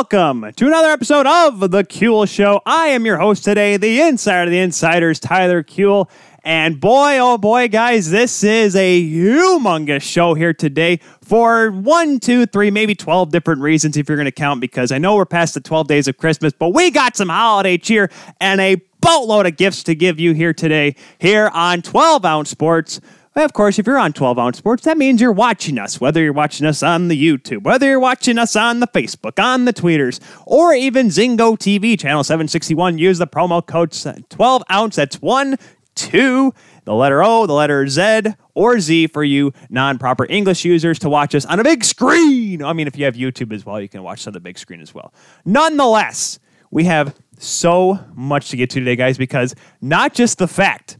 welcome to another episode of The Kuehl Show. I am your host today, the insider of the insiders, Tyler Kuehl. And boy, oh boy, guys, this is a humongous show here today for one, two, three, maybe 12 different reasons if you're going to count, because I know we're past the 12 days of Christmas, but we got some holiday cheer and a boatload of gifts to give you here today, here on 12 Ounce Sports. Of course, if you're on 12 Ounce Sports, that means you're watching us, whether you're watching us on the YouTube, whether you're watching us on the Facebook, on the Tweeters, or even Zingo TV, channel 761. Use the promo code 12 Ounce. That's 1, 2, the letter O, the letter Z, or Z for you non proper English users to watch us on a big screen. I mean, if you have YouTube as well, you can watch on the big screen as well. Nonetheless, we have so much to get to today, guys, because not just the fact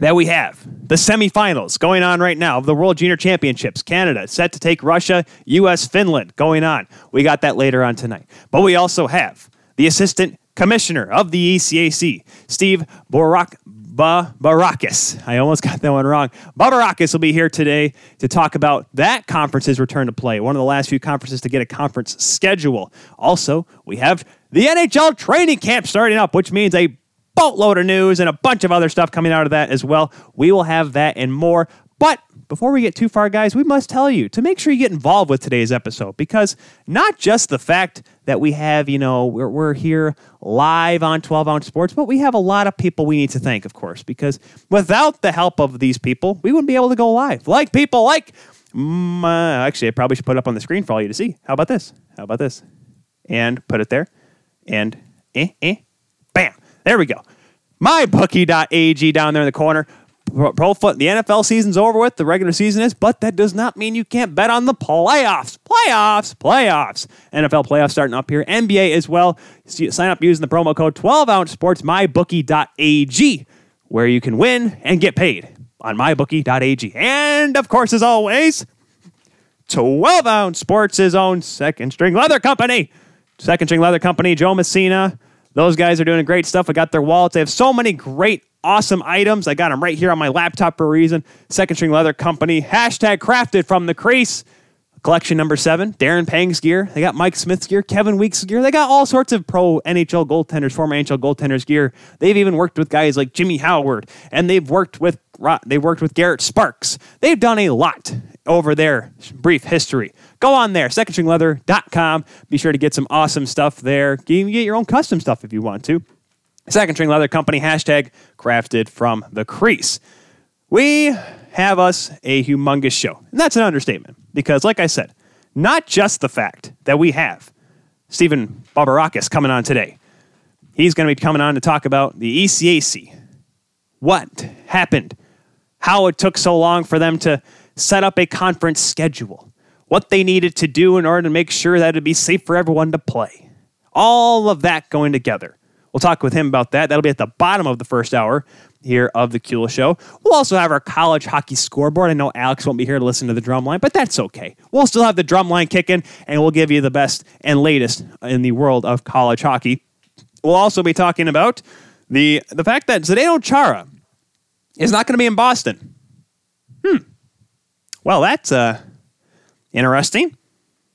that we have the semifinals going on right now of the World Junior Championships. Canada set to take Russia, US, Finland going on. We got that later on tonight. But we also have the assistant commissioner of the ECAC, Steve Borak. Barakis. I almost got that one wrong. Barakis will be here today to talk about that conference's return to play. One of the last few conferences to get a conference schedule. Also, we have the NHL training camp starting up, which means a boatload of news and a bunch of other stuff coming out of that as well. We will have that and more. But before we get too far, guys, we must tell you to make sure you get involved with today's episode because not just the fact that we have, you know, we're, we're here live on 12 ounce sports, but we have a lot of people we need to thank, of course, because without the help of these people, we wouldn't be able to go live. Like people like, mm, uh, actually, I probably should put it up on the screen for all you to see. How about this? How about this? And put it there. And eh, eh. There we go. MyBookie.ag down there in the corner. Pro foot, the NFL season's over with, the regular season is, but that does not mean you can't bet on the playoffs. Playoffs, playoffs. NFL playoffs starting up here. NBA as well. Sign up using the promo code 12 ounce sports, mybookie.ag, where you can win and get paid on mybookie.ag. And of course, as always, 12 ounce sports' own second string leather company. Second string leather company, Joe Messina. Those guys are doing great stuff. I got their wallets. They have so many great, awesome items. I got them right here on my laptop for a reason. Second String Leather Company. Hashtag crafted from the crease. Collection number seven, Darren Pang's gear. They got Mike Smith's gear, Kevin Weeks' gear. They got all sorts of pro NHL goaltenders, former NHL goaltenders gear. They've even worked with guys like Jimmy Howard, and they've worked with they've worked with Garrett Sparks. They've done a lot over there. brief history. Go on there, secondstringleather.com. Be sure to get some awesome stuff there. You can get your own custom stuff if you want to. Second String Leather Company, hashtag crafted from the crease. We have us a humongous show. And that's an understatement because, like I said, not just the fact that we have Stephen Bobarakis coming on today. He's going to be coming on to talk about the ECAC. What happened? How it took so long for them to set up a conference schedule what they needed to do in order to make sure that it'd be safe for everyone to play. All of that going together. We'll talk with him about that. That'll be at the bottom of the first hour here of the Kuehl Show. We'll also have our college hockey scoreboard. I know Alex won't be here to listen to the drum line, but that's okay. We'll still have the drum line kicking, and we'll give you the best and latest in the world of college hockey. We'll also be talking about the the fact that Zdeno Chara is not going to be in Boston. Hmm. Well, that's uh Interesting.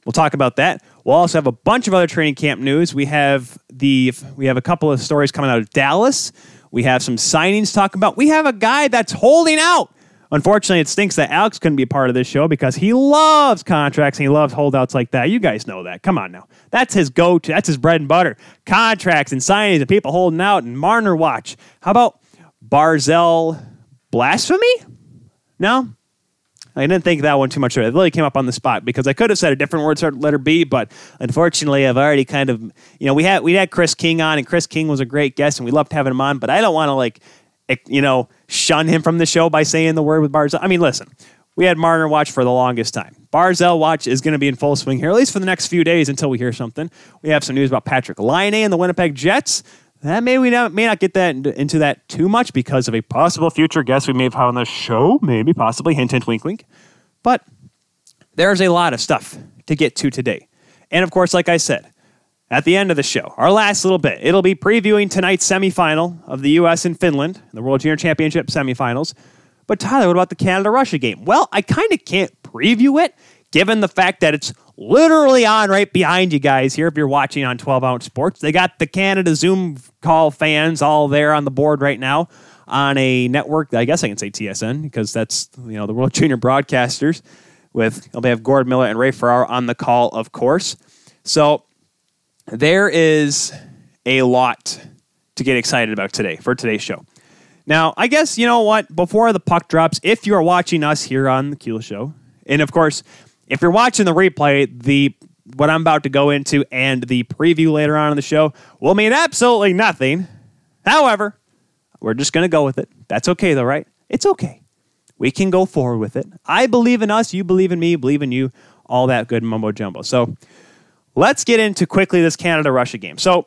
We'll talk about that. We'll also have a bunch of other training camp news. We have the we have a couple of stories coming out of Dallas. We have some signings talking about. We have a guy that's holding out. Unfortunately, it stinks that Alex couldn't be part of this show because he loves contracts and he loves holdouts like that. You guys know that. Come on now. That's his go to. That's his bread and butter. Contracts and signings and people holding out and Marner watch. How about Barzal blasphemy? No? I didn't think that one too much. It really came up on the spot because I could have said a different word started letter B, but unfortunately, I've already kind of, you know, we had we had Chris King on, and Chris King was a great guest, and we loved having him on. But I don't want to like, you know, shun him from the show by saying the word with Barzal. I mean, listen, we had Marner watch for the longest time. Barzal watch is going to be in full swing here, at least for the next few days until we hear something. We have some news about Patrik Laine and the Winnipeg Jets. That may we not, may not get that into that too much because of a possible future guest we may have on the show, maybe, possibly, hint, hint, wink, wink. But there's a lot of stuff to get to today. And of course, like I said, at the end of the show, our last little bit, it'll be previewing tonight's semifinal of the U.S. and Finland, the World Junior Championship semifinals. But Tyler, what about the Canada Russia game? Well, I kind of can't preview it given the fact that it's literally on right behind you guys here if you're watching on 12 ounce sports. They got the Canada Zoom call fans all there on the board right now on a network. I guess I can say TSN because that's you know the World Junior Broadcasters with they have Gord Miller and Ray Ferraro on the call, of course. So there is a lot to get excited about today for today's show. Now, I guess you know what? Before the puck drops, if you are watching us here on the Kuehl Show, and of course, if you're watching the replay, the what I'm about to go into and the preview later on in the show will mean absolutely nothing. However, we're just going to go with it. That's okay, though, right? It's okay. We can go forward with it. I believe in us. You believe in me. Believe in you. All that good mumbo jumbo. So let's get into quickly this Canada Russia game. So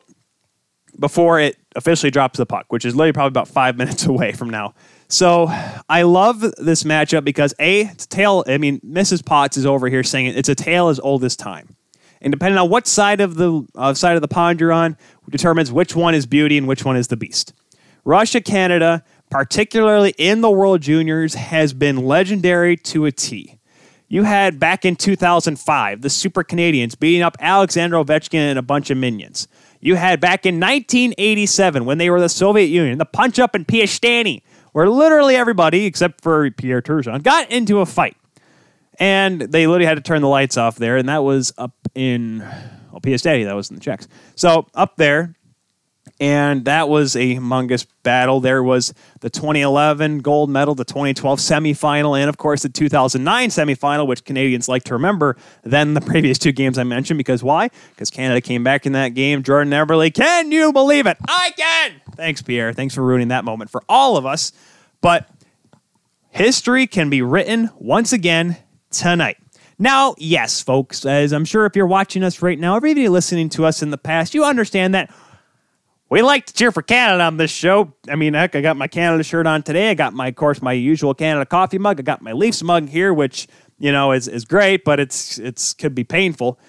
before it officially drops the puck, which is literally probably about five minutes away from now. So I love this matchup because a it's a tale. I mean, Mrs. Potts is over here saying it's a tale as old as time, and depending on what side of the uh, side of the pond you're on, determines which one is beauty and which one is the beast. Russia, Canada, particularly in the World Juniors, has been legendary to a T. You had back in 2005 the Super Canadians beating up Alexander Ovechkin and a bunch of minions. You had back in 1987 when they were the Soviet Union, the punch up in Piestany, where literally everybody except for Pierre Turgeon got into a fight. And they literally had to turn the lights off there, and that was up in well, Piestany, that was in the Czechs. So up there, and that was a humongous battle. There was the 2011 gold medal, the 2012 semifinal, and of course the 2009 semifinal, which Canadians like to remember than the previous two games I mentioned. Because why? Because Canada came back in that game. Jordan Eberle, can you believe it? I can. Thanks, Pierre. Thanks for ruining that moment for all of us. But history can be written once again tonight. Now, yes, folks, as I'm sure if you're watching us right now, everybody listening to us in the past, you understand that we like to cheer for Canada on this show. I mean, heck, I got my Canada shirt on today. I got my, of course, my usual Canada coffee mug. I got my Leafs mug here, which you know is is great, but it's it's could be painful.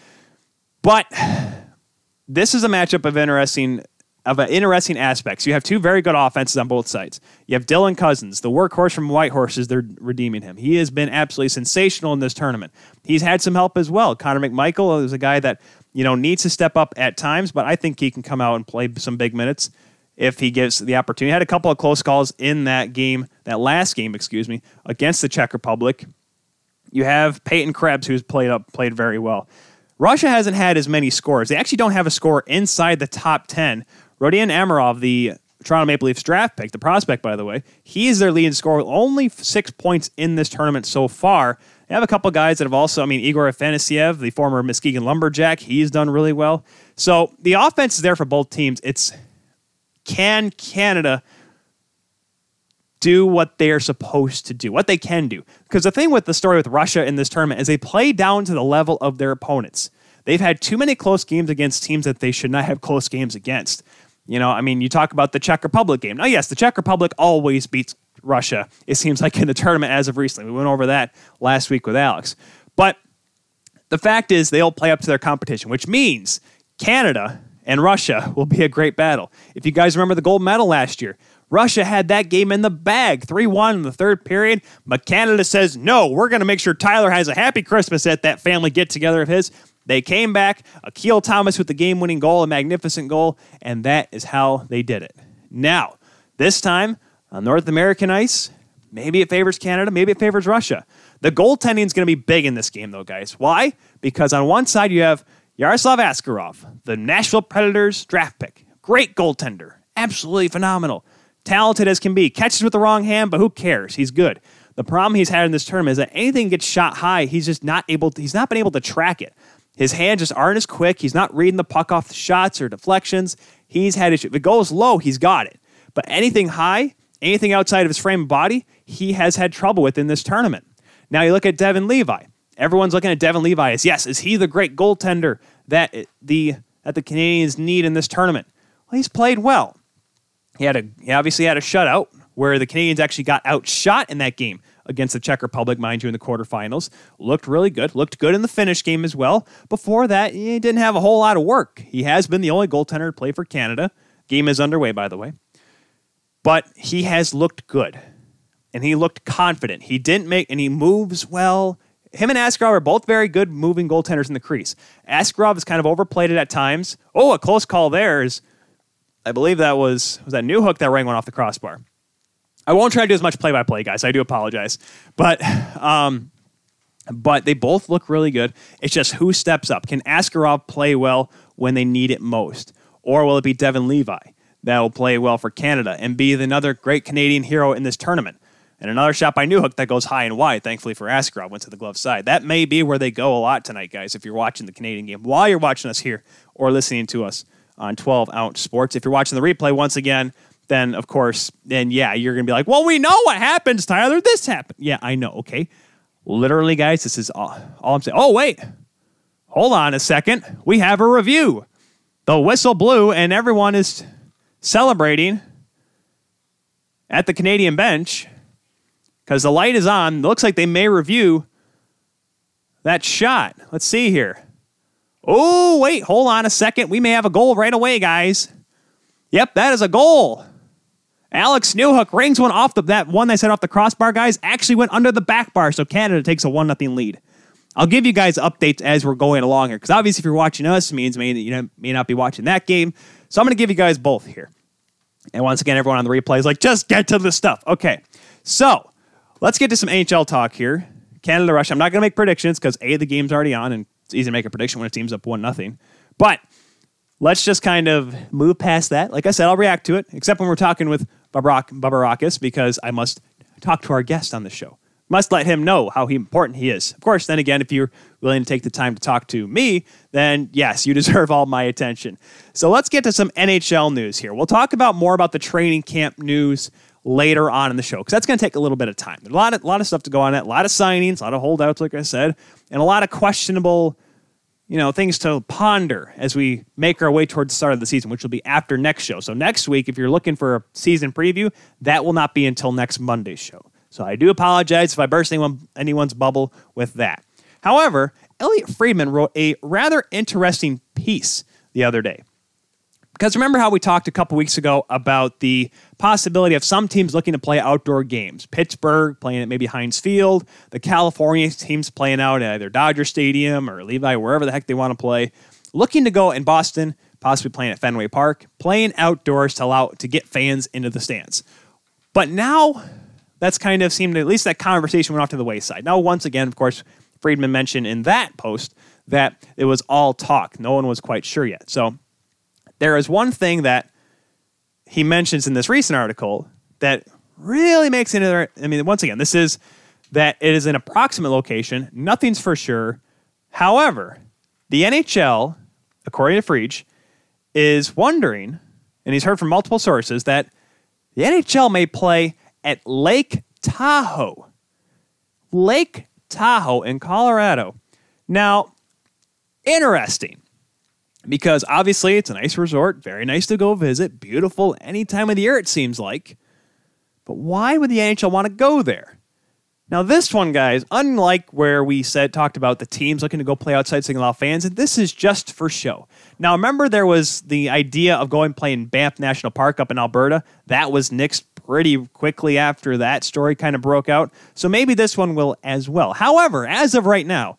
But this is a matchup of interesting of uh, interesting aspects. You have two very good offenses on both sides. You have Dylan Cozens, the workhorse from Whitehorses. They're redeeming him. He has been absolutely sensational in this tournament. He's had some help as well. Connor McMichael is a guy that you know, needs to step up at times, but I think he can come out and play some big minutes if he gives the opportunity. Had a couple of close calls in that game, that last game, excuse me, against the Czech Republic. You have Peyton Krebs, who's played up, played very well. Russia hasn't had as many scores. They actually don't have a score inside the top 10. Rodion Amirov, the Toronto Maple Leafs draft pick, the prospect, by the way, he is their leading scorer, only six points in this tournament so far. They have a couple guys that have also, I mean, Igor Afanasyev, the former Muskegon Lumberjack, he's done really well. So the offense is there for both teams. It's can Canada do what they're supposed to do, what they can do? Because the thing with the story with Russia in this tournament is they play down to the level of their opponents. They've had too many close games against teams that they should not have close games against. You know, I mean, you talk about the Czech Republic game. Now, yes, the Czech Republic always beats Russia, it seems like in the tournament as of recently. We went over that last week with Alex. But the fact is, they all play up to their competition, which means Canada and Russia will be a great battle. If you guys remember the gold medal last year, Russia had that game in the bag, 3 1 in the third period. But Canada says, no, we're going to make sure Tyler has a happy Christmas at that family get together of his. They came back, Akil Thomas with the game winning goal, a magnificent goal, and that is how they did it. Now, this time, on North American ice, maybe it favors Canada, maybe it favors Russia. The goaltending is going to be big in this game, though, guys. Why? Because on one side, you have Yaroslav Askarov, the Nashville Predators draft pick. Great goaltender. Absolutely phenomenal. Talented as can be. Catches with the wrong hand, but who cares? He's good. The problem he's had in this tournament is that anything gets shot high, he's just not able to, he's not been able to track it. His hands just aren't as quick. He's not reading the puck off the shots or deflections. He's had issues. If it goes low, he's got it. But anything high, anything outside of his frame of body, he has had trouble with in this tournament. Now you look at Devon Levi. Everyone's looking at Devon Levi as yes, is he the great goaltender that the that the Canadians need in this tournament? Well, he's played well. He had a he obviously had a shutout where the Canadians actually got outshot in that game against the Czech Republic, mind you, in the quarterfinals. Looked really good. Looked good in the Finnish game as well. Before that, he didn't have a whole lot of work. He has been the only goaltender to play for Canada. Game is underway, by the way but he has looked good and he looked confident. He didn't make, and he moves well. him and Askarov are both very good moving goaltenders in the crease. Askarov is kind of overplayed it at times. Oh, a close call there is, I believe that was was that Newhook that rang one off the crossbar. I won't try to do as much play by play, guys. I do apologize, but um, but they both look really good. It's just who steps up. Can Askarov play well when they need it most, or will it be Devon Levi that will play well for Canada and be another great Canadian hero in this tournament? And another shot by Newhook that goes high and wide. Thankfully for Askarov, went to the glove side. That may be where they go a lot tonight, guys. If you're watching the Canadian game while you're watching us here or listening to us on 12 Ounce Sports. If you're watching the replay once again, then of course, then yeah, you're gonna be like, well, we know what happens, Tyler. This happened. Yeah, I know. Okay, literally, guys, this is all, all I'm saying. Oh wait, hold on a second. We have a review. The whistle blew, and everyone is celebrating at the Canadian bench because the light is on. Looks like they may review that shot. Let's see here. Oh, wait, hold on a second. We may have a goal right away, guys. Yep, that is a goal. Alex Newhook rings one off the that one they set off the crossbar, guys, actually went under the back bar, so Canada takes a one nothing lead. I'll give you guys updates as we're going along here, because obviously if you're watching us, means may, you know, may not be watching that game. So I'm going to give you guys both here. And once again, everyone on the replay is like, just get to the stuff. Okay, so let's get to some NHL talk here. Canada Russia. I'm not going to make predictions because a the game's already on, and it's easy to make a prediction when a team's up one nothing. But let's just kind of move past that. Like I said, I'll react to it, except when we're talking with Bobarakis, because I must talk to our guest on the show. Must let him know how important he is. Of course, then again, if you're willing to take the time to talk to me, then yes, you deserve all my attention. So let's get to some NHL news here. We'll talk about more about the training camp news later on in the show because that's going to take a little bit of time. A lot of, a lot of stuff to go on it, a lot of signings, a lot of holdouts, like I said, and a lot of questionable you know, things to ponder as we make our way towards the start of the season, which will be after next show. So next week, if you're looking for a season preview, that will not be until next Monday's show. So I do apologize if I burst anyone, anyone's bubble with that. However, Elliotte Friedman wrote a rather interesting piece the other day. Because remember how we talked a couple weeks ago about the possibility of some teams looking to play outdoor games? Pittsburgh playing at maybe Heinz Field, the California teams playing out at either Dodger Stadium or Levi, wherever the heck they want to play. Looking to go in Boston, possibly playing at Fenway Park, playing outdoors to allow to get fans into the stands. But now that's kind of seemed at least that conversation went off to the wayside. Now, once again, of course, Friedman mentioned in that post that it was all talk. No one was quite sure yet. So there is one thing that he mentions in this recent article that really makes it. I mean, once again, this is that it is an approximate location. Nothing's for sure. However, the NHL, according to Freach, is wondering, and he's heard from multiple sources, that the NHL may play at Lake Tahoe. Lake Tahoe in Colorado. Now, interesting because obviously it's a nice resort, very nice to go visit, beautiful any time of the year, it seems like. But why would the NHL want to go there? Now, this one, guys, unlike where we said talked about the teams looking to go play outside singing off fans, and this is just for show. Now, remember there was the idea of going play in Banff National Park up in Alberta. That was nixed pretty quickly after that story kind of broke out. So maybe this one will as well. However, as of right now,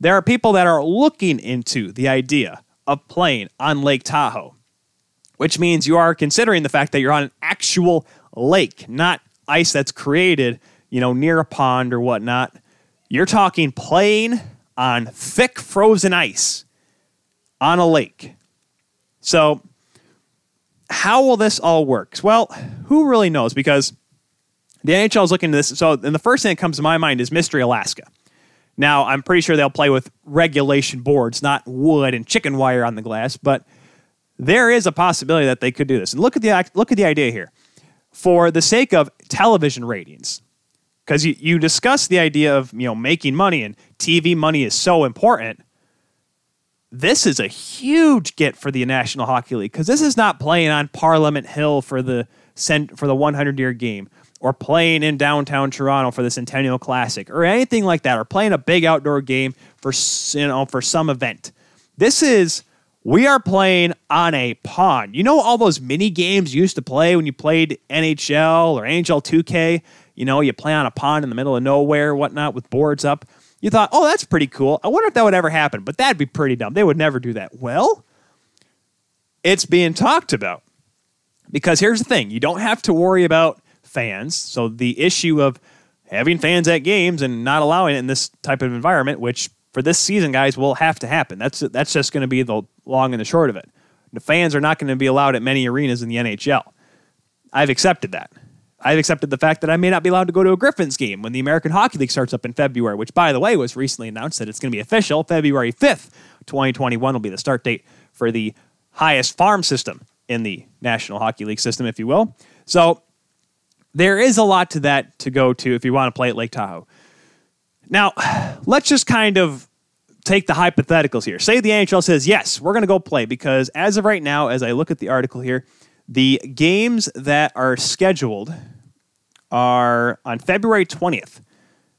there are people that are looking into the idea of plane on Lake Tahoe, which means you are considering the fact that you're on an actual lake, not ice that's created, you know, near a pond or whatnot. You're talking plane on thick frozen ice on a lake. So, how will this all work? Well, who really knows? Because the NHL is looking at this. So, and the first thing that comes to my mind is Mystery Alaska. Now, I'm pretty sure they'll play with regulation boards, not wood and chicken wire on the glass, but there is a possibility that they could do this. And look at the look at the idea here. For the sake of television ratings, because you, you discuss the idea of you know making money and TV money is so important. This is a huge get for the National Hockey League because this is not playing on Parliament Hill for the for the 100 year game or playing in downtown Toronto for the Centennial Classic or anything like that, or playing a big outdoor game for you know for some event. This is we are playing on a pond. You know all those mini games you used to play when you played NHL or NHL 2K. You know you play on a pond in the middle of nowhere, whatnot, with boards up. You thought, oh, that's pretty cool. I wonder if that would ever happen, but that'd be pretty dumb. They would never do that. Well, it's being talked about. Because here's the thing you don't have to worry about fans. So the issue of having fans at games and not allowing it in this type of environment, which for this season, guys, will have to happen. That's that's just going to be the long and the short of it. The fans are not going to be allowed at many arenas in the NHL. I've accepted that. I've accepted the fact that I may not be allowed to go to a Griffins game when the American Hockey League starts up in February, which, by the way, was recently announced that it's going to be official. February 5th, 2021 will be the start date for the highest farm system in the National Hockey League system, if you will. So there is a lot to that to go to if you want to play at Lake Tahoe. Now, let's just kind of take the hypotheticals here. Say the NHL says, yes, we're going to go play, because as of right now, as I look at the article here, the games that are scheduled are on February 20th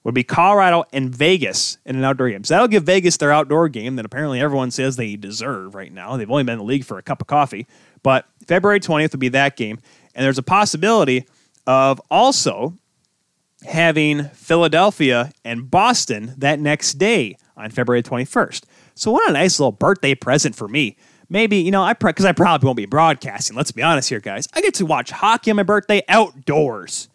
would be Colorado and Vegas in an outdoor game. So that'll give Vegas their outdoor game that apparently everyone says they deserve right now. They've only been in the league for a cup of coffee. But February 20th would be that game. And there's a possibility of also having Philadelphia and Boston that next day on February 21st. So what a nice little birthday present for me maybe you know I because I probably won't be broadcasting. Let's be honest here, guys. I get to watch hockey on my birthday outdoors.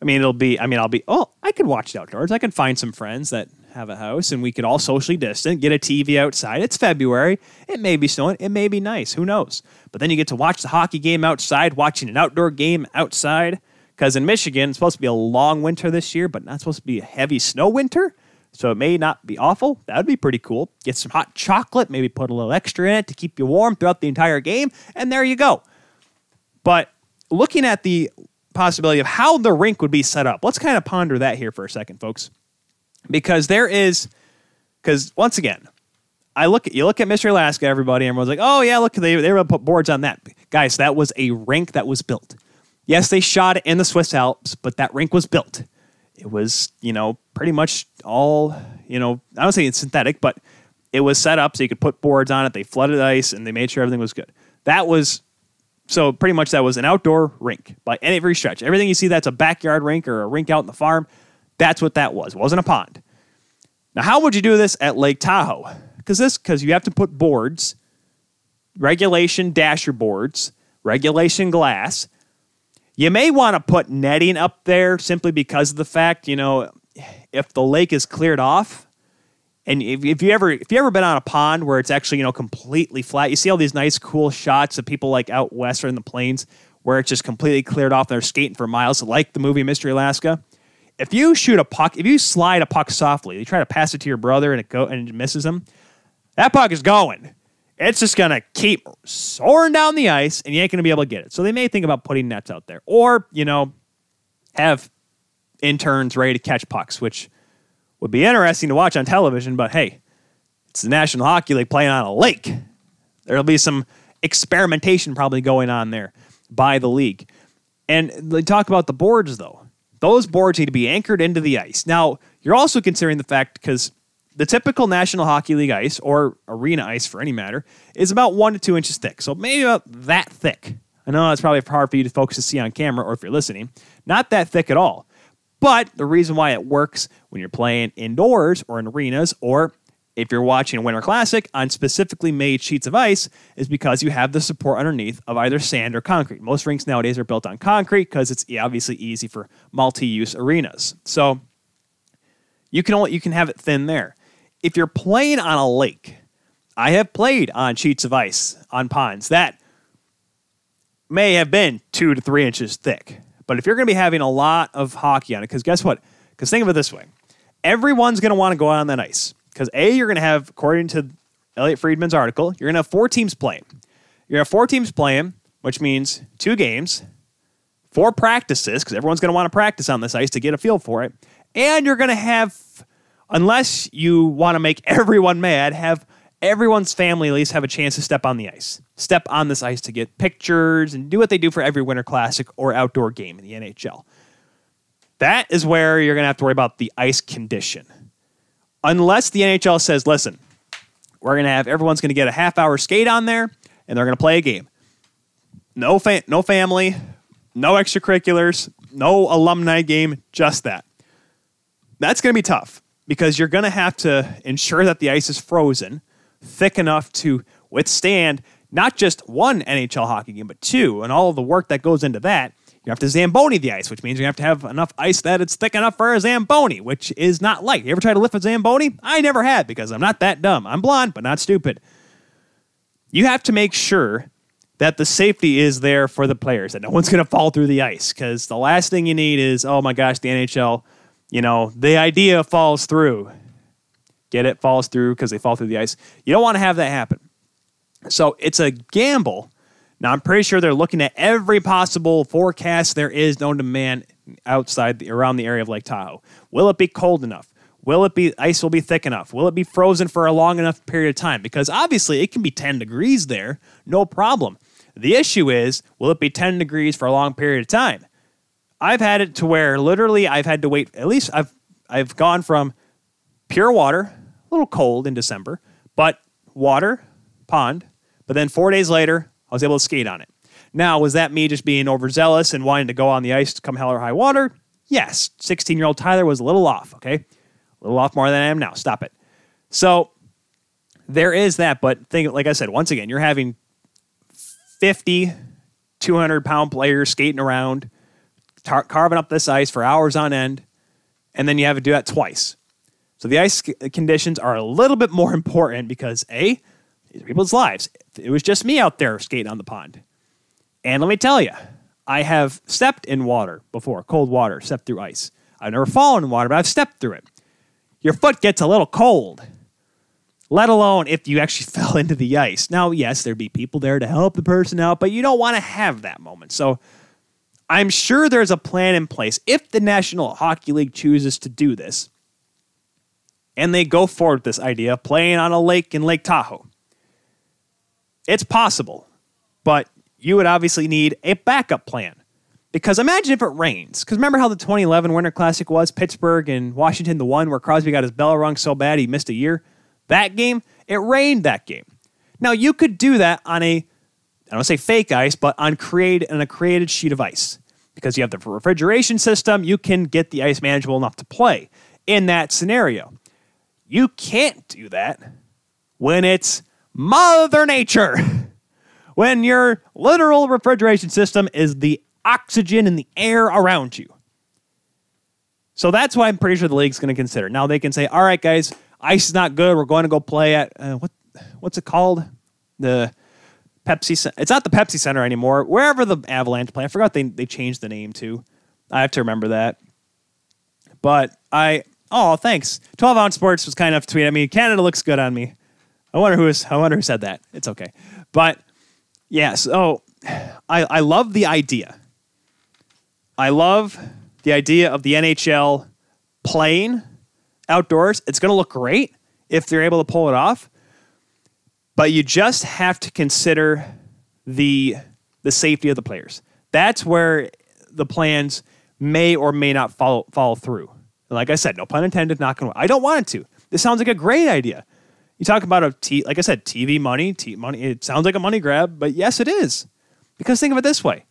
I mean, it'll be. I mean, I'll be. Oh, I could watch it outdoors. I can find some friends that have a house, and we could all socially distant get a TV outside. It's February. It may be snowing. It may be nice. Who knows? But then you get to watch the hockey game outside, watching an outdoor game outside. Because in Michigan, it's supposed to be a long winter this year, but not supposed to be a heavy snow winter. So it may not be awful. That would be pretty cool. Get some hot chocolate, maybe put a little extra in it to keep you warm throughout the entire game, and there you go. But looking at the possibility of how the rink would be set up, let's kind of ponder that here for a second, folks. Because there is, because once again, I look at you look at Mystery Alaska, everybody, everyone's like, oh yeah, look, they they were put boards on that. Guys, that was a rink that was built. Yes, they shot in the Swiss Alps, but that rink was built it was, you know, pretty much all, you know, I don't say it's synthetic, but it was set up so you could put boards on it. They flooded ice and they made sure everything was good. That was so pretty much that was an outdoor rink by every stretch. Everything you see that's a backyard rink or a rink out in the farm, that's what that was. It wasn't a pond. Now, how would you do this at Lake Tahoe? Because this because you have to put boards, regulation dasher boards, regulation glass, you may want to put netting up there simply because of the fact, you know, if the lake is cleared off, and if, if you ever if you ever been on a pond where it's actually you know completely flat, you see all these nice cool shots of people like out west or in the plains where it's just completely cleared off and they're skating for miles, like the movie Mystery Alaska. If you shoot a puck, if you slide a puck softly, you try to pass it to your brother and it go and it misses him, that puck is going it's just going to keep soaring down the ice and you ain't going to be able to get it. So they may think about putting nets out there or, you know, have interns ready to catch pucks, which would be interesting to watch on television. But hey, it's the National Hockey League playing on a lake. There'll be some experimentation probably going on there by the league. And they talk about the boards, though. Those boards need to be anchored into the ice. Now, you're also considering the fact because the typical National Hockey League ice, or arena ice for any matter, is about one to two inches thick. So maybe about that thick. I know it's probably hard for you to focus to see on camera or if you're listening. Not that thick at all. But the reason why it works when you're playing indoors or in arenas or if you're watching a Winter Classic on specifically made sheets of ice is because you have the support underneath of either sand or concrete. Most rinks nowadays are built on concrete because it's obviously easy for multi-use arenas. So you can only you can have it thin there if you're playing on a lake, I have played on sheets of ice on ponds that may have been two to three inches thick. But if you're going to be having a lot of hockey on it, because guess what? Because think of it this way everyone's going to want to go out on that ice. Because A, you're going to have, according to Elliotte Friedman's article, you're going to have four teams playing. You're going to have four teams playing, which means two games, four practices, because everyone's going to want to practice on this ice to get a feel for it. And you're going to have unless you want to make everyone mad, have everyone's family at least have a chance to step on the ice, step on this ice to get pictures and do what they do for every Winter Classic or outdoor game in the NHL. That is where you're going to have to worry about the ice condition. Unless the NHL says, listen, we're going to have everyone's going to get a half hour skate on there and they're going to play a game. No, fa- no family, no extracurriculars, no alumni game, just that. That's going to be tough because you're going to have to ensure that the ice is frozen, thick enough to withstand not just one NHL hockey game, but two, and all the work that goes into that. You have to Zamboni the ice, which means you have to have enough ice that it's thick enough for a Zamboni, which is not light. You ever try to lift a Zamboni? I never had because I'm not that dumb. I'm blonde, but not stupid. You have to make sure that the safety is there for the players, that no one's going to fall through the ice. Because the last thing you need is, oh my gosh, the NHL, you know, the idea falls through. Get it? Falls through because they fall through the ice. You don't want to have that happen. So it's a gamble. Now, I'm pretty sure they're looking at every possible forecast there is known to man outside the, around the area of Lake Tahoe. Will it be cold enough? Will it be ice will be thick enough? Will it be frozen for a long enough period of time? Because obviously it can be 10 degrees there, no problem. The issue is, will it be 10 degrees for a long period of time? I've had it to where literally I've had to wait, at least I've, I've gone from pure water, a little cold in December, but water, pond, but then four days later, I was able to skate on it. Now, was that me just being overzealous and wanting to go on the ice to come hell or high water? Yes. 16 year old Tyler was a little off, okay? A little off more than I am now. Stop it. So there is that, but think, like I said, once again, you're having 50, 200 pound players skating around, tar- carving up this ice for hours on end, and then you have to do that twice. So the ice conditions are a little bit more important because A, these people's lives. It was just me out there skating on the pond. And let me tell you, I have stepped in water before, cold water, stepped through ice. I've never fallen in water, but I've stepped through it. Your foot gets a little cold let alone if you actually fell into the ice. Now, yes, there'd be people there to help the person out, but you don't want to have that moment. So I'm sure there's a plan in place if the National Hockey League chooses to do this and they go forward with this idea of playing on a lake in Lake Tahoe. It's possible, but you would obviously need a backup plan. Because imagine if it rains. Because remember how the 2011 Winter Classic was? Pittsburgh and Washington, the one where Crosby got his bell rung so bad he missed a year? That game, it rained that game. Now you could do that on a, I don't say fake ice, but on create on a created sheet of ice. Because you have the refrigeration system, you can get the ice manageable enough to play in that scenario. You can't do that when it's Mother Nature. when your literal refrigeration system is the oxygen in the air around you. So that's why I'm pretty sure the league's going to consider. Now they can say, all right, guys, ice is not good. We're going to go play at uh, what what's it called? The Pepsi. It's not the Pepsi Center anymore. Wherever the Avalanche play, I forgot they they changed the name to. I have to remember that. But I oh thanks. Twelve ounce sports was kind enough to tweet at me. Canada looks good on me. I wonder who is. I wonder who said that. It's okay. But yeah. Oh, so I I love the idea. I love the idea of the NHL playing outdoors. It's going to look great if they're able to pull it off. But you just have to consider the the safety of the players. That's where the plans may or may not follow follow through. like I said, no pun intended, not to. I don't want it to. This sounds like a great idea. You talk about a t like I said, TV money, t- money. It sounds like a money grab, but yes, it is. Because think of it this way: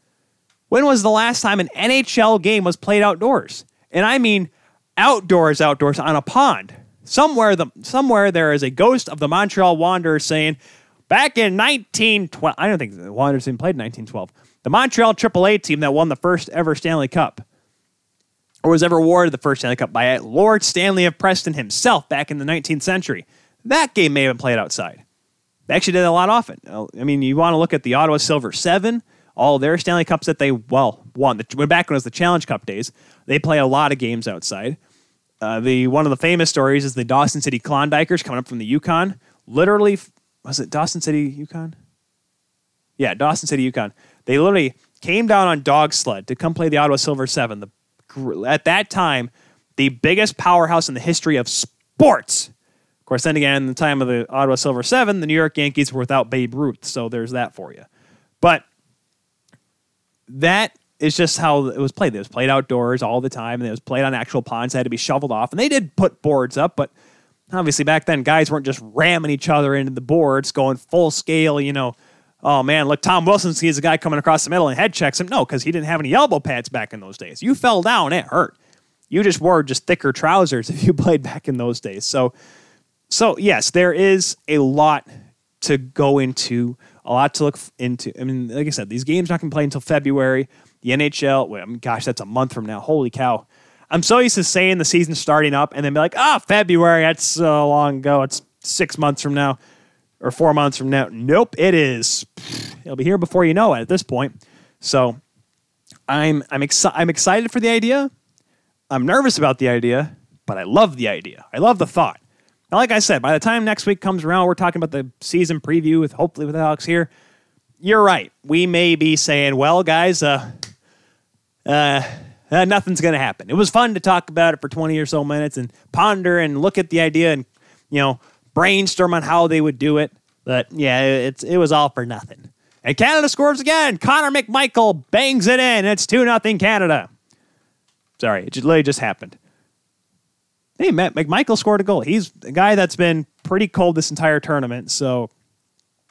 When was the last time an NHL game was played outdoors? And I mean outdoors, outdoors on a pond. Somewhere, the, somewhere there is a ghost of the Montreal Wanderers saying, back in 1912, I don't think the Wanderers even played in 1912. The Montreal AAA team that won the first ever Stanley Cup, or was ever awarded the first Stanley Cup by Lord Stanley of Preston himself back in the 19th century. That game may have been played outside. They actually did it a lot often. I mean, you want to look at the Ottawa Silver Seven, all their Stanley Cups that they well won. The, back when it was the Challenge Cup days, they play a lot of games outside. Uh, the one of the famous stories is the Dawson City Klondikers coming up from the Yukon. Literally, was it Dawson City, Yukon? Yeah, Dawson City, Yukon. They literally came down on dog sled to come play the Ottawa Silver Seven. The, at that time, the biggest powerhouse in the history of sports. Of course, then again, in the time of the Ottawa Silver Seven, the New York Yankees were without Babe Ruth, so there's that for you. But that is just how it was played. It was played outdoors all the time, and it was played on actual ponds that had to be shoveled off. And they did put boards up, but obviously back then guys weren't just ramming each other into the boards, going full scale. You know, oh man, look, Tom Wilson sees a guy coming across the middle and head checks him. No, because he didn't have any elbow pads back in those days. You fell down, it hurt. you just wore just thicker trousers if you played back in those days. So, so yes, there is a lot to go into, a lot to look into. I mean, like I said, these games not going to play until February. The NHL, gosh, that's a month from now. Holy cow! I'm so used to saying the season starting up and then be like, ah, oh, February. That's so long ago. It's six months from now or four months from now. Nope, it is. It'll be here before you know it at this point. So I'm I'm exci- I'm excited for the idea. I'm nervous about the idea, but I love the idea. I love the thought. Now, like I said, by the time next week comes around, we're talking about the season preview with hopefully with Alex here. You're right. We may be saying, well, guys, uh, uh, uh nothing's going to happen. It was fun to talk about it for 20 or so minutes and ponder and look at the idea and, you know, brainstorm on how they would do it. But yeah, it's it was all for nothing. And Canada scores again. Connor McMichael bangs it in. It's 2 0 Canada. Sorry, it just, literally just happened. Hey, Matt McMichael scored a goal. He's a guy that's been pretty cold this entire tournament. So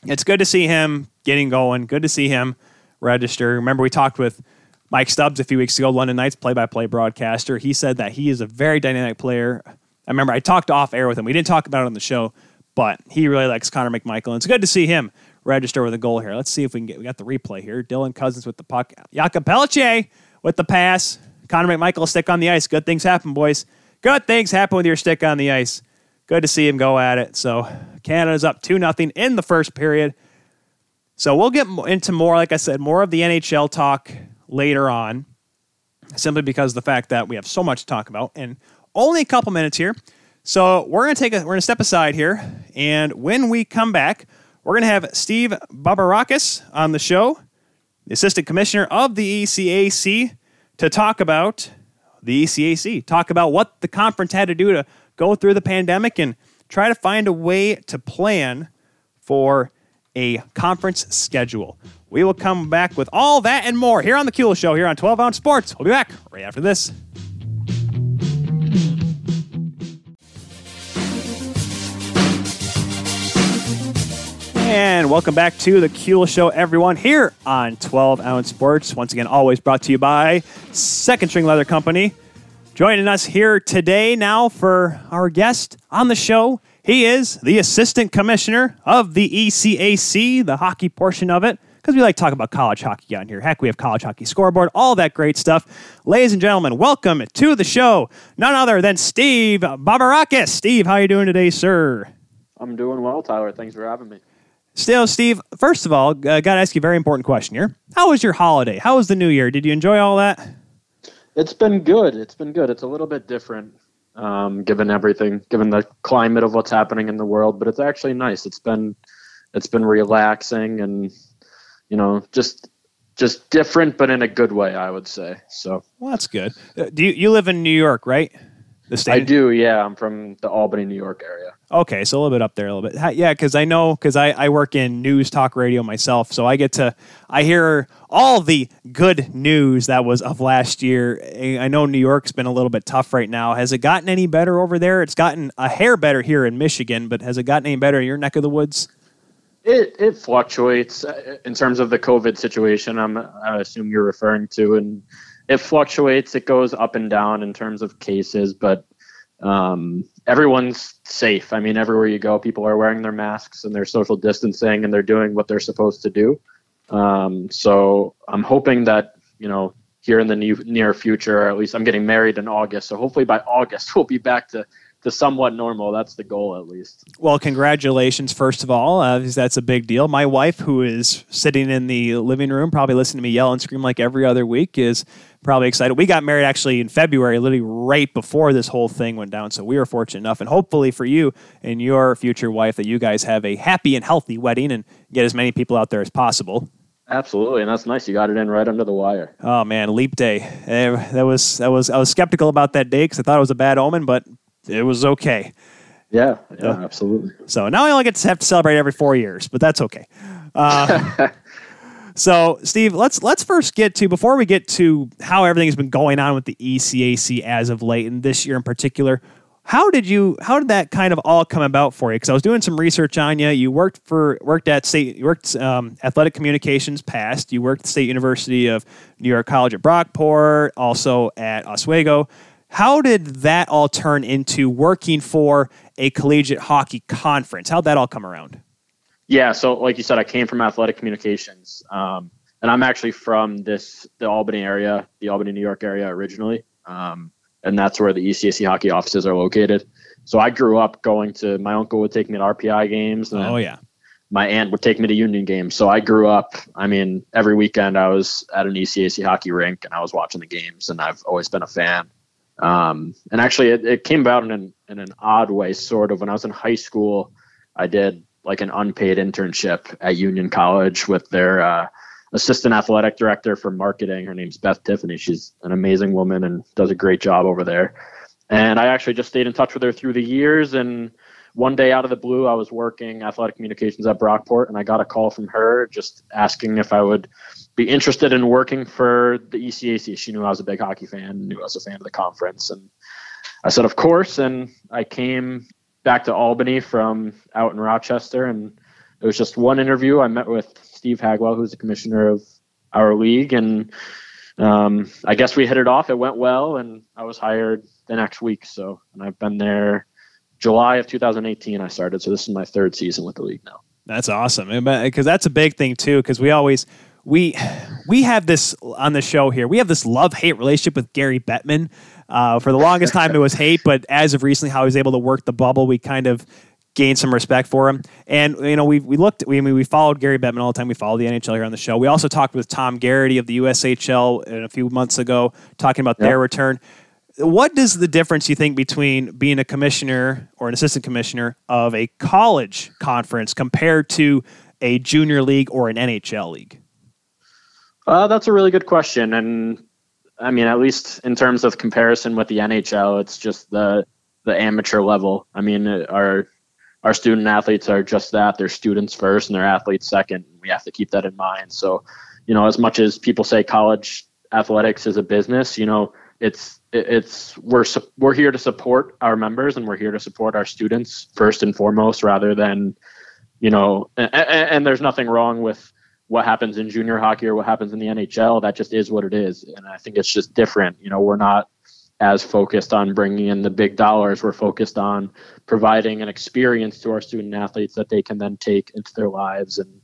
it's good to see him getting going. Good to see him register. Remember, we talked with Mike Stubbs a few weeks ago, London Knights play by play broadcaster. He said that he is a very dynamic player. I remember I talked off air with him. We didn't talk about it on the show, but he really likes Connor McMichael. And it's good to see him register with a goal here. Let's see if we can get, we got the replay here. Dylan Cozens with the puck. Jakob Pelletier with the pass. Connor McMichael stick on the ice. Good things happen, boys. Good things happen with your stick on the ice. Good to see him go at it. So Canada's up 2 0 in the first period. So we'll get into more, like I said, more of the NHL talk later on, simply because the fact that we have so much to talk about. And only a couple minutes here. So we're gonna take a we're gonna step aside here, and when we come back, we're gonna have Steve Bobarakis on the show, the assistant commissioner of the ECAC, to talk about the ECAC, talk about what the conference had to do to go through the pandemic and try to find a way to plan for a conference schedule. We will come back with all that and more here on The Kuehl Show here on 12 Ounce Sports. We'll be back right after this. And welcome back to the Kuehl Show, everyone, here on 12 Ounce Sports. Once again, always brought to you by Second String Leather Company. Joining us here today now for our guest on the show, he is the Assistant Commissioner of the ECAC, the hockey portion of it, because we like to talk about college hockey on here. Heck, we have college hockey scoreboard, all that great stuff. Ladies and gentlemen, welcome to the show, none other than Steve Bobarakis. Steve, how are you doing today, sir? I'm doing well, Tyler. Thanks for having me. Still, Steve, first of all, uh, got to ask you a very important question here. How was your holiday? How was the new year? Did you enjoy all that? It's been good. It's been good. It's a little bit different um, given everything, given the climate of what's happening in the world, but it's actually nice. It's been it's been relaxing and you know, just just different but in a good way, I would say. So Well, that's good. Uh, do you you live in New York, right? The state. I do. Yeah, I'm from the Albany, New York area. Okay, so a little bit up there, a little bit. Yeah, because I know because I, I work in news talk radio myself, so I get to I hear all the good news that was of last year. I know New York's been a little bit tough right now. Has it gotten any better over there? It's gotten a hair better here in Michigan, but has it gotten any better in your neck of the woods? It it fluctuates uh, in terms of the COVID situation. I'm I assume you're referring to, and it fluctuates. It goes up and down in terms of cases, but um, everyone's safe. I mean, everywhere you go, people are wearing their masks and they're social distancing and they're doing what they're supposed to do. Um, so I'm hoping that you know here in the new, near future, or at least I'm getting married in August. So hopefully by August we'll be back to to somewhat normal. That's the goal, at least. Well, congratulations, first of all. Uh, that's a big deal. My wife, who is sitting in the living room, probably listening to me yell and scream like every other week, is probably excited. We got married actually in February, literally right before this whole thing went down. So we were fortunate enough, and hopefully for you and your future wife, that you guys have a happy and healthy wedding and get as many people out there as possible. Absolutely, and that's nice. You got it in right under the wire. Oh man, leap day. Eh, that was that was I was skeptical about that day because I thought it was a bad omen, but it was okay. Yeah, yeah, absolutely. So now I only get to have to celebrate every four years, but that's okay. Uh, so, Steve, let's let's first get to before we get to how everything has been going on with the ECAC as of late, and this year in particular. How did you? How did that kind of all come about for you? Because I was doing some research on you. You worked for worked at state. You worked um, athletic communications past. You worked at State University of New York College at Brockport, also at Oswego How did that all turn into working for a collegiate hockey conference? How'd that all come around? Yeah, so like you said, I came from athletic communications, um, and I'm actually from this the Albany area, the Albany, New York area originally, um, and that's where the ECAC hockey offices are located. So I grew up going to my uncle would take me to RPI games. And oh yeah. My aunt would take me to Union games. So I grew up. I mean, every weekend I was at an ECAC hockey rink and I was watching the games, and I've always been a fan. Um, and actually, it, it came about in an, in an odd way, sort of. When I was in high school, I did like an unpaid internship at Union College with their uh, assistant athletic director for marketing. Her name's Beth Tiffany. She's an amazing woman and does a great job over there. And I actually just stayed in touch with her through the years. And one day out of the blue, I was working athletic communications at Brockport, and I got a call from her just asking if I would be interested in working for the ECAC. She knew I was a big hockey fan, knew I was a fan of the conference, and I said, of course. And I came back to Albany from out in Rochester, and it was just one interview. I met with Steve Hagwell, who's the commissioner of our league, and um, I guess we hit it off. It went well, and I was hired the next week. So, and I've been there July of 2018. I started, so this is my third season with the league now. That's awesome, because that's a big thing too. Because we always we we have this on the show here. We have this love hate relationship with Gary Bettman. Uh, for the longest time, it was hate, but as of recently, how he was able to work the bubble, we kind of gained some respect for him. And you know, we we looked. We I mean, we followed Gary Bettman all the time. We followed the NHL here on the show. We also talked with Tom Garrity of the USHL a few months ago, talking about yep. their return. What does the difference you think between being a commissioner or an assistant commissioner of a college conference compared to a junior league or an NHL league? Uh, that's a really good question, and I mean, at least in terms of comparison with the NHL, it's just the the amateur level. I mean, our our student athletes are just that. They're students first and they're athletes second. We have to keep that in mind. So, you know, as much as people say college athletics is a business, you know, it's it's we're we're here to support our members and we're here to support our students first and foremost rather than you know and, and there's nothing wrong with what happens in junior hockey or what happens in the NHL. That just is what it is. And I think it's just different. You know, we're not as focused on bringing in the big dollars. We're focused on providing an experience to our student athletes that they can then take into their lives and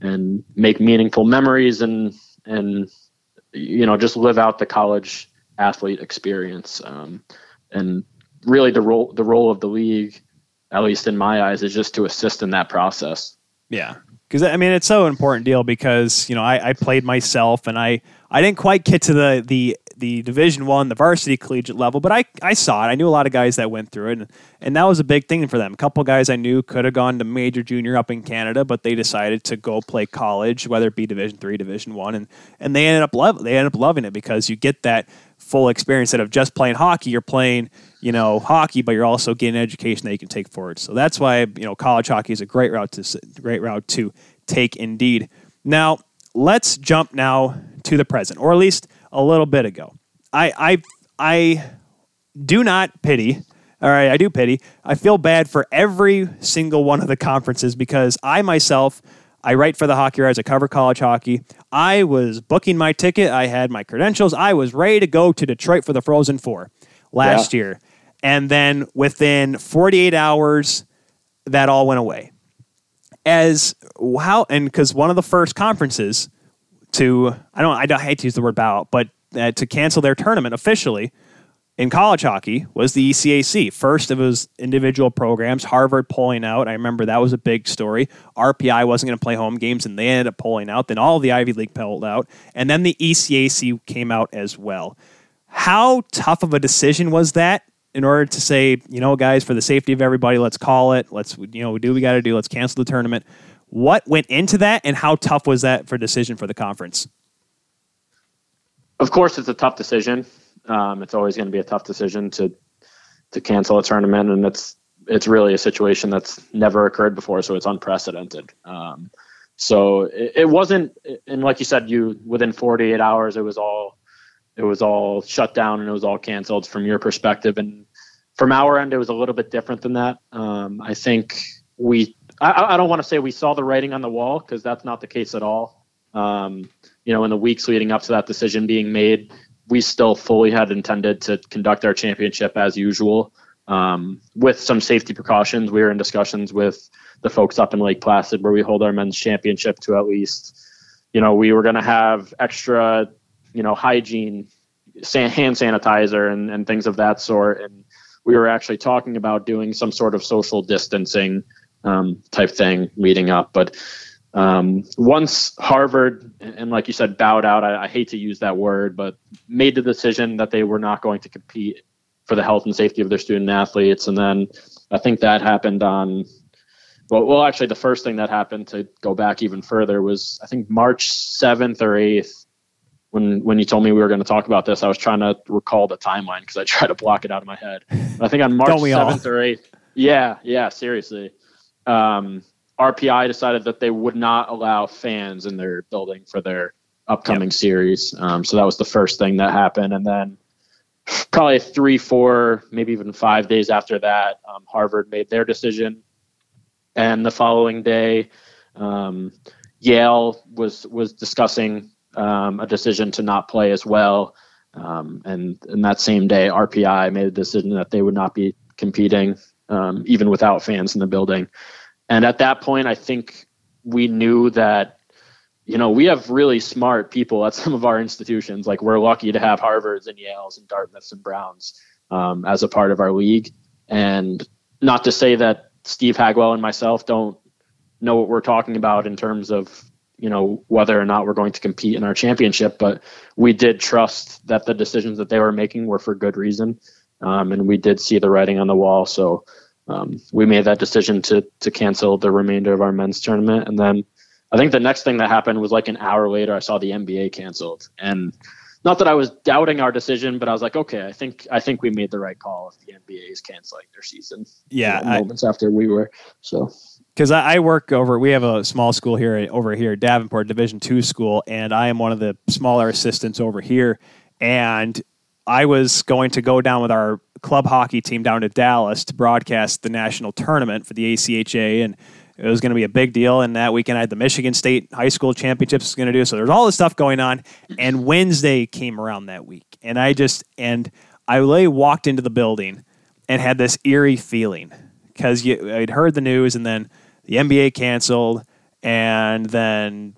and make meaningful memories and and you know just live out the college athlete experience. Um, and really, the role the role of the league, at least in my eyes, is just to assist in that process. Yeah, because I mean it's so important deal because you know I, I played myself and I I didn't quite get to the the the division one the varsity collegiate level but I, I saw it. I knew a lot of guys that went through it and, and that was a big thing for them. A couple guys i knew could have gone to major junior up in canada but they decided to go play college whether it be division three division one and, and they ended up love they ended up loving it because you get that full experience instead of just playing hockey you're playing you know hockey but you're also getting education that you can take forward so that's why you know college hockey is a great route to great route to take indeed. Now, let's jump now to the present, or at least a little bit ago. I I I do not pity. All right, I do pity. I feel bad for every single one of the conferences because I myself I write for the Hockey Rise. I cover college hockey. I was booking my ticket. I had my credentials. I was ready to go to Detroit for the Frozen Four last yeah. year. And then within 48 hours, that all went away as how and because one of the first conferences to I don't I don't hate to use the word bow but uh, to cancel their tournament officially in college hockey was the ECAC. First, it was individual programs. Harvard pulling out. I remember that was a big story. RPI wasn't going to play home games, and they ended up pulling out. Then all the Ivy League pulled out, and then the ECAC came out as well. How tough of a decision was that in order to say, you know, guys, for the safety of everybody, let's call it. Let's, you know, do what we got to do. Let's cancel the tournament. What went into that, and how tough was that for decision for the conference? Of course, it's a tough decision. Um, it's always going to be a tough decision to to cancel a tournament, and it's it's really a situation that's never occurred before, so it's unprecedented. Um, so it, it wasn't, and like you said, you within 48 hours, it was all it was all shut down and it was all canceled from your perspective. And from our end, it was a little bit different than that. Um, I think we, I, I don't want to say we saw the writing on the wall because that's not the case at all. Um, you know, in the weeks leading up to that decision being made, we still fully had intended to conduct our championship as usual um, with some safety precautions. We were in discussions with the folks up in Lake Placid where we hold our men's championship to at least, you know, we were going to have extra, you know, hygiene, hand sanitizer, and, and things of that sort. And we were actually talking about doing some sort of social distancing um, type thing leading up. But um, once Harvard, and like you said, bowed out, I, I, hate to use that word, but made the decision that they were not going to compete for the health and safety of their student athletes. And then I think that happened on, well, well, actually, the first thing that happened to go back even further was I think March 7th or 8th. When, when you told me we were going to talk about this, I was trying to recall the timeline because I tried to block it out of my head. But I think on March 7th all? or 8th, yeah, yeah, seriously. Um, RPI decided that they would not allow fans in their building for their upcoming yep. series. Um, so that was the first thing that happened. And then probably three, four, maybe even five days after that, um, Harvard made their decision. And the following day, um, Yale was was discussing um, a decision to not play as well. Um, and in that same day, RPI made a decision that they would not be competing, um, even without fans in the building. And at that point, I think we knew that, you know, we have really smart people at some of our institutions. Like we're lucky to have Harvards and Yales and Dartmouths and Browns um, as a part of our league. And not to say that Steve Hagwell and myself don't know what we're talking about in terms of you know whether or not we're going to compete in our championship but we did trust that the decisions that they were making were for good reason um, and we did see the writing on the wall so um, we made that decision to to cancel the remainder of our men's tournament, and then I think the next thing that happened was like an hour later, I saw the NBA canceled, and not that I was doubting our decision, but I was like, okay, I think I think we made the right call if the NBA is canceling their season. Yeah, moments after we were so. Because I, I, work over, we have a small school here over here, Davenport Division two school, and I am one of the smaller assistants over here. And I was going to go down with our club hockey team down to Dallas to broadcast the national tournament for the ACHA, and it was going to be a big deal. And that weekend, I had the Michigan State High School Championships was going to do. So there's all this stuff going on. And Wednesday came around that week, and I just and I really walked into the building and had this eerie feeling because I'd heard the news, and then the NBA canceled, and then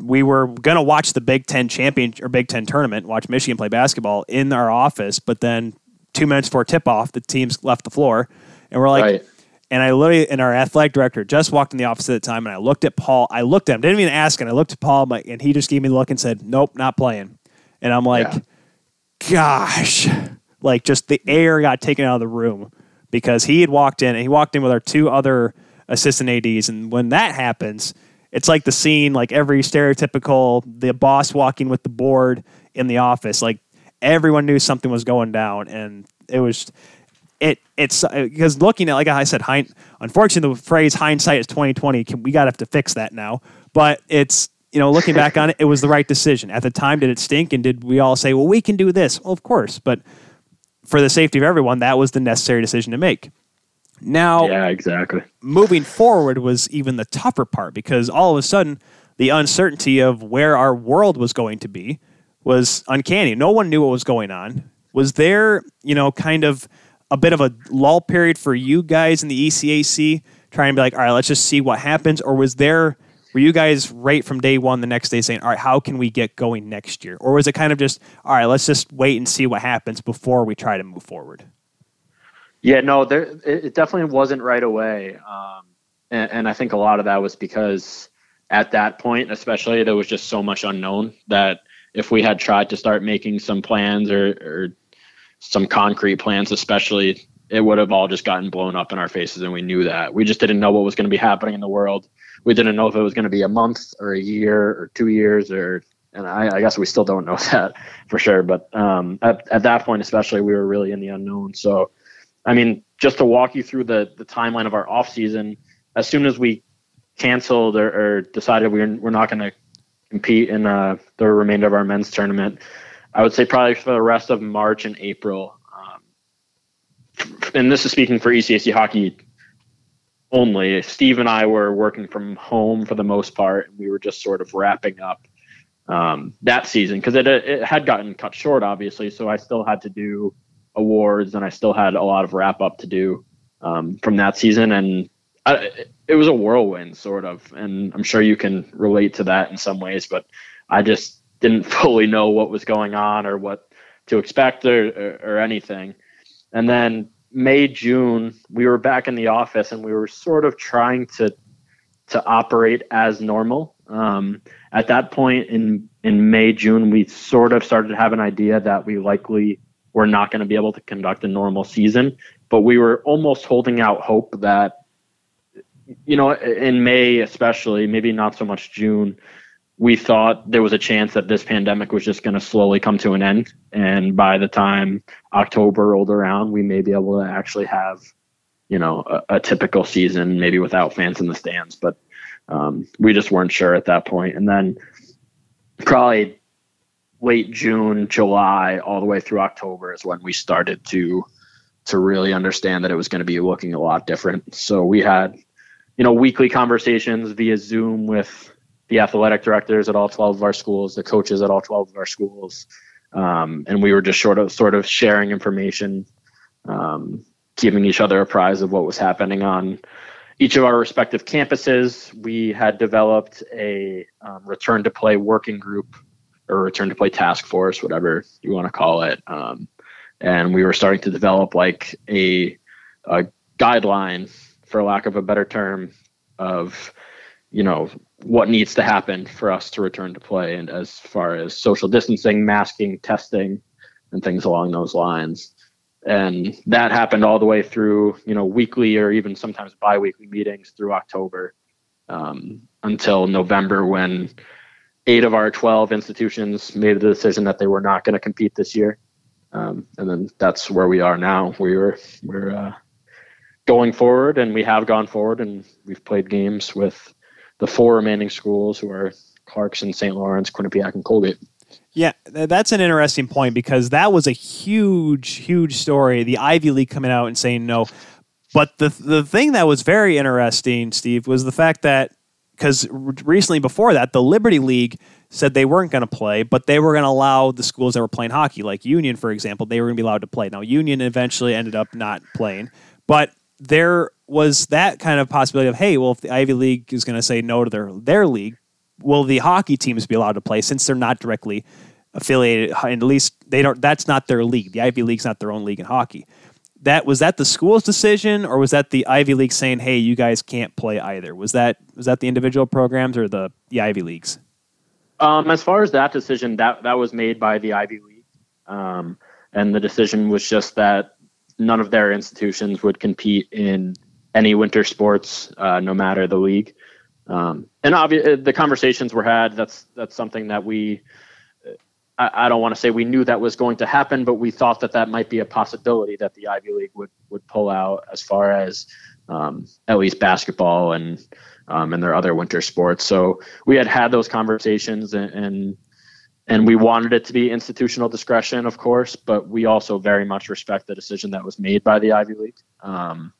we were gonna watch the Big Ten champion or Big Ten tournament, watch Michigan play basketball in our office, but then two minutes before tip off, the teams left the floor, and we're like, right. and I literally, and our athletic director just walked in the office at the time, and I looked at Paul. I looked at him, didn't even ask, and I looked at Paul, and he just gave me the look and said, "Nope, not playing." And I'm like, yeah. "Gosh!" Like just the air got taken out of the room because he had walked in, and he walked in with our two other assistant ads, and when that happens it's like the scene, like every stereotypical the boss walking with the board in the office. Like everyone knew something was going down, and it was it it's because looking at like I said, hind, unfortunately the phrase hindsight is twenty twenty. We got to have to fix that now. But it's you know looking back on it, it was the right decision at the time. Did it stink? And did we all say, well, we can do this? Well, of course, but for the safety of everyone, that was the necessary decision to make. Now, yeah, exactly. Moving forward was even the tougher part because all of a sudden the uncertainty of where our world was going to be was uncanny. No one knew what was going on. Was there, you know, kind of a bit of a lull period for you guys in the ECAC trying to be like, all right, let's just see what happens? Or was there, were you guys right from day one the next day saying, all right, how can we get going next year? Or was it kind of just, all right, let's just wait and see what happens before we try to move forward? Yeah, no, there it definitely wasn't right away, um, and, and I think a lot of that was because at that point, especially, there was just so much unknown that if we had tried to start making some plans or, or some concrete plans, especially, it would have all just gotten blown up in our faces, and we knew that. We just didn't know what was going to be happening in the world. We didn't know if it was going to be a month or a year or two years or and I, I, guess we still don't know that for sure. But um, at, at that point, especially, we were really in the unknown. So I mean, just to walk you through the the timeline of our off season, as soon as we canceled or, or decided we we're, we're not going to compete in uh, the remainder of our men's tournament, I would say probably for the rest of March and April. Um, and this is speaking for ECAC hockey only. Steve and I were working from home for the most part, and we were just sort of wrapping up um, that season because it, it had gotten cut short, obviously. So I still had to do awards and I still had a lot of wrap up to do um, from that season. And I, it was a whirlwind, sort of. And I'm sure you can relate to that in some ways, but I just didn't fully know what was going on or what to expect or, or, or anything. And then May, June, we were back in the office and we were sort of trying to to operate as normal. Um, at that point in in May, June, we sort of started to have an idea that we likely were not going to be able to conduct a normal season, but we were almost holding out hope that, you know, in May especially, maybe not so much June, we thought there was a chance that this pandemic was just going to slowly come to an end, and by the time October rolled around, we may be able to actually have, you know, a, a typical season, maybe without fans in the stands, but um, we just weren't sure at that point. And then probably late June, July, all the way through October is when we started to to really understand that it was going to be looking a lot different. So we had, you know, weekly conversations via Zoom with the athletic directors at all 12 of our schools, the coaches at all 12 of our schools. Um, and we were just sort of sort of sharing information, um, giving each other apprise of what was happening on each of our respective campuses, we had developed a um, return to play working group or return to play task force, whatever you want to call it. Um, and we were starting to develop like a, a, guideline, for lack of a better term, of you know what needs to happen for us to return to play, and as far as social distancing, masking, testing, and things along those lines. And that happened all the way through you know weekly or even sometimes biweekly meetings through october um, until november when eight of our 12 institutions made the decision that they were not going to compete this year. Um, and then that's where we are now. We were we're uh, going forward and we have gone forward and we've played games with the four remaining schools who are clarkson st lawrence quinnipiac and colgate yeah, that's an interesting point because that was a huge, huge story. The Ivy League coming out and saying no. But the the thing that was very interesting, Steve, was the fact that because recently before that, the Liberty League said they weren't going to play, but they were going to allow the schools that were playing hockey, like Union, for example, they were going to be allowed to play. Now, Union eventually ended up not playing, but there was that kind of possibility of, hey, well, if the Ivy League is going to say no to their their league, will the hockey teams be allowed to play since they're not directly affiliated? And at least they don't. That's not their league. The Ivy League's not their own league in hockey. That was that the school's decision, or was that the Ivy League saying, "Hey, you guys can't play either"? Was that was that the individual programs or the the Ivy Leagues? Um, as far as that decision, that that was made by the Ivy League, um, and the decision was just that none of their institutions would compete in any winter sports, uh, no matter the league. Um, and uh, the conversations were had. That's that's something that we. I, I don't want to say we knew that was going to happen, but we thought that that might be a possibility that the Ivy League would would pull out as far as um, at least basketball and um, and their other winter sports. So we had had those conversations and and we wanted it to be institutional discretion, of course, but we also very much respect the decision that was made by the Ivy League. Um,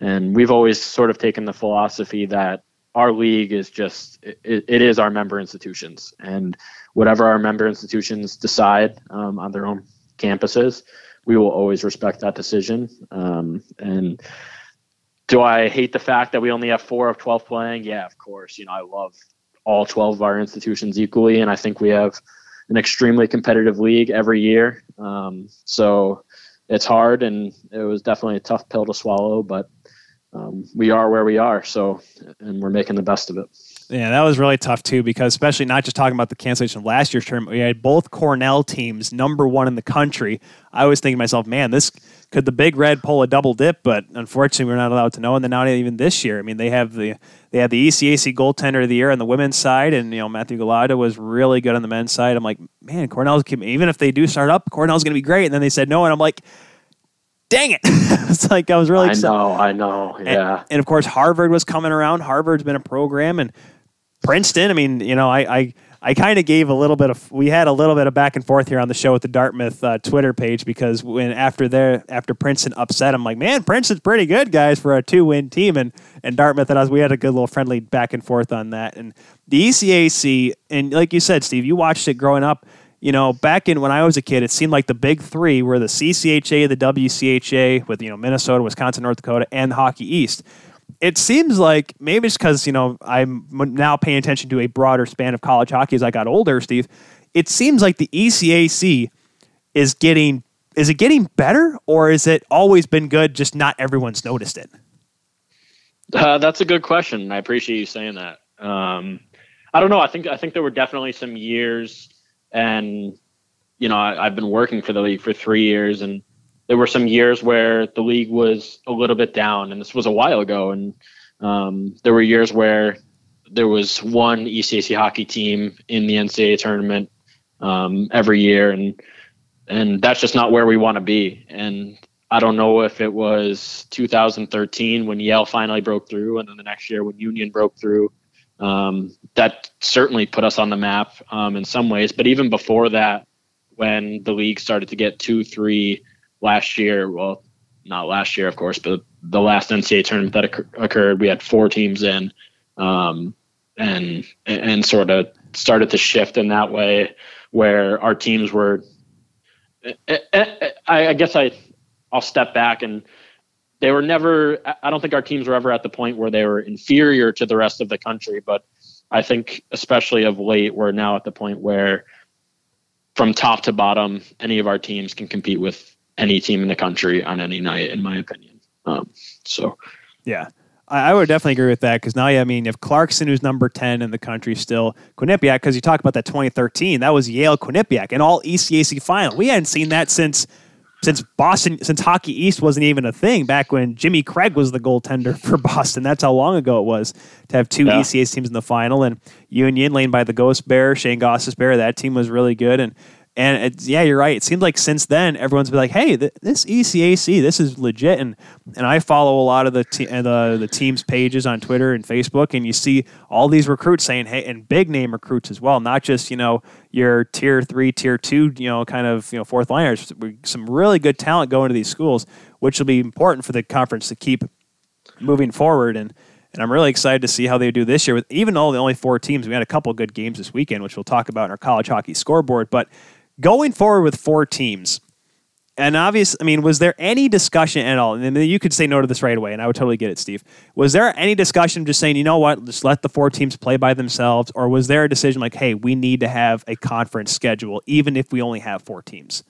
and we've always sort of taken the philosophy that our league is just it, it is our member institutions. And whatever our member institutions decide um, on their own campuses we will always respect that decision. Um, and do i hate the fact that we only have four of 12 playing? Yeah of course. You know i love all 12 of our institutions equally and i think we have an extremely competitive league every year um, so it's hard and it was definitely a tough pill to swallow but um, we are where we are. So, and we're making the best of it. Yeah, that was really tough too, because especially not just talking about the cancellation of last year's tournament, we had both Cornell teams number one in the country. I was thinking to myself, man, this could the Big Red pull a double dip, but unfortunately, we're not allowed to know. And then not even this year. I mean, they have the they had the ECAC goaltender of the year on the women's side, and you know Matthew Galajda was really good on the men's side. I'm like, man, Cornell's even if they do start up, Cornell's going to be great. And then they said no, and I'm like dang it. it's like I was really excited. I know, I know. Yeah. And, and, of course Harvard was coming around. Harvard's been a program and Princeton. I mean, you know, I I, I kind of gave a little bit of we had a little bit of back and forth here on the show with the Dartmouth uh, Twitter page because when after their after Princeton upset, I'm like, man, Princeton's pretty good, guys, for a two win team, and and Dartmouth and us, we had a good little friendly back and forth on that, and the ECAC, and like you said, Steve, you watched it growing up you know, back in when I was a kid, it seemed like the big three were the CCHA, the WCHA, with you know Minnesota, Wisconsin, North Dakota, and Hockey East. It seems like maybe it's because you know I'm now paying attention to a broader span of college hockey as I got older, Steve. It seems like the ECAC is getting is it getting better or is it always been good? Just not everyone's noticed it. Uh, that's a good question. I appreciate you saying that. Um, I don't know. I think I think there were definitely some years and you know I, have been working for the league for three years, and there were some years where the league was a little bit down, and this was a while ago, and um, there were years where there was one ECAC hockey team in the NCAA tournament um, every year, and and that's just not where we want to be. And I don't know if it was 2013 when Yale finally broke through, and then the next year when Union broke through. Um, that certainly put us on the map um, in some ways. But even before that, when the league started to get two, three last year, well, not last year, of course, but the last NCAA tournament that occurred, we had four teams in, um, and and sort of started to shift in that way, where our teams were. Eh, eh, eh, I, I guess I I'll step back and they were never i don't think our teams were ever at the point where they were inferior to the rest of the country but i think especially of late we're now at the point where from top to bottom any of our teams can compete with any team in the country on any night in my opinion um, so yeah I would definitely agree with that because now, yeah, I mean, if Clarkson, who's number 10 in the country still, Quinnipiac, because you talk about that 2013, that was Yale Quinnipiac, and all ECAC final. We hadn't seen that since since Boston, since Hockey East wasn't even a thing back when Jimmy Craig was the goaltender for Boston. That's how long ago it was to have two yeah. ECAC teams in the final. And Union, lane by the Ghost Bear, Shayne Gostisbehere, that team was really good. And and yeah, you're right. It seems like since then, everyone's been like, "Hey, th- this ECAC, this is legit." And and I follow a lot of the te- uh, the the teams' pages on Twitter and Facebook, and you see all these recruits saying, "Hey," and big name recruits as well, not just you know your tier three, tier two, you know, kind of you know fourth liners. Some really good talent going to these schools, which will be important for the conference to keep moving forward. And and I'm really excited to see how they do this year. With even though the only four teams, we had a couple good games this weekend, which we'll talk about in our college hockey scoreboard, but going forward with four teams, and obviously, I mean, was there any discussion at all? And you could say no to this right away, and I would totally get it, Steve. Was there any discussion just saying, you know what, just let the four teams play by themselves, or was there a decision like, hey, we need to have a conference schedule, even if we only have four teams?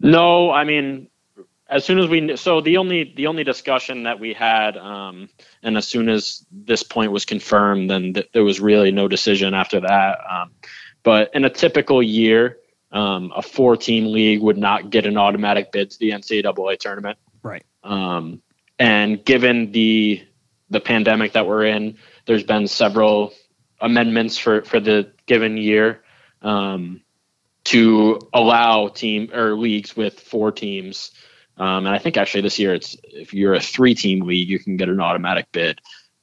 No, I mean, as soon as we so the only the only discussion that we had, um, and as soon as this point was confirmed, then th- there was really no decision after that. Um, but in a typical year, um, a four team league would not get an automatic bid to the NCAA tournament. Right. Um, and given the the pandemic that we're in, there's been several amendments for, for the given year um, to allow team or leagues with four teams. Um, and I think actually this year it's if you're a three team league, you can get an automatic bid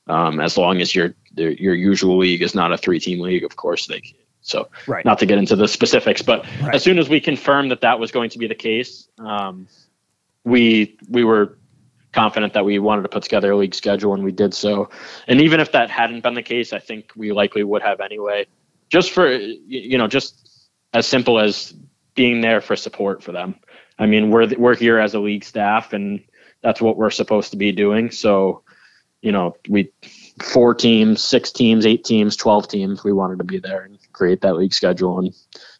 um, as long as your your usual league is not a three team league. Of course, they so, right. not to get into the specifics, but right. as soon as we confirmed that that was going to be the case, um, we we were confident that we wanted to put together a league schedule, and we did so. And even if that hadn't been the case, I think we likely would have anyway. Just for you know, just as simple as being there for support for them. I mean, we're we're here as a league staff, and that's what we're supposed to be doing. So, you know, we four teams, six teams, eight teams, 12 teams. We wanted to be there and create that league schedule and,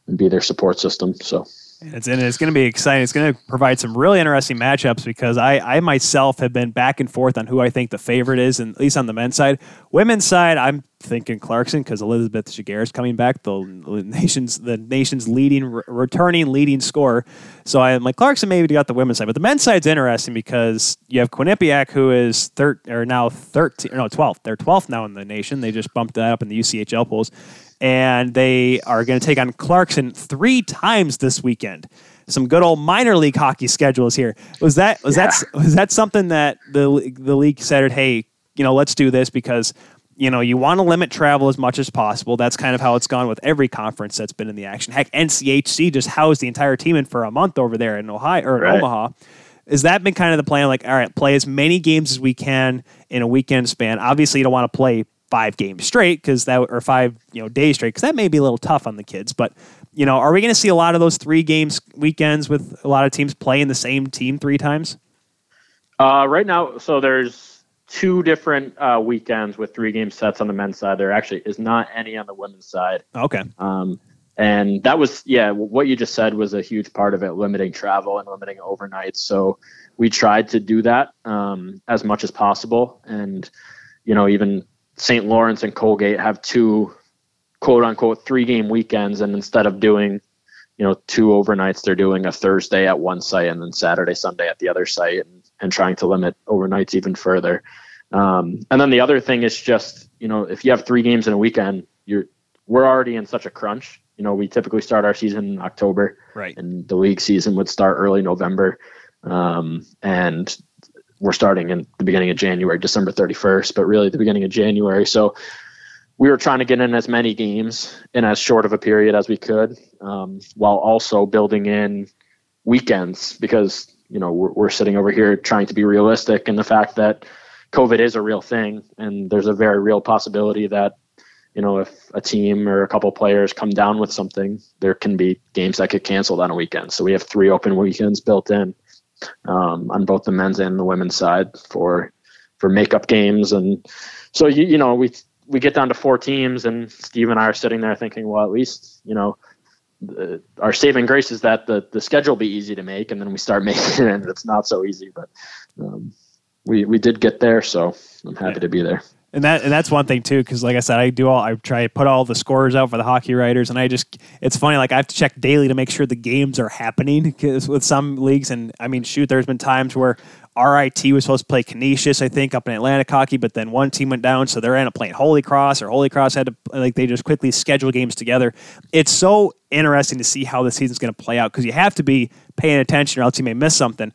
and be their support system. So. It's and it's going to be exciting. It's going to provide some really interesting matchups because I, I myself have been back and forth on who I think the favorite is, and at least on the men's side. Women's side, I'm thinking Clarkson because Elizabeth Giguere is coming back, the nation's the nation's leading returning leading scorer. So I'm like Clarkson maybe got the women's side, but the men's side's interesting because you have Quinnipiac who is third or now thirteen, or no twelfth. They're twelfth now in the nation. They just bumped that up in the USCHO polls and they are going to take on Clarkson three times this weekend. Some good old minor league hockey schedules here. Was that was yeah. that was that something that the the league said? Hey, you know, let's do this because you know, you want to limit travel as much as possible. That's kind of how it's gone with every conference that's been in the action. Heck, NCHC just housed the entire team in for a month over there in Ohio or in Right. Omaha. Is that been kind of the plan? Like, all right, play as many games as we can in a weekend span. Obviously, you don't want to play five games straight because that or five you know days straight because that may be a little tough on the kids. But you know, are we going to see a lot of those three games weekends with a lot of teams playing the same team three times? Uh, right now, so there's two different uh, weekends with three game sets on the men's side. There actually is not any on the women's side. Okay, Um, and that was, yeah, what you just said was a huge part of it, limiting travel and limiting overnights. So we tried to do that um, as much as possible. And, you know, even St. Lawrence and Colgate have two quote unquote three game weekends. And instead of doing, you know, two overnights, they're doing a Thursday at one site and then Saturday, Sunday at the other site and, and trying to limit overnights even further. Um, and then the other thing is just, you know, if you have three games in a weekend, you're, we're already in such a crunch. You know, we typically start our season in October right. and the league season would start early November. Um, and we're starting in the beginning of January, December 31st, but really the beginning of January. So we were trying to get in as many games in as short of a period as we could, um, while also building in weekends because, you know, we're, we're sitting over here trying to be realistic and the fact that COVID is a real thing. And there's a very real possibility that you know, if a team or a couple players come down with something, there can be games that get canceled on a weekend. So we have three open weekends built in um, on both the men's and the women's side for for makeup games, and so you you know we we get down to four teams, and Steve and I are sitting there thinking, well, at least you know. The, our saving grace is that the, the schedule will be easy to make, and then we start making it, and it's not so easy. But um, we we did get there, so I'm happy Yeah. to be there. And that and that's one thing too, because like I said, I do all I try to put all the scores out for the hockey writers, and I just it's funny like I have to check daily to make sure the games are happening. Because with some leagues, and I mean, shoot, there's been times where RIT was supposed to play Canisius, I think, up in Atlantic hockey, but then one team went down, so they're ended up playing Holy Cross, or Holy Cross had to like they just quickly schedule games together. It's so interesting to see how the season's going to play out because you have to be paying attention, or else you may miss something.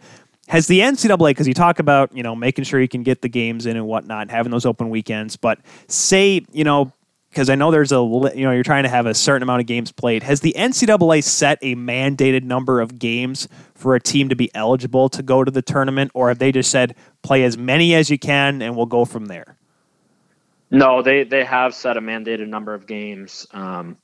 Has the NCAA, because you talk about, you know, making sure you can get the games in and whatnot, having those open weekends, but say, you know, because I know there's a, you know, you're trying to have a certain amount of games played. Has the NCAA set a mandated number of games for a team to be eligible to go to the tournament, or have they just said play as many as you can and we'll go from there? No, they they have set a mandated number of games. Um,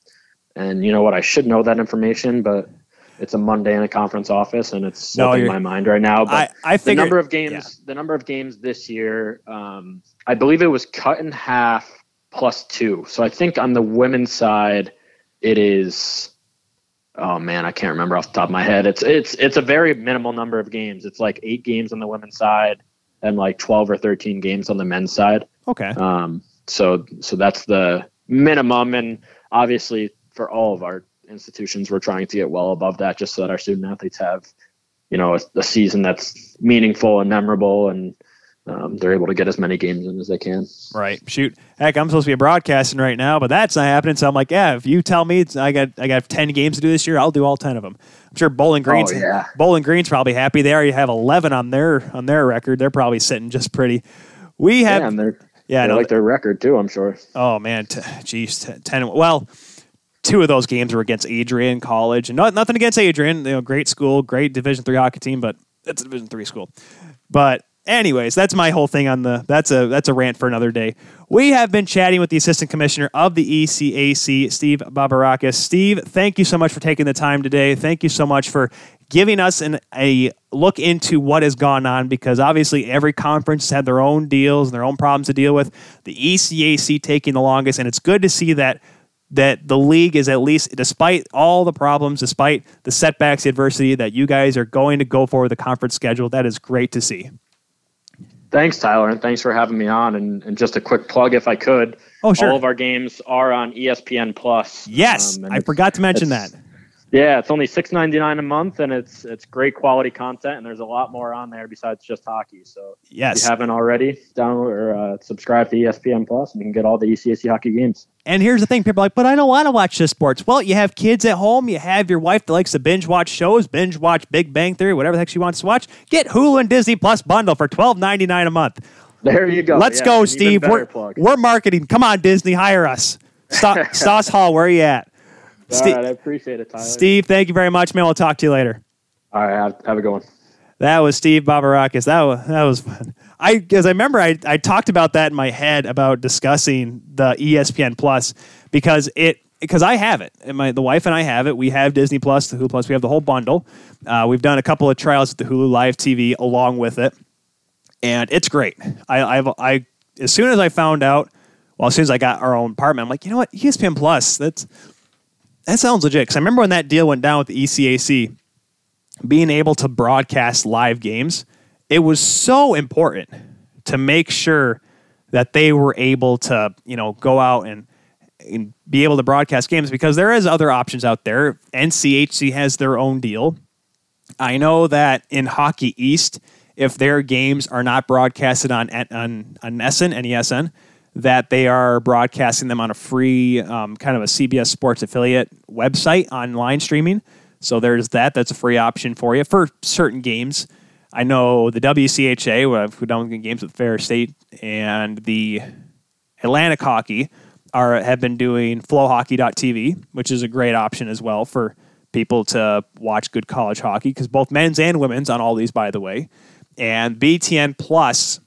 and you know what? I should know that information, but it's a Monday in a conference office, and it's No, you're- my mind right now. But I, I the number of games, the number of games this year, um, I believe it was cut in half plus two. So I think on the women's side, it is. Oh man, I can't remember off the top of my head. It's it's it's a very minimal number of games. It's like eight games on the women's side and like twelve or thirteen games on the men's side. okay. Um, so so that's the minimum, and obviously for all of our institutions, we're trying to get well above that, just so that our student athletes have, you know, a, a season that's meaningful and memorable, and um, they're able to get as many games in as they can. Right. Shoot. Heck, I'm supposed to be broadcasting right now, but that's not happening. So I'm like, yeah, if you tell me it's, I got I got ten games to do this year, I'll do all ten of them. I'm sure Bowling Green's Oh, yeah. Bowling Green's probably happy. They already have eleven on their on their record. They're probably sitting just pretty. We have Yeah, and they're yeah, they no, like their record too. I'm sure. Oh man, t- geez, t- ten. Well, two of those games were against Adrian College, and not, nothing against Adrian. You know, great school, great Division three hockey team, but it's a Division three school. But anyways, that's my whole thing on the. That's a that's a rant for another day. We have been chatting with the assistant commissioner of the ECAC, Steve Bobarakis. Steve, thank you so much for taking the time today. Thank you so much for giving us an, a look into what has gone on because obviously every conference has had their own deals and their own problems to deal with. The ECAC taking the longest, and it's good to see that that the league is at least, despite all the problems, despite the setbacks, the adversity, that you guys are going to go for the conference schedule. That is great to see. Thanks, Tyler, and thanks for having me on. And, and just a quick plug, if I could. Oh, sure. All of our games are on ESPN Plus. Yes, Um, I forgot to mention that. Yeah, it's only six ninety nine a month, and it's it's great quality content, and there's a lot more on there besides just hockey. So if you haven't already, download or uh, subscribe to ESPN Plus, and you can get all the ECAC hockey games. And here's the thing people are like, but I don't want to watch the sports. Well, you have kids at home. You have your wife that likes to binge watch shows, binge watch Big Bang Theory, whatever the heck she wants to watch. Get Hulu and Disney Plus bundle for twelve ninety nine a month. There you go. Let's Yeah, go, Steve. We're, plug. we're marketing. Come on, Disney, hire us. Sta- Stoss Hall, where are you at? All Ste- right, I appreciate it, Tyler. Steve, thank you very much, man. We'll talk to you later. All right, have, have a good one. That was Steve Bobarakis. That was that was fun. I because I remember I, I talked about that in my head about discussing the ESPN Plus because it because I have it and my the wife and I have it. We have Disney Plus, the Hulu Plus. We have the whole bundle. Uh, we've done a couple of trials with the Hulu Live TV along with it, and it's great. I I've, I as soon as I found out, well, as soon as I got our own apartment, I'm like, you know what, ESPN Plus. That's that sounds legit. Because I remember when that deal went down with the ECAC being able to broadcast live games, it was so important to make sure that they were able to, you know, go out and, and be able to broadcast games because there is other options out there. NCHC has their own deal. I know that in Hockey East, if their games are not broadcasted on on, on NESN, NESN, that they are broadcasting them on a free um, kind of a CBS Sports affiliate website online streaming. So there's that. That's a free option for you for certain games. I know the WCHA, who done games with Ferris State, and the Atlantic Hockey are have been doing flowhockey.tv, which is a great option as well for people to watch good college hockey because both men's and women's on all these, by the way. And BTN Plus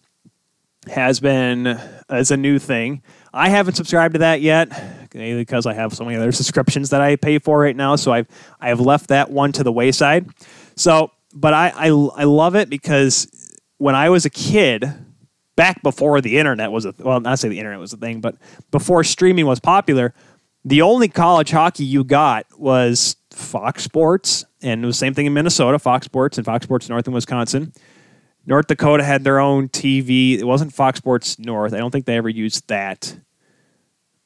has been as a new thing. I haven't subscribed to that yet because I have so many other subscriptions that I pay for right now. So I've I have left that one to the wayside. So, but I I, I love it because when I was a kid, back before the internet was a well, not say the internet was a thing, but before streaming was popular, the only college hockey you got was Fox Sports, and it was the same thing in Minnesota, Fox Sports and Fox Sports North in Wisconsin. North Dakota had their own TV. It wasn't Fox Sports North. I don't think they ever used that.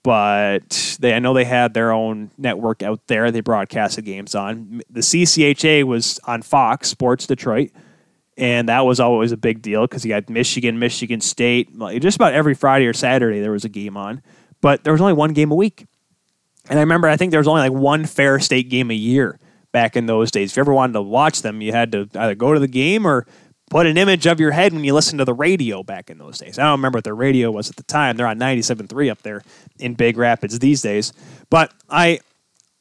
But they, I know they had their own network out there. They broadcasted games on. The CCHA was on Fox Sports Detroit, and that was always a big deal because you had Michigan, Michigan State. Just about every Friday or Saturday there was a game on, but there was only one game a week. And I remember, I think there was only like one Ferris State game a year back in those days. If you ever wanted to watch them, you had to either go to the game or put an image of your head when you listen to the radio back in those days. I don't remember what their radio was at the time. They're on 97.3 up there in Big Rapids these days. But I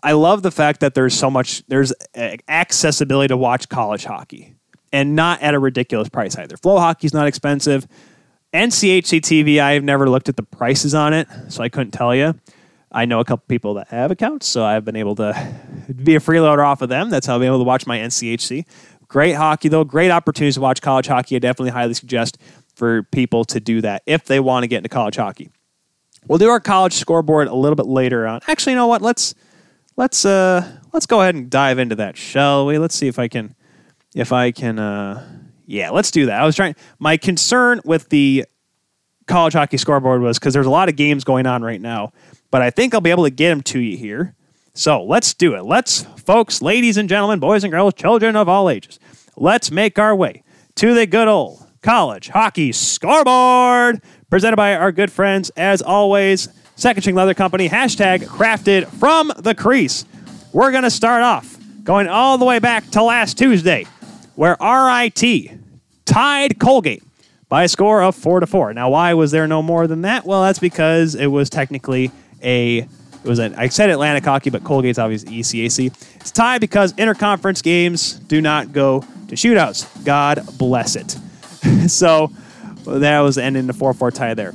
I love the fact that there's so much there's accessibility to watch college hockey and not at a ridiculous price either. Flow hockey's not expensive. NCHC TV, I have never looked at the prices on it, so I couldn't tell you. I know a couple people that have accounts, so I've been able to be a freeloader off of them. That's how I've been able to watch my NCHC. Great hockey, though. Great opportunities to watch college hockey. I definitely highly suggest for people to do that if they want to get into college hockey. We'll do our college scoreboard a little bit later on. Actually, you know what? Let's let's uh let's go ahead and dive into that, shall we? Let's see if I can if I can uh yeah, let's do that. I was trying my concern with the college hockey scoreboard was because there's a lot of games going on right now, but I think I'll be able to get them to you here. So let's do it. Let's, folks, ladies and gentlemen, boys and girls, children of all ages, let's make our way to the good old college hockey scoreboard presented by our good friends, as always, Second String Leather Company, hashtag crafted from the crease. We're going to start off going all the way back to last Tuesday, where RIT tied Colgate by a score of four to four. Now, why was there no more than that? Well, that's because it was technically a it was an I said Atlantic hockey, but Colgate's obviously ECAC. It's tied because interconference games do not go to shootouts. God bless it. so that was the end in the four four tie there.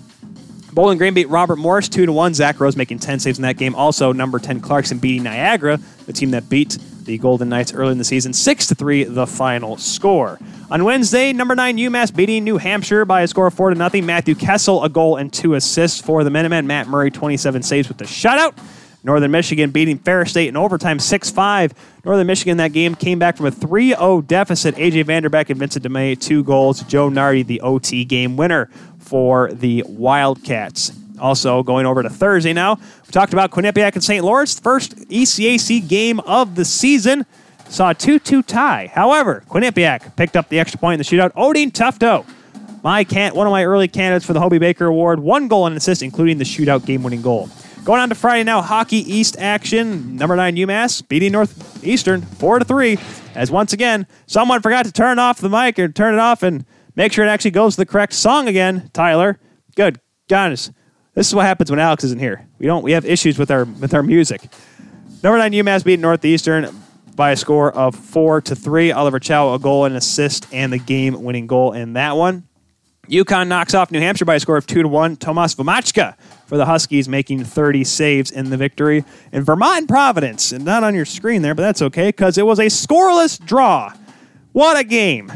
Bowling Green beat Robert Morris 2 to 1. Zach Rose making 10 saves in that game. Also, number 10 Clarkson beating Niagara, the team that beat the Golden Knights early in the season. 6 to 3, the final score. On Wednesday, number 9 UMass beating New Hampshire by a score of 4 to nothing. Matthew Kessel, a goal and two assists for the Minutemen. Matt Murray, 27 saves with the shutout. Northern Michigan beating Ferris State in overtime 6 5. Northern Michigan that game came back from a 3 0 deficit. AJ Vanderbeck and Vincent de Mey, two goals. Joe Nardi, the OT game winner for the Wildcats. Also, going over to Thursday now, we talked about Quinnipiac and St. Lawrence, first ECAC game of the season. Saw a 2 2 tie. However, Quinnipiac picked up the extra point in the shootout. Odeen Tufto, my can- one of my early candidates for the Hobey Baker Award, one goal and assist, including the shootout game winning goal. Going on to Friday now, Hockey East action. Number nine UMass beating Northeastern four to three. As once again, someone forgot to turn off the mic or turn it off, and Make sure it actually goes to the correct song again, Tyler. Good. Guys, this is what happens when Alex isn't here. We don't. We have issues with our with our music. Number nine UMass beat Northeastern by a score of four to three. Oliver Chau a goal and assist and the game winning goal in that one. UConn knocks off New Hampshire by a score of two to one. Tomas Vomacka for the Huskies making 30 saves in the victory. And Vermont and Providence, and not on your screen there, but that's okay because it was a scoreless draw. What a game!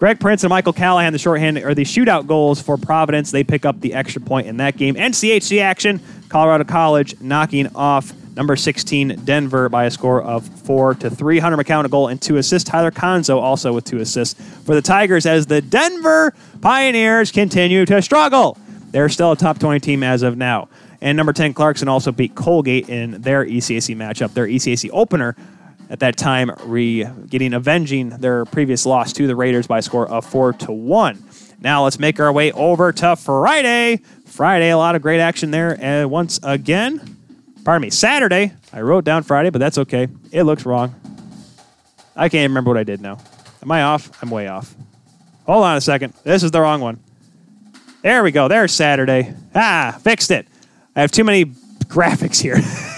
Greg Printz and Michael Callahan, the shorthand or the shootout goals for Providence. They pick up the extra point in that game. NCHC action, Colorado College knocking off number 16 Denver by a score of four to three. Hunter McKown a goal and two assists. Tyler Conzo also with two assists for the Tigers as the Denver Pioneers continue to struggle. They're still a top 20 team as of now. And number 10 Clarkson also beat Colgate in their ECAC matchup, their ECAC opener at that time, re getting avenging their previous loss to the Raiders by a score of four to one. Now let's make our way over to Friday. Friday, a lot of great action there. And once again, pardon me, Saturday. I wrote down Friday, but that's okay. It looks wrong. I can't even remember what I did now. Am I off? I'm way off. Hold on a second. This is the wrong one. There we go. There's Saturday. Ah, fixed it. I have too many graphics here.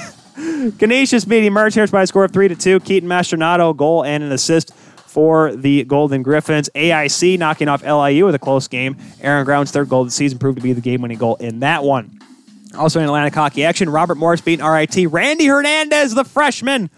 Canisius beating Mercyhurst by a score of 3 to 2. Keaton Mastrodonato, goal and an assist for the Golden Griffins. AIC knocking off LIU with a close game. Aaron Ground's third goal of the season proved to be the game winning goal in that one. Also in Atlantic hockey action, Robert Morris beating RIT. Randy Hernandez, the freshman,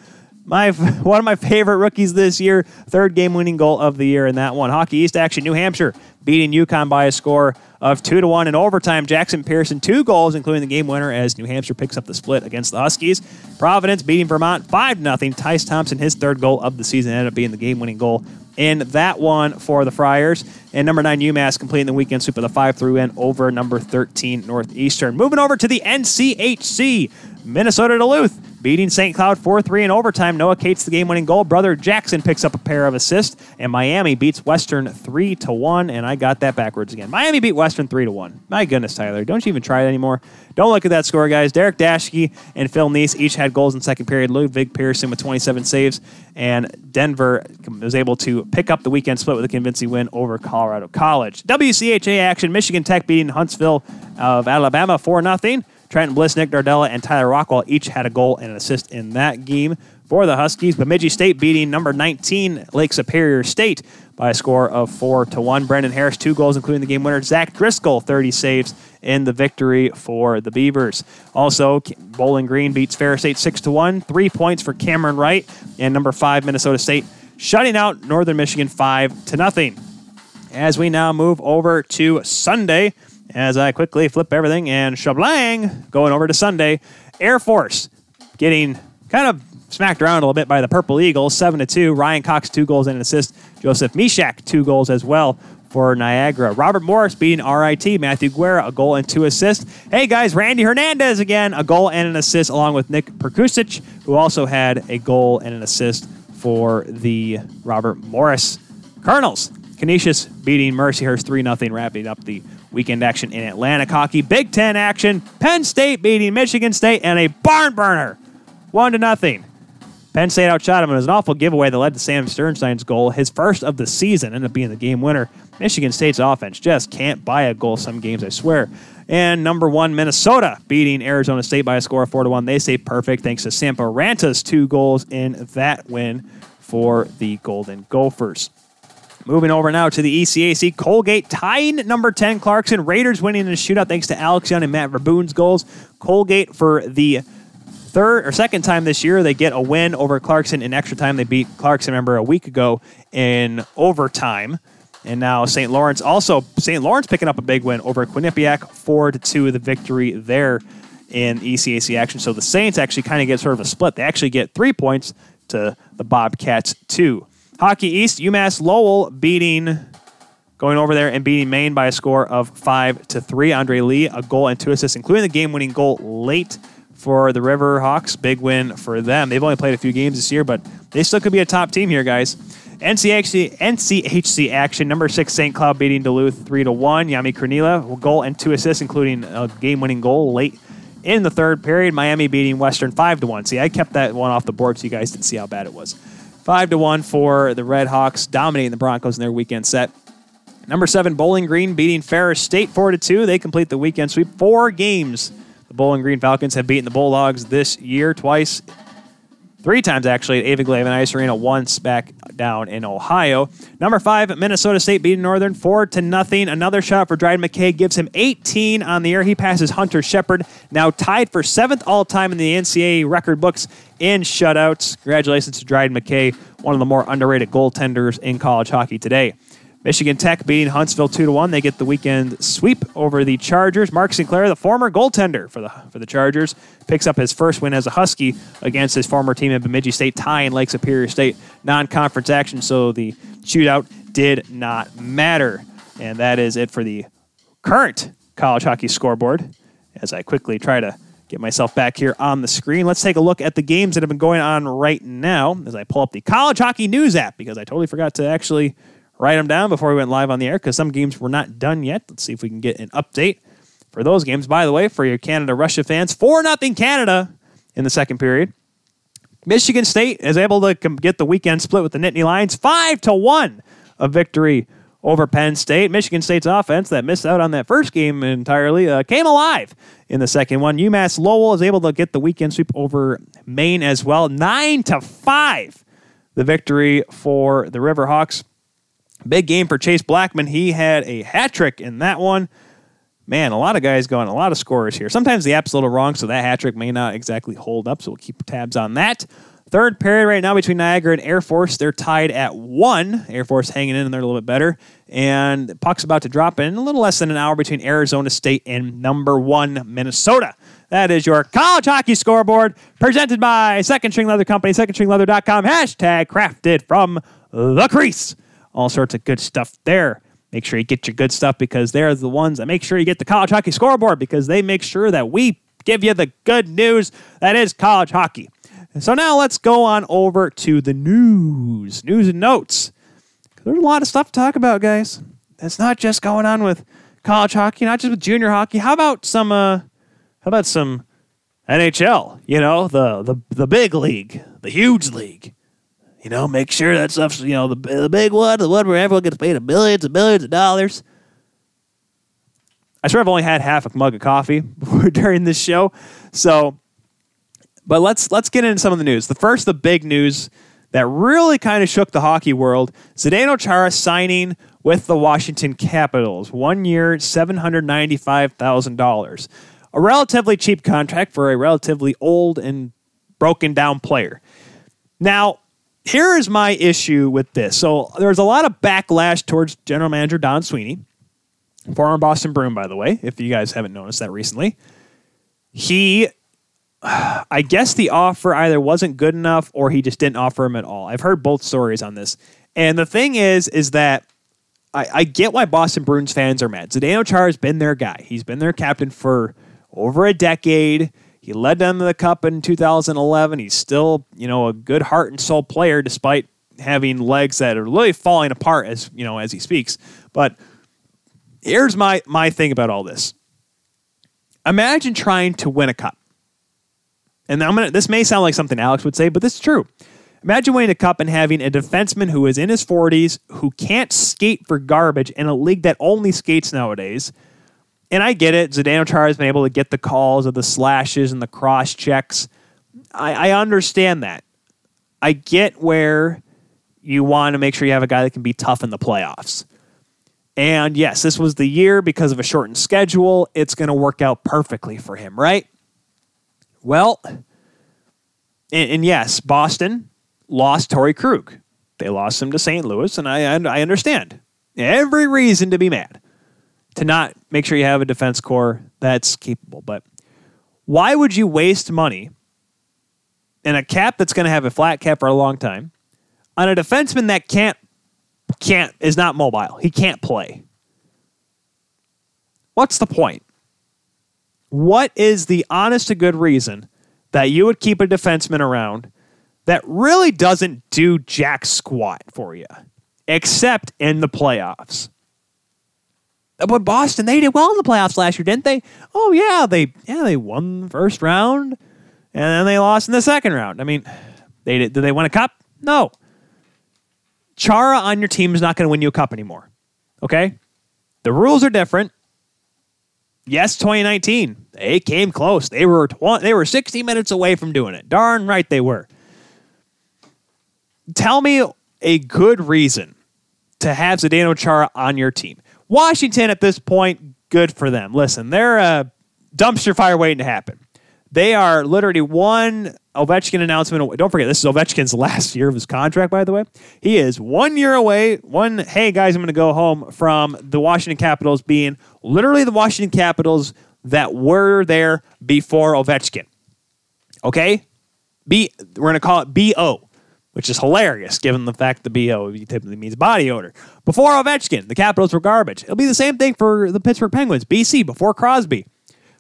my one of my favorite rookies this year. Third game winning goal of the year in that one. Hockey East action, New Hampshire beating UConn by a score of two to one in overtime. Jackson Pierson two goals, including the game winner, as New Hampshire picks up the split against the Huskies. Providence beating Vermont five 0 Tyce Thompson, his third goal of the season, ended up being the game winning goal in that one for the Friars. And number nine UMass completing the weekend sweep with a five through win over number thirteen Northeastern. Moving over to the NCHC, Minnesota Duluth beating St. Cloud 4 3 in overtime. Noah Cates, the game winning goal. Brother Jackson picks up a pair of assists, and Miami beats Western 3 to 1. And I got that backwards again. Miami beat Western 3 to 1. My goodness, Tyler. Don't you even try it anymore. Don't look at that score, guys. Derek Daschke and Phil Knies each had goals in second period. Ludvig Persson with 27 saves, and Denver was able to pick up the weekend split with a convincing win over Colorado College. WCHA action Michigan Tech beating Huntsville of Alabama 4 0. Trenton Bliss, Nick Nardella, and Tyler Rockwell each had a goal and an assist in that game for the Huskies. Bemidji State beating number 19 Lake Superior State by a score of four to one. Brendan Harris two goals, including the game winner. Zach Driscoll 30 saves in the victory for the Beavers. Also, Bowling Green beats Ferris State six to one. Three points for Cameron Wright and number five Minnesota State shutting out Northern Michigan five to nothing. As we now move over to Sunday as I quickly flip everything and shablang, going over to Sunday. Air Force getting kind of smacked around a little bit by the Purple Eagles, 7 to 2. Ryan Cox, two goals and an assist. Joseph Mishak, two goals as well for Niagara. Robert Morris beating RIT. Matthew Guerra, a goal and two assists. Hey guys, Randy Hernandez again, a goal and an assist, along with Nick Prkusic, who also had a goal and an assist for the Robert Morris Colonels. Canisius beating Mercyhurst 3 0, wrapping up the weekend action in Atlantic hockey. Big Ten action. Penn State beating Michigan State and a barn burner. 1 to nothing. Penn State outshot him. It was an awful giveaway that led to Sam Sternschein's goal, his first of the season, ended up being the game winner. Michigan State's offense just can't buy a goal some games, I swear. And number one, Minnesota beating Arizona State by a score of 4 to 1. They stay perfect thanks to Sampo Ranta's two goals in that win for the Golden Gophers. Moving over now to the ECAC, Colgate tying number 10 Clarkson. Raiders winning in a shootout thanks to Alex Young and Matt Verboon's goals. Colgate for the third or second time this year, they get a win over Clarkson in extra time. They beat Clarkson, remember, a week ago in overtime. And now St. Lawrence also, St. Lawrence picking up a big win over Quinnipiac, 4 to 2, the victory there in ECAC action. So the Saints actually kind of get sort of a split. They actually get three points to the Bobcats, two. Hockey East, UMass Lowell beating, going over there and beating Maine by a score of five to three. Andre Lee, a goal and two assists, including the game-winning goal late for the River Hawks. Big win for them. They've only played a few games this year, but they still could be a top team here, guys. NCHC, NCHC action. Number six St. Cloud beating Duluth three to one. Jami Krannila, goal and two assists, including a game-winning goal late in the third period. Miami beating Western five to one. See, I kept that one off the board so you guys didn't see how bad it was. Five to one for the Red Hawks, dominating the Broncos in their weekend set. Number seven, Bowling Green beating Ferris State 4 to 2. They complete the weekend sweep. Four games. The Bowling Green Falcons have beaten the Bulldogs this year twice three times actually at Ewigleben Ice Arena, once back down in Ohio. Number five, Minnesota State beating Northern four to nothing. Another shot for Dryden McKay gives him 18 on the air. He passes Hunter Shepard, now tied for seventh all time in the NCAA record books in shutouts. Congratulations to Dryden McKay, one of the more underrated goaltenders in college hockey today. Michigan Tech beating Huntsville two to one. They get the weekend sweep over the Chargers. Mark Sinclair, the former goaltender for the for the Chargers, picks up his first win as a Husky against his former team at Bemidji State, tying Lake Superior State non-conference action. So the shootout did not matter, and that is it for the current college hockey scoreboard. As I quickly try to get myself back here on the screen. Let's take a look at the games that have been going on right now as I pull up the College Hockey News app because I totally forgot to actually write them down before we went live on the air because some games were not done yet. Let's see if we can get an update for those games. By the way, for your Canada Russia fans, 4 0 Canada in the second period. Michigan State is able to get the weekend split with the Nittany Lions 5 to 1, a victory over Penn State. Michigan State's offense that missed out on that first game entirely uh, came alive in the second one. UMass Lowell is able to get the weekend sweep over Maine as well, 9 to 5, the victory for the Riverhawks. Big game for Chase Blackmun. He had a hat trick in that one. Man, a lot of guys going, a lot of scorers here. Sometimes the app's a little wrong, so that hat trick may not exactly hold up, so we'll keep tabs on that. Third period right now between Niagara and Air Force. They're tied at one. Air Force hanging in and they're a little bit better. And puck's about to drop in a little less than an hour between Arizona State and number one, Minnesota. That is your college hockey scoreboard presented by Second String Leather Company, secondstringleather.com, hashtag crafted from the crease all sorts of good stuff there. Make sure you get your good stuff because they're the ones that make sure you get the college hockey scoreboard because they make sure that we give you the good news that is college hockey. So now let's go on over to the news, news and notes. There's a lot of stuff to talk about, guys. It's not just going on with college hockey, not just with junior hockey. How about some? Uh, how about some NHL? You know, the the the big league, the huge league. You know, make sure that stuff's, you know, the, the big one, the one where everyone gets paid millions and millions of dollars. I swear I've only had half a mug of coffee during this show. So, but let's let's get into some of the news. The first, the big news that really kind of shook the hockey world: Zdeno Chara signing with the Washington Capitals, one year, seven hundred ninety-five thousand dollars, a relatively cheap contract for a relatively old and broken down player. Now, here is my issue with this. So there's a lot of backlash towards general manager Don Sweeney, former Boston Bruin, by the way, if you guys haven't noticed that recently. He, I guess the offer either wasn't good enough or he just didn't offer him at all. I've heard both stories on this. And the thing is, is that I, I get why Boston Bruins fans are mad. Zdeno Char has been their guy. He's been their captain for over a decade. He led them to the cup in 2011. He's still, you know, a good heart and soul player despite having legs that are really falling apart as, you know, as he speaks. But here's my my thing about all this. Imagine trying to win a cup. And I'm gonna this may sound like something Alex would say, but this is true. Imagine winning a cup and having a defenseman who is in his 40s who can't skate for garbage in a league that only skates nowadays and I get it. Zdeno Chara has been able to get the calls of the slashes and the cross checks. I, I understand that. I get where you want to make sure you have a guy that can be tough in the playoffs. And yes, this was the year because of a shortened schedule. It's going to work out perfectly for him, right? Well, and, and yes, Boston lost Torey Krug. They lost him to St. Louis, and I, I understand. Every reason to be mad to not make sure you have a defense core that's capable. But why would you waste money in a cap that's going to have a flat cap for a long time on a defenseman that can't can't is not mobile. He can't play. What's the point? What is the honest to good reason that you would keep a defenseman around that really doesn't do jack squat for you, except in the playoffs? Uh, but Boston, they did well in the playoffs last year, didn't they? Oh yeah, they yeah they won the first round, and then they lost in the second round. I mean, they did. Did they win a cup? No. Chara on your team is not going to win you a cup anymore. Okay? The rules are different. Yes, 2019. They came close. They were 20, they were 60 minutes away from doing it. Darn right they were. Tell me a good reason to have Zdeno Chara on your team. Washington at this point, good for them. Listen, they're a dumpster fire waiting to happen. They are literally one Ovechkin announcement away. Don't forget, this is Ovechkin's last year of his contract, by the way. He is one year away. One, hey guys, I'm going to go home from the Washington Capitals being literally the Washington Capitals that were there before Ovechkin. Okay? B, we're going to call it BO, which is hilarious given the fact the BO typically means body odor. Before Ovechkin, the Capitals were garbage. It'll be the same thing for the Pittsburgh Penguins, BC, before Crosby.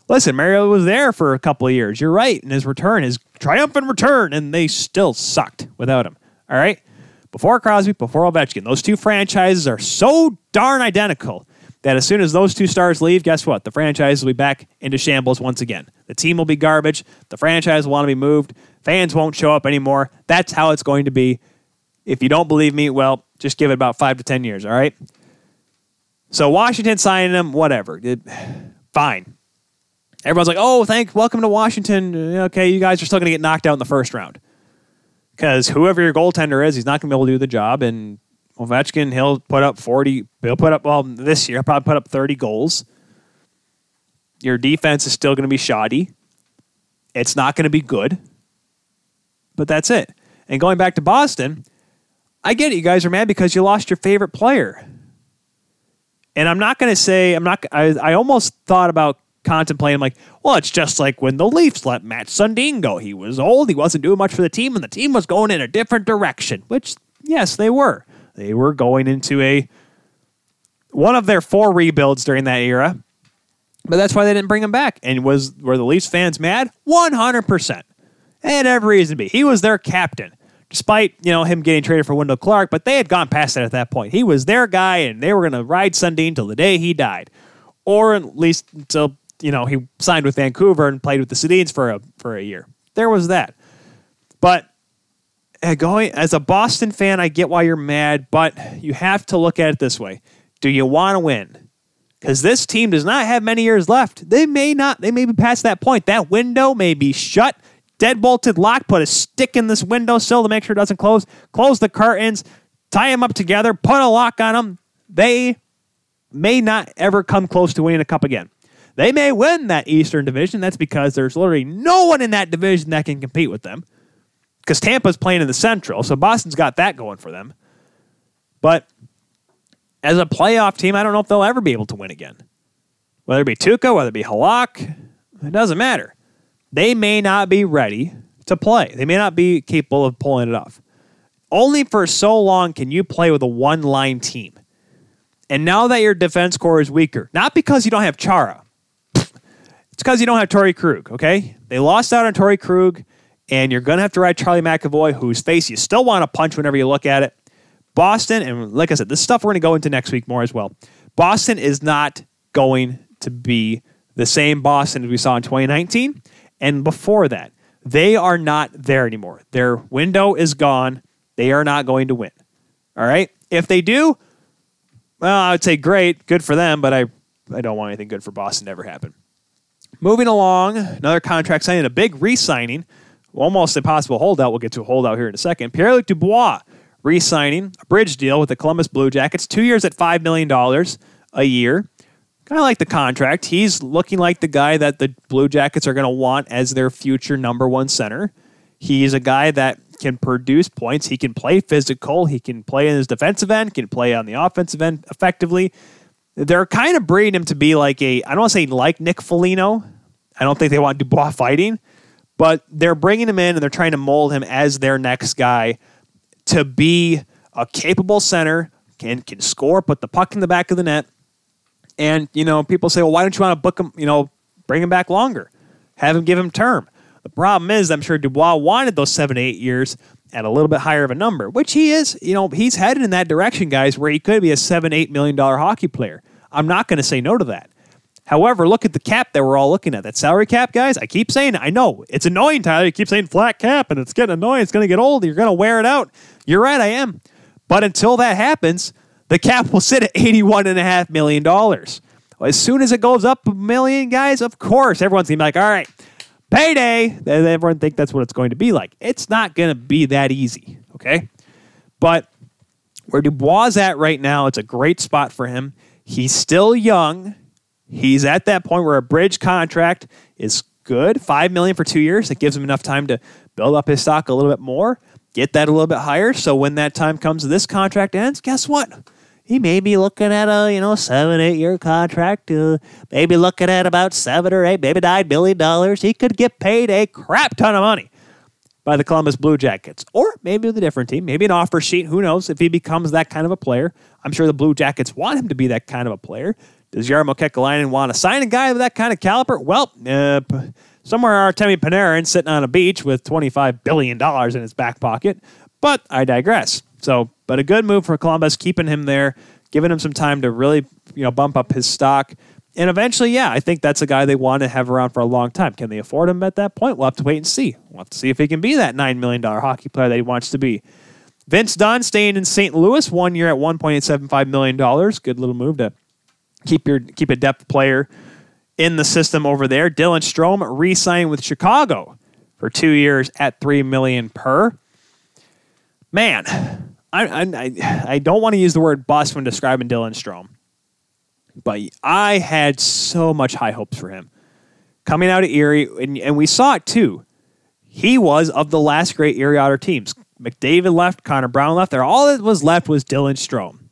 Listen, Mario was there for a couple of years. You're right. In his return, his triumphant return, and they still sucked without him. All right? Before Crosby, before Ovechkin, those two franchises are so darn identical that as soon as those two stars leave, guess what? The franchise will be back into shambles once again. The team will be garbage. The franchise will want to be moved. Fans won't show up anymore. That's how it's going to be. If you don't believe me, well, just give it about five to 10 years, all right? So Washington signing him, whatever. It, fine. Everyone's like, oh, thank, welcome to Washington. Okay, you guys are still going to get knocked out in the first round. Because whoever your goaltender is, he's not going to be able to do the job. And Ovechkin, he'll put up 40, he'll put up, well, this year, probably put up 30 goals. Your defense is still going to be shoddy. It's not going to be good but that's it. And going back to Boston, I get it. You guys are mad because you lost your favorite player. And I'm not going to say, I'm not, I, I almost thought about contemplating, like, well, it's just like when the Leafs let Matt Sundin go. He was old, he wasn't doing much for the team, and the team was going in a different direction, which, yes, they were. They were going into a, one of their four rebuilds during that era. But that's why they didn't bring him back. And was were the Leafs fans mad? 100% and every reason to be. He was their captain, despite you know him getting traded for Wendell Clark. But they had gone past that at that point. He was their guy, and they were going to ride Sundin till the day he died, or at least until you know he signed with Vancouver and played with the Sedins for a for a year. There was that, but uh, going as a Boston fan, I get why you're mad, but you have to look at it this way: Do you want to win? Because this team does not have many years left. They may not. They may be past that point. That window may be shut deadbolted, locked. Put a stick in this window sill to make sure it doesn't close. Close the curtains. Tie them up together. Put a lock on them. They may not ever come close to winning a cup again. They may win that Eastern Division. That's because there's literally no one in that division that can compete with them. Because Tampa's playing in the Central, so Boston's got that going for them. But as a playoff team, I don't know if they'll ever be able to win again. Whether it be Tuukka, whether it be Halak, it doesn't matter. They may not be ready to play. They may not be capable of pulling it off. Only for so long can you play with a one line team. And now that your defense core is weaker, not because you don't have Chara, it's because you don't have Torey Krug, okay? They lost out on Torey Krug, and you're going to have to ride Charlie McAvoy, whose face you still want to punch whenever you look at it. Boston, and like I said, this stuff we're going to go into next week more as well. Boston is not going to be the same Boston as we saw in 2019 and before that. They are not there anymore. Their window is gone. They are not going to win. All right? If they do, well, I would say great, good for them, but I, I don't want anything good for Boston to ever happen. Moving along, another contract signing, a big re signing, almost impossible holdout. We'll get to a holdout here in a second. Pierre Luc Dubois re signing a bridge deal with the Columbus Blue Jackets, two years at $5 million a year. Of like the contract. He's looking like the guy that the Blue Jackets are going to want as their future number one center. He's a guy that can produce points. He can play physical. He can play in his defensive end, can play on the offensive end effectively. They're kind of breeding him to be like a, I don't want to say like Nick Foligno. I don't think they want Dubois fighting, but they're bringing him in and they're trying to mold him as their next guy to be a capable center, can can score, put the puck in the back of the net. And, you know, people say, well, why don't you want to book him, you know, bring him back longer? Have him give him term. The problem is, I'm sure Dubois wanted those seven, eight years at a little bit higher of a number, which he is. You know, he's headed in that direction, guys, where he could be a seven, eight million dollar hockey player. I'm not going to say no to that. However, look at the cap that we're all looking at. That salary cap, guys. I keep saying, I know it's annoying, Tyler. You keep saying flat cap, and it's getting annoying. It's going to get old. You're going to wear it out. You're right, I am. But until that happens, the cap will sit at $81.5 million. As soon as it goes up a million, guys, of course, everyone's going to be like, all right, payday. Everyone think that's what it's going to be like. It's not going to be that easy, okay? But where Dubois is at right now, it's a great spot for him. He's still young. He's at that point where a bridge contract is good, five million for two years. It gives him enough time to build up his stock a little bit more, get that a little bit higher. So when that time comes, this contract ends. Guess what? He may be looking at a you know seven eight year contract. Uh, maybe looking at about seven or eight, maybe nine billion dollars. He could get paid a crap ton of money by the Columbus Blue Jackets, or maybe with a different team, maybe an offer sheet. Who knows if he becomes that kind of a player? I'm sure the Blue Jackets want him to be that kind of a player. Does Jarmo Kekalainen want to sign a guy with that kind of caliber? Well, uh, somewhere Artemi Panarin sitting on a beach with $25 billion in his back pocket. But I digress. So, but a good move for Columbus, keeping him there, giving him some time to really, you know, bump up his stock. And eventually, yeah, I think that's a guy they want to have around for a long time. Can they afford him at that point? We'll have to wait and see. We'll have to see if he can be that $9 million hockey player that he wants to be. Vince Dunn staying in St. Louis one year at $1.875 million. Good little move to keep your keep a depth player in the system over there. Dylan Strome re-signing with Chicago for two years at three million per. Man, I I, I don't want to use the word bust when describing Dylan Strome, but I had so much high hopes for him coming out of Erie, and, and we saw it too. He was of the last great Erie Otter teams. McDavid left, Connor Brown left. There, all that was left was Dylan Strome,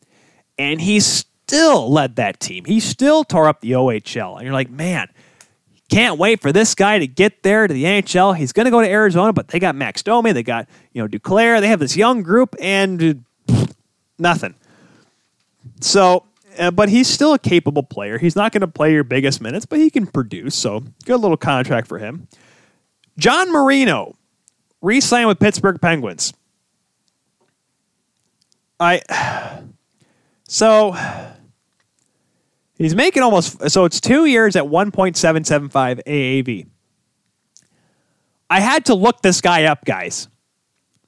and he still led that team. He still tore up the OHL. And you're like, man, can't wait for this guy to get there to the NHL. He's going to go to Arizona, but they got Max Domi, they got, you know, Duclair. They have this young group and nothing. So, uh, but he's still a capable player. He's not going to play your biggest minutes, but he can produce. So, good little contract for him. John Marino re-signed with Pittsburgh Penguins. I so He's making almost so it's two years at 1.775 AAV. I had to look this guy up, guys.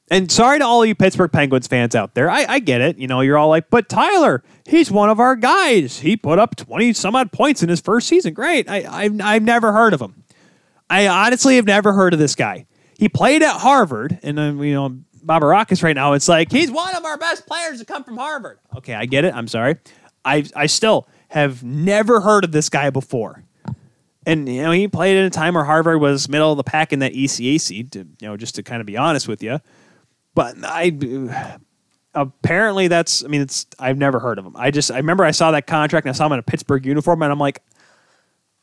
And sorry to all you Pittsburgh Penguins fans out there. I, I get it. You know, you're all like, but Tyler, he's one of our guys. He put up 20 some odd points in his first season. Great. I, I've, I've never heard of him. I honestly have never heard of this guy. He played at Harvard, and then, you know, Bobarakis right now, it's like, he's one of our best players to come from Harvard. Okay, I get it. I'm sorry. I, I still, have never heard of this guy before. And you know, he played in a time where Harvard was middle of the pack in that ECAC, to, you know, just to kind of be honest with you. But I apparently that's I mean it's I've never heard of him. I just I remember I saw that contract and I saw him in a Pittsburgh uniform and I'm like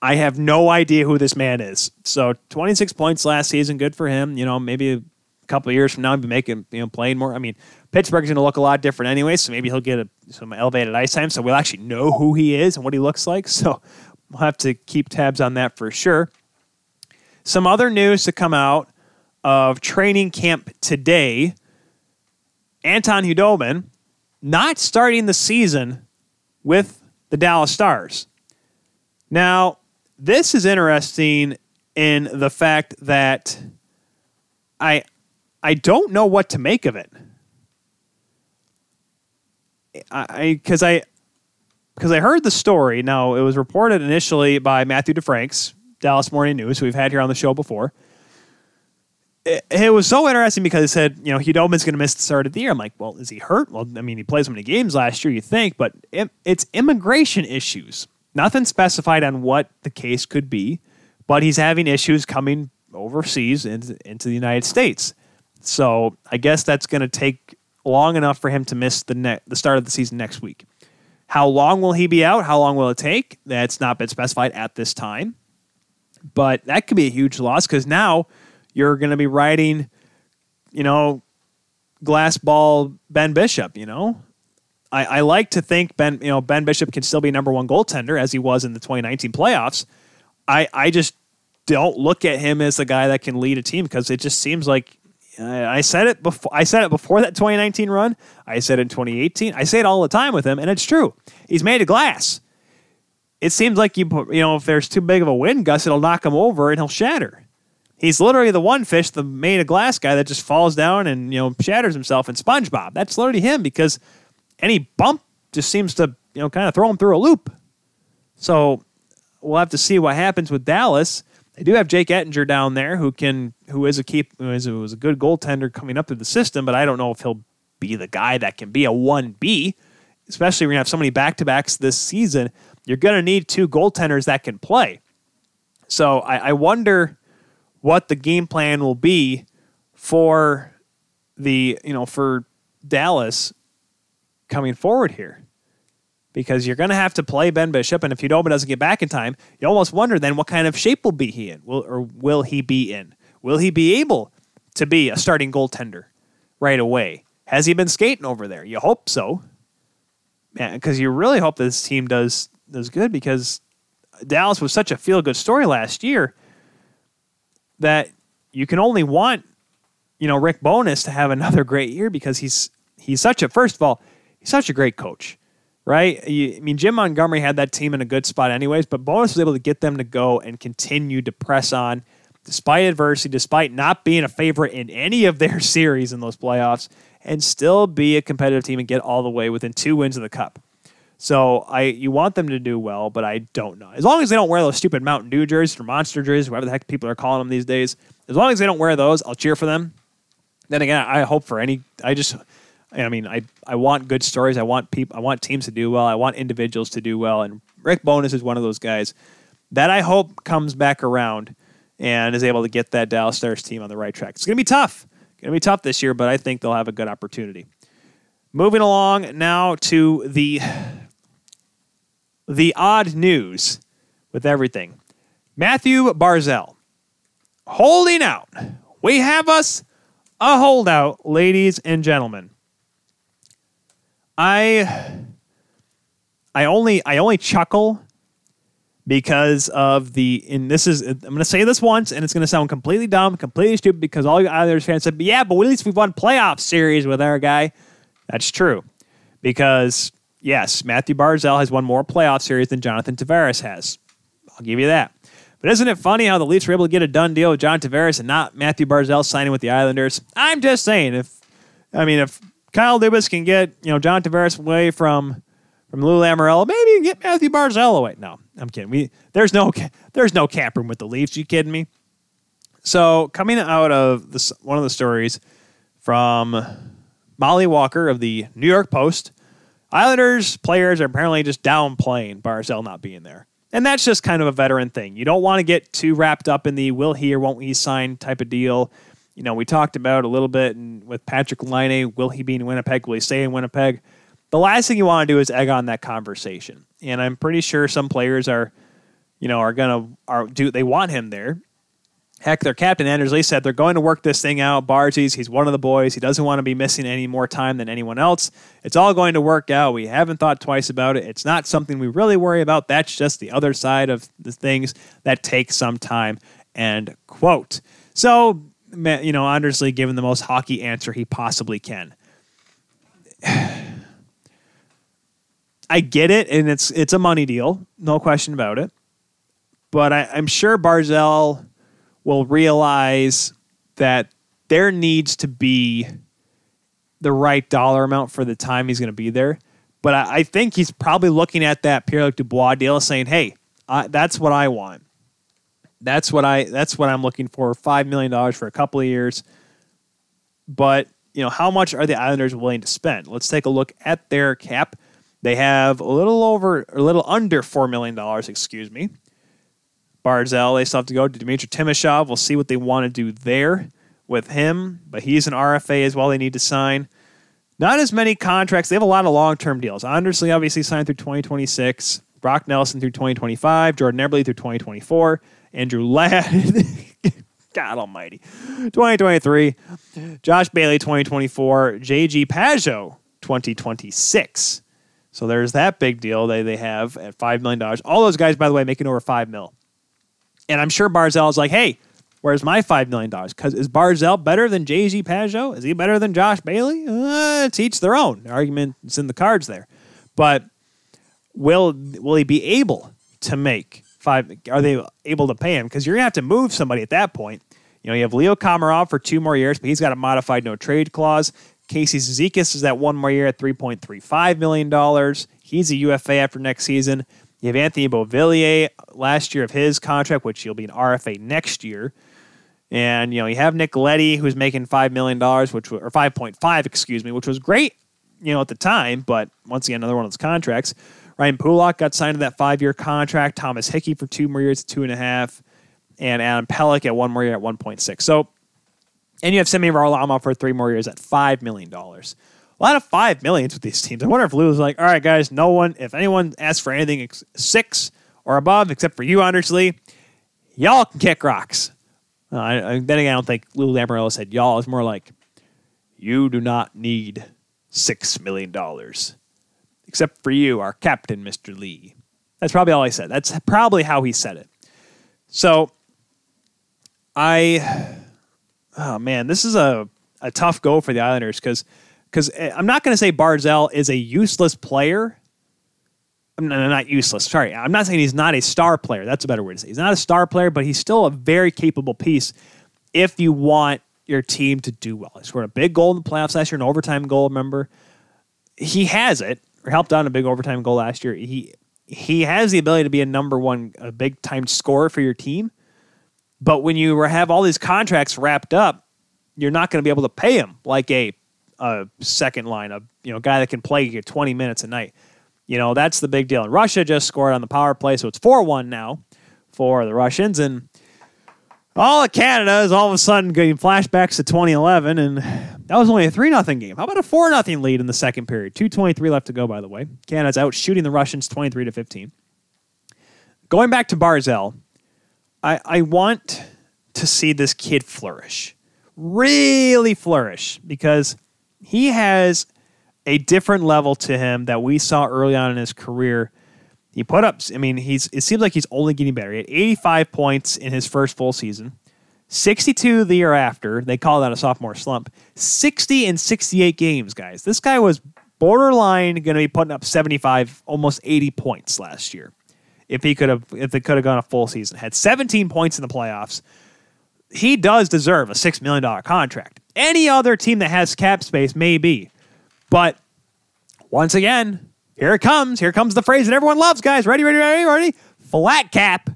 I have no idea who this man is. So 26 points last season, good for him. You know, maybe a couple years from now, he'll be making you know playing more. I mean, Pittsburgh's going to look a lot different anyway, so maybe he'll get a, some elevated ice time. So we'll actually know who he is and what he looks like. So we'll have to keep tabs on that for sure. Some other news to come out of training camp today Anton Khudobin not starting the season with the Dallas Stars. Now, this is interesting in the fact that I I don't know what to make of it. I because I because I, I heard the story. Now it was reported initially by Matthew DeFranks, Dallas Morning News, who we've had here on the show before. It, it was so interesting because it said, you know, Khudobin's going to miss the start of the year. I'm like, well, is he hurt? Well, I mean, he plays so many games last year, you think, but it, it's immigration issues. Nothing specified on what the case could be, but he's having issues coming overseas into, into the United States. So I guess that's going to take long enough for him to miss the ne- the start of the season next week. How long will he be out? How long will it take? That's not been specified at this time. But that could be a huge loss because now you're going to be riding, you know, glass ball Ben Bishop. You know, I, I like to think Ben, you know, Ben Bishop can still be number one goaltender as he was in the 2019 playoffs. I I just don't look at him as a guy that can lead a team because it just seems like I said it before. I said it before that 2019 run. I said in 2018. I say it all the time with him, and it's true. He's made of glass. It seems like you, you know, if there's too big of a wind gust, it'll knock him over and he'll shatter. He's literally the one fish, the made of glass guy that just falls down and you know shatters himself in SpongeBob. That's literally him because any bump just seems to you know kind of throw him through a loop. So we'll have to see what happens with Dallas. They do have Jake Oettinger down there who can who is a keep who is, is a good goaltender coming up through the system, but I don't know if he'll be the guy that can be a one B, especially when you have so many back to backs this season. You're going to need two goaltenders that can play. So I, I wonder what the game plan will be for the you know for Dallas coming forward here because you're going to have to play Ben Bishop, and if Khudobin doesn't get back in time, you almost wonder then what kind of shape will be he in, will or will he be in? Will he be able to be a starting goaltender right away? Has he been skating over there? You hope so, man, because you really hope this team does does good because Dallas was such a feel good story last year that you can only want you know Rick Bowness to have another great year because he's he's such a first of all he's such a great coach right? I mean, Jim Montgomery had that team in a good spot, anyways, but Bowness was able to get them to go and continue to press on despite adversity, despite not being a favorite in any of their series in those playoffs, and still be a competitive team and get all the way within two wins of the cup. So I, you want them to do well, but I don't know. As long as they don't wear those stupid Mountain Dew jerseys or Monster jerseys, whatever the heck people are calling them these days, as long as they don't wear those, I'll cheer for them. Then again, I hope for any. I just I mean, I I want good stories. I want people. I want teams to do well. I want individuals to do well. And Rick Bowness is one of those guys that I hope comes back around and is able to get that Dallas Stars team on the right track. It's going to be tough. Going to be tough this year, but I think they'll have a good opportunity. Moving along now to the the odd news with everything. Matthew Barzal holding out. We have us a holdout, ladies and gentlemen. I I only I only chuckle because of the and this is I'm going to say this once and it's going to sound completely dumb, completely stupid because all you Islanders fans said, yeah, but at least we've won playoff series with our guy. That's true because yes, Matthew Barzal has won more playoff series than Jonathan Tavares has. I'll give you that. But isn't it funny how the Leafs were able to get a done deal with John Tavares and not Matthew Barzal signing with the Islanders? I'm just saying if I mean if Kyle Dubas can get you know John Tavares away from from Lou Lamoriello. Maybe get Matthew Barzal away. No, I'm kidding. We there's no there's no cap room with the Leafs. You kidding me? So coming out of this, one of the stories from Molly Walker of the New York Post, Islanders players are apparently just downplaying Barzal not being there. And that's just kind of a veteran thing. You don't want to get too wrapped up in the will he or won't he sign type of deal you know, we talked about a little bit and with Patrik Laine, will he be in Winnipeg? Will he stay in Winnipeg? The last thing you want to do is egg on that conversation. And I'm pretty sure some players are, you know, are gonna are do they want him there. Heck, their captain Anders Lee said they're going to work this thing out. Barzies, he's one of the boys. He doesn't want to be missing any more time than anyone else. It's all going to work out. We haven't thought twice about it. It's not something we really worry about. That's just the other side of the things that take some time. And quote. So you know, honestly, given the most hockey answer he possibly can. I get it, and it's it's a money deal, no question about it. But I, I'm sure Barzal will realize that there needs to be the right dollar amount for the time he's going to be there. But I, I, think he's probably looking at that Pierre Dubois deal, saying, "Hey, that's what I want. That's what I that's what I'm looking for. Five million dollars for a couple of years. But you know, how much are the Islanders willing to spend? Let's take a look at their cap. They have a little over, a little under four million dollars. Excuse me. Barzal, they still have to go to Dmytro Timashov. We'll see what they want to do there with him, but he's an RFA as well. They need to sign. Not as many contracts. They have a lot of long term deals. Anders Lee obviously signed through 2026. Brock Nelson through 2025. Jordan Eberle through 2024. Andrew Ladd. God almighty. 2023. Josh Bailey 2024. JG Pageau 2026. So there's that big deal they, they have at $5 million. All those guys, by the way, making over 5 mil. And I'm sure Barzal is like, hey, where's my $5 million? Because is Barzal better than JG Pageau? Is he better than Josh Bailey? Uh, it's each their own. Argument is in the cards there. But will will he be able to make five. Are they able to pay him? Because you're gonna have to move somebody at that point. You know, you have Leo Komarov for two more years, but he's got a modified no trade clause. Casey Cizikas is that one more year at $3.35 million. He's a UFA after next season. You have Anthony Beauvillier last year of his contract, which he'll be an RFA next year. And you know, you have Nick Leddy, who's making five million dollars, which or five point five, excuse me, which was great, you know, at the time. But once again, another one of those contracts. Ryan Pulock got signed to that five-year contract. Thomas Hickey for two more years two and a half, and Adam Pelech at one more year at one point six. So, and you have Semi Varlamov for three more years at five million dollars. A lot of five millions with these teams. I wonder if Lou was like, "All right, guys, no one, if anyone asks for anything six or above, except for you, Anders Lee, y'all can kick rocks." Uh, I, I, then again, I don't think Lou Lamoriello said y'all. It's more like, you do not need six million dollars, except for you, our captain, Mister Lee. That's probably all I said. That's probably how he said it. So, I, oh man, this is a a tough go for the Islanders because because eh, I'm not going to say Barzal is a useless player. No, not useless. Sorry, I'm not saying he's not a star player. That's a better word to say. He's not a star player, but he's still a very capable piece if you want your team to do well. He scored a big goal in the playoffs last year, an overtime goal. Remember, he has it. Or helped on a big overtime goal last year. He he has the ability to be a number one, a big time scorer for your team. But when you have all these contracts wrapped up, you're not going to be able to pay him like a, a second line, a you know guy that can play you 20 minutes a night. You know, that's the big deal. And Russia just scored on the power play, so it's 4 1 now for the Russians. And all of Canada is all of a sudden getting flashbacks to 2011, and that was only a 3 0 game. How about a 4 0 lead in the second period? 2.23 left to go, by the way. Canada's out shooting the Russians 23 to 15. Going back to Barzal, I, I want to see this kid flourish, really flourish, because he has a different level to him that we saw early on in his career. He put up, I mean, he's it seems like he's only getting better. He had 85 points in his first full season, 62 the year after. They call that a sophomore slump. 60 and 68 games, guys. This guy was borderline going to be putting up 75, almost 80 points last year. If he could have, if they could have gone a full season, had 17 points in the playoffs. He does deserve a $6 million contract. Any other team that has cap space, maybe. But once again, here it comes. Here comes the phrase that everyone loves, guys. Ready, ready, ready, ready? Flat cap.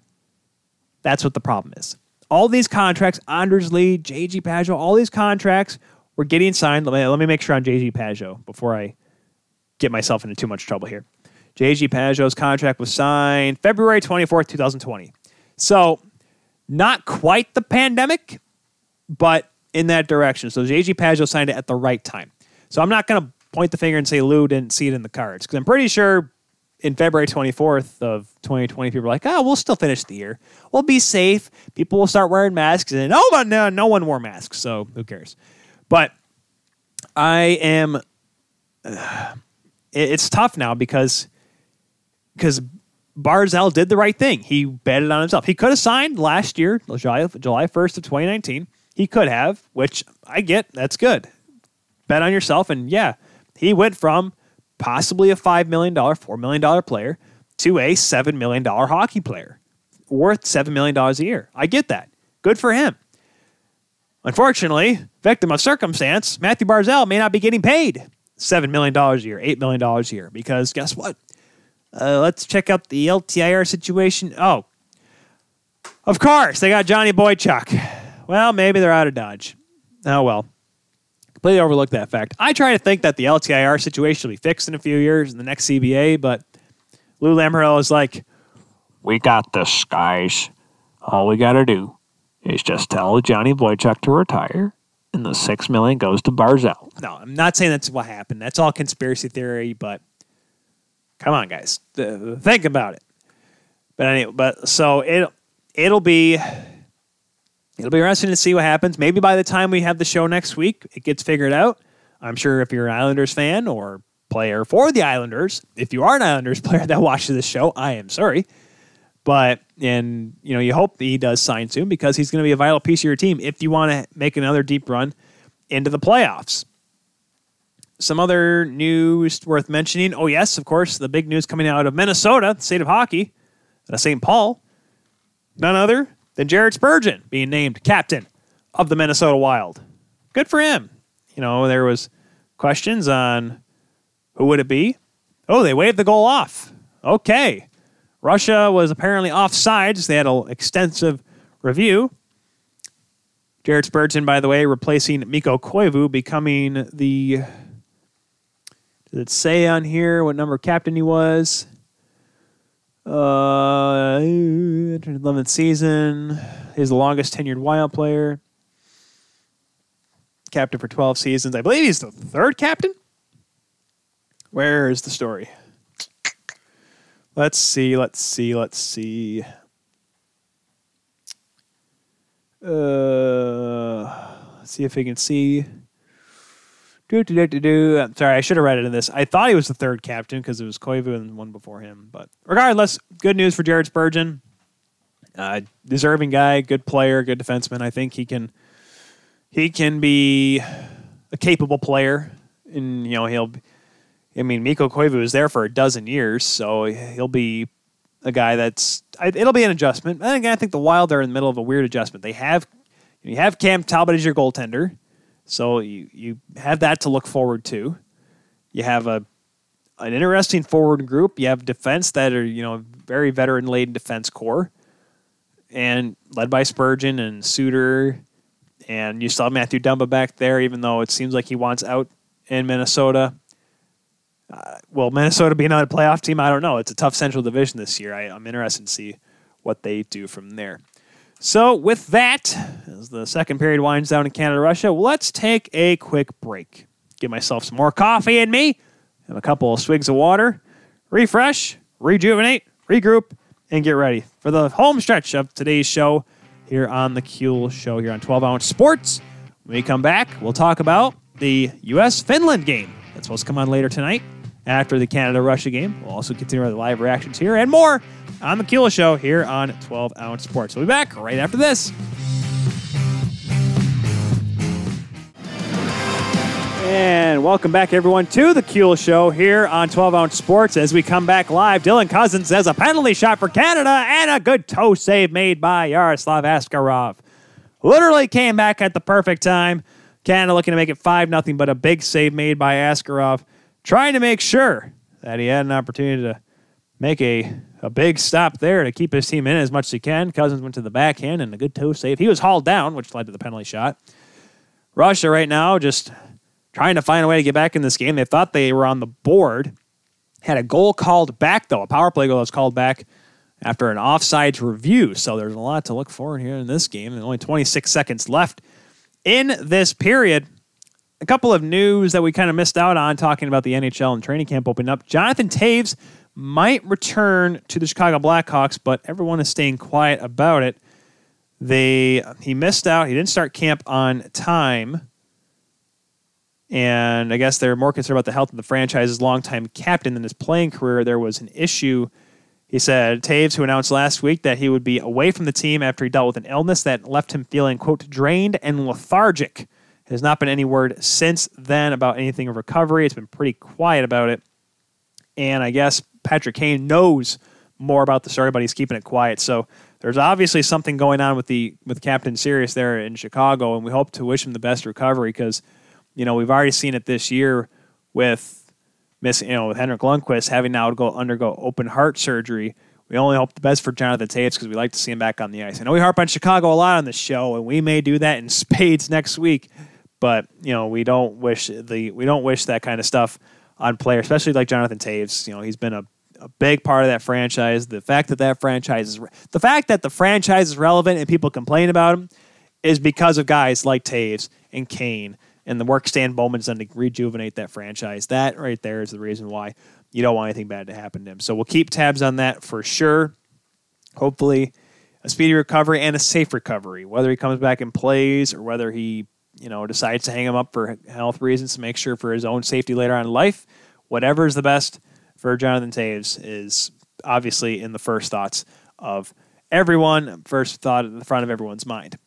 That's what the problem is. All these contracts, Anders Lee, JG Pageau, all these contracts were getting signed. Let me, let me make sure on JG Pageau before I get myself into too much trouble here. JG Pageau's contract was signed February 24th, 2020. So, not quite the pandemic, but in that direction. So, JG Pageau signed it at the right time. So, I'm not going to point the finger and say Lou didn't see it in the cards because I'm pretty sure in February 24th of 2020, people were like, "Oh, we'll still finish the year. We'll be safe. People will start wearing masks." And oh, but no, no one wore masks, so who cares? But I am. Uh, it's tough now because because Barzal did the right thing. He betted on himself. He could have signed last year, July July 1st of 2019. He could have, which I get. That's good. Bet on yourself, and yeah, he went from possibly a $5 million, $4 million player to a $7 million hockey player worth $7 million a year. I get that. Good for him. Unfortunately, victim of circumstance, Matthew Barzal may not be getting paid $7 million a year, $8 million a year, because guess what? Uh, let's check out the LTIR situation. Oh, of course, they got Johnny Boychuk. Well, maybe they're out of Dodge. Oh, well completely overlooked that fact. I try to think that the LTIR situation will be fixed in a few years in the next CBA, but Lou Lamoriello is like, "We got this, guys. All we got to do is just tell Johnny Boychuk to retire, and the six million goes to Barzal." No, I'm not saying that's what happened. That's all conspiracy theory, but come on, guys, think about it. But anyway, but so it it'll be it'll be interesting to see what happens. Maybe by the time we have the show next week, it gets figured out. I'm sure if you're an Islanders fan or player for the Islanders, if you are an Islanders player that watches this show, I am sorry. But and you know, you hope that he does sign soon because he's going to be a vital piece of your team if you want to make another deep run into the playoffs. Some other news worth mentioning. Oh yes, of course, the big news coming out of Minnesota, the state of hockey, St. Paul. None other than Jared Spurgeon being named captain of the Minnesota Wild. Good for him. You know, there was questions on who would it be. Oh, they waved the goal off. Okay. Russia was apparently offsides. They had an extensive review. Jared Spurgeon, by the way, replacing Mikko Koivu, becoming the. Does it say on here what number captain he was? Uh, 11th season. He's the longest tenured Wild player. Captain for 12 seasons. I believe he's the third captain. Where is the story? Let's see, let's see, let's see. Uh, see if we can see. Do, do, do, do, do. I'm sorry, I should have read it in this. I thought he was the third captain because it was Koivu and one before him. But regardless, good news for Jared Spurgeon. Uh, deserving guy, good player, good defenseman. I think he can he can be a capable player, and you know he'll. I mean, Mikko Koivu was there for a dozen years, so he'll be a guy that's. It'll be an adjustment. And again, I think the Wild are in the middle of a weird adjustment. They have you have Cam Talbot as your goaltender, so you you have that to look forward to. You have a an interesting forward group. You have defense that are you know very veteran laden defense core, and led by Spurgeon and Suter, and you saw Mathew Dumba back there, even though it seems like he wants out in Minnesota. Uh, will Minnesota be another playoff team? I don't know. It's a tough Central Division this year. I, I'm interested to see what they do from there. So, with that, as the second period winds down in Canada Russia, let's take a quick break. Get myself some more coffee in me, have a couple of swigs of water, refresh, rejuvenate, regroup, and get ready for the home stretch of today's show here on the Kuehl Show here on 12 Ounce Sports. When we come back, we'll talk about the U.S. Finland game that's supposed to come on later tonight after the Canada Russia game. We'll also continue the live reactions here and more on the Kuehl Show here on 12 Ounce Sports. We'll be back right after this. And welcome back, everyone, to the Kuehl Show here on 12 Ounce Sports. As we come back live, Dylan Cozens has a penalty shot for Canada and a good toe save made by Yaroslav Askarov. Literally came back at the perfect time. Canada looking to make it 5 0, but a big save made by Askarov, trying to make sure that he had an opportunity to make a, a big stop there to keep his team in as much as he can. Cozens went to the backhand and a good toe save. He was hauled down, which led to the penalty shot. Russia right now just trying to find a way to get back in this game. They thought they were on the board. Had a goal called back, though, a power play goal was called back after an offsides review. So there's a lot to look forward here in this game. And only 26 seconds left in this period. A couple of news that we kind of missed out on talking about the NHL and training camp opening up. Jonathan Toews might return to the Chicago Blackhawks, but everyone is staying quiet about it. They he missed out. He didn't start camp on time and I guess they're more concerned about the health of the franchise's longtime captain than his playing career. There was an issue. He said Toews, who announced last week that he would be away from the team after he dealt with an illness that left him feeling, quote, drained and lethargic. Has not been any word since then about anything of recovery. It's been pretty quiet about it. And I guess Patrick Kane knows more about the story, but he's keeping it quiet. So there's obviously something going on with the with Captain Serious there in Chicago, and we hope to wish him the best recovery because – you know, we've already seen it this year with miss, you know, with Henrik Lundqvist having now to go undergo open heart surgery. We only hope the best for Jonathan Toews because we like to see him back on the ice. I know we harp on Chicago a lot on this show, and we may do that in spades next week. But you know, we don't wish the we don't wish that kind of stuff on players, especially like Jonathan Toews. You know, he's been a, a big part of that franchise. The fact that that franchise is the fact that the franchise is relevant and people complain about him is because of guys like Toews and Kane and the work Stan Bowman's done to rejuvenate that franchise. That right there is the reason why you don't want anything bad to happen to him. So we'll keep tabs on that for sure. Hopefully, a speedy recovery and a safe recovery. Whether he comes back and plays or whether he you know decides to hang him up for health reasons to make sure for his own safety later on in life, whatever is the best for Jonathan Toews is obviously in the first thoughts of everyone, first thought at the front of everyone's mind.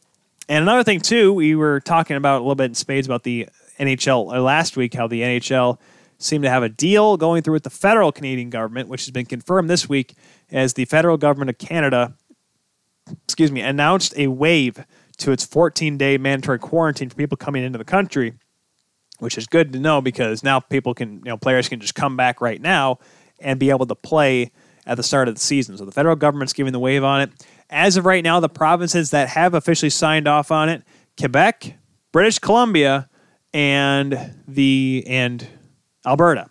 And another thing too, we were talking about a little bit in spades about the NHL uh, last week, how the NHL seemed to have a deal going through with the federal Canadian government, which has been confirmed this week as the federal government of Canada, excuse me, announced a wave to its 14-day mandatory quarantine for people coming into the country which is good to know because now people can, you know, players can just come back right now and be able to play at the start of the season. So the federal government's giving the wave on it. As of right now, the provinces that have officially signed off on it, Quebec, British Columbia, and the and Alberta.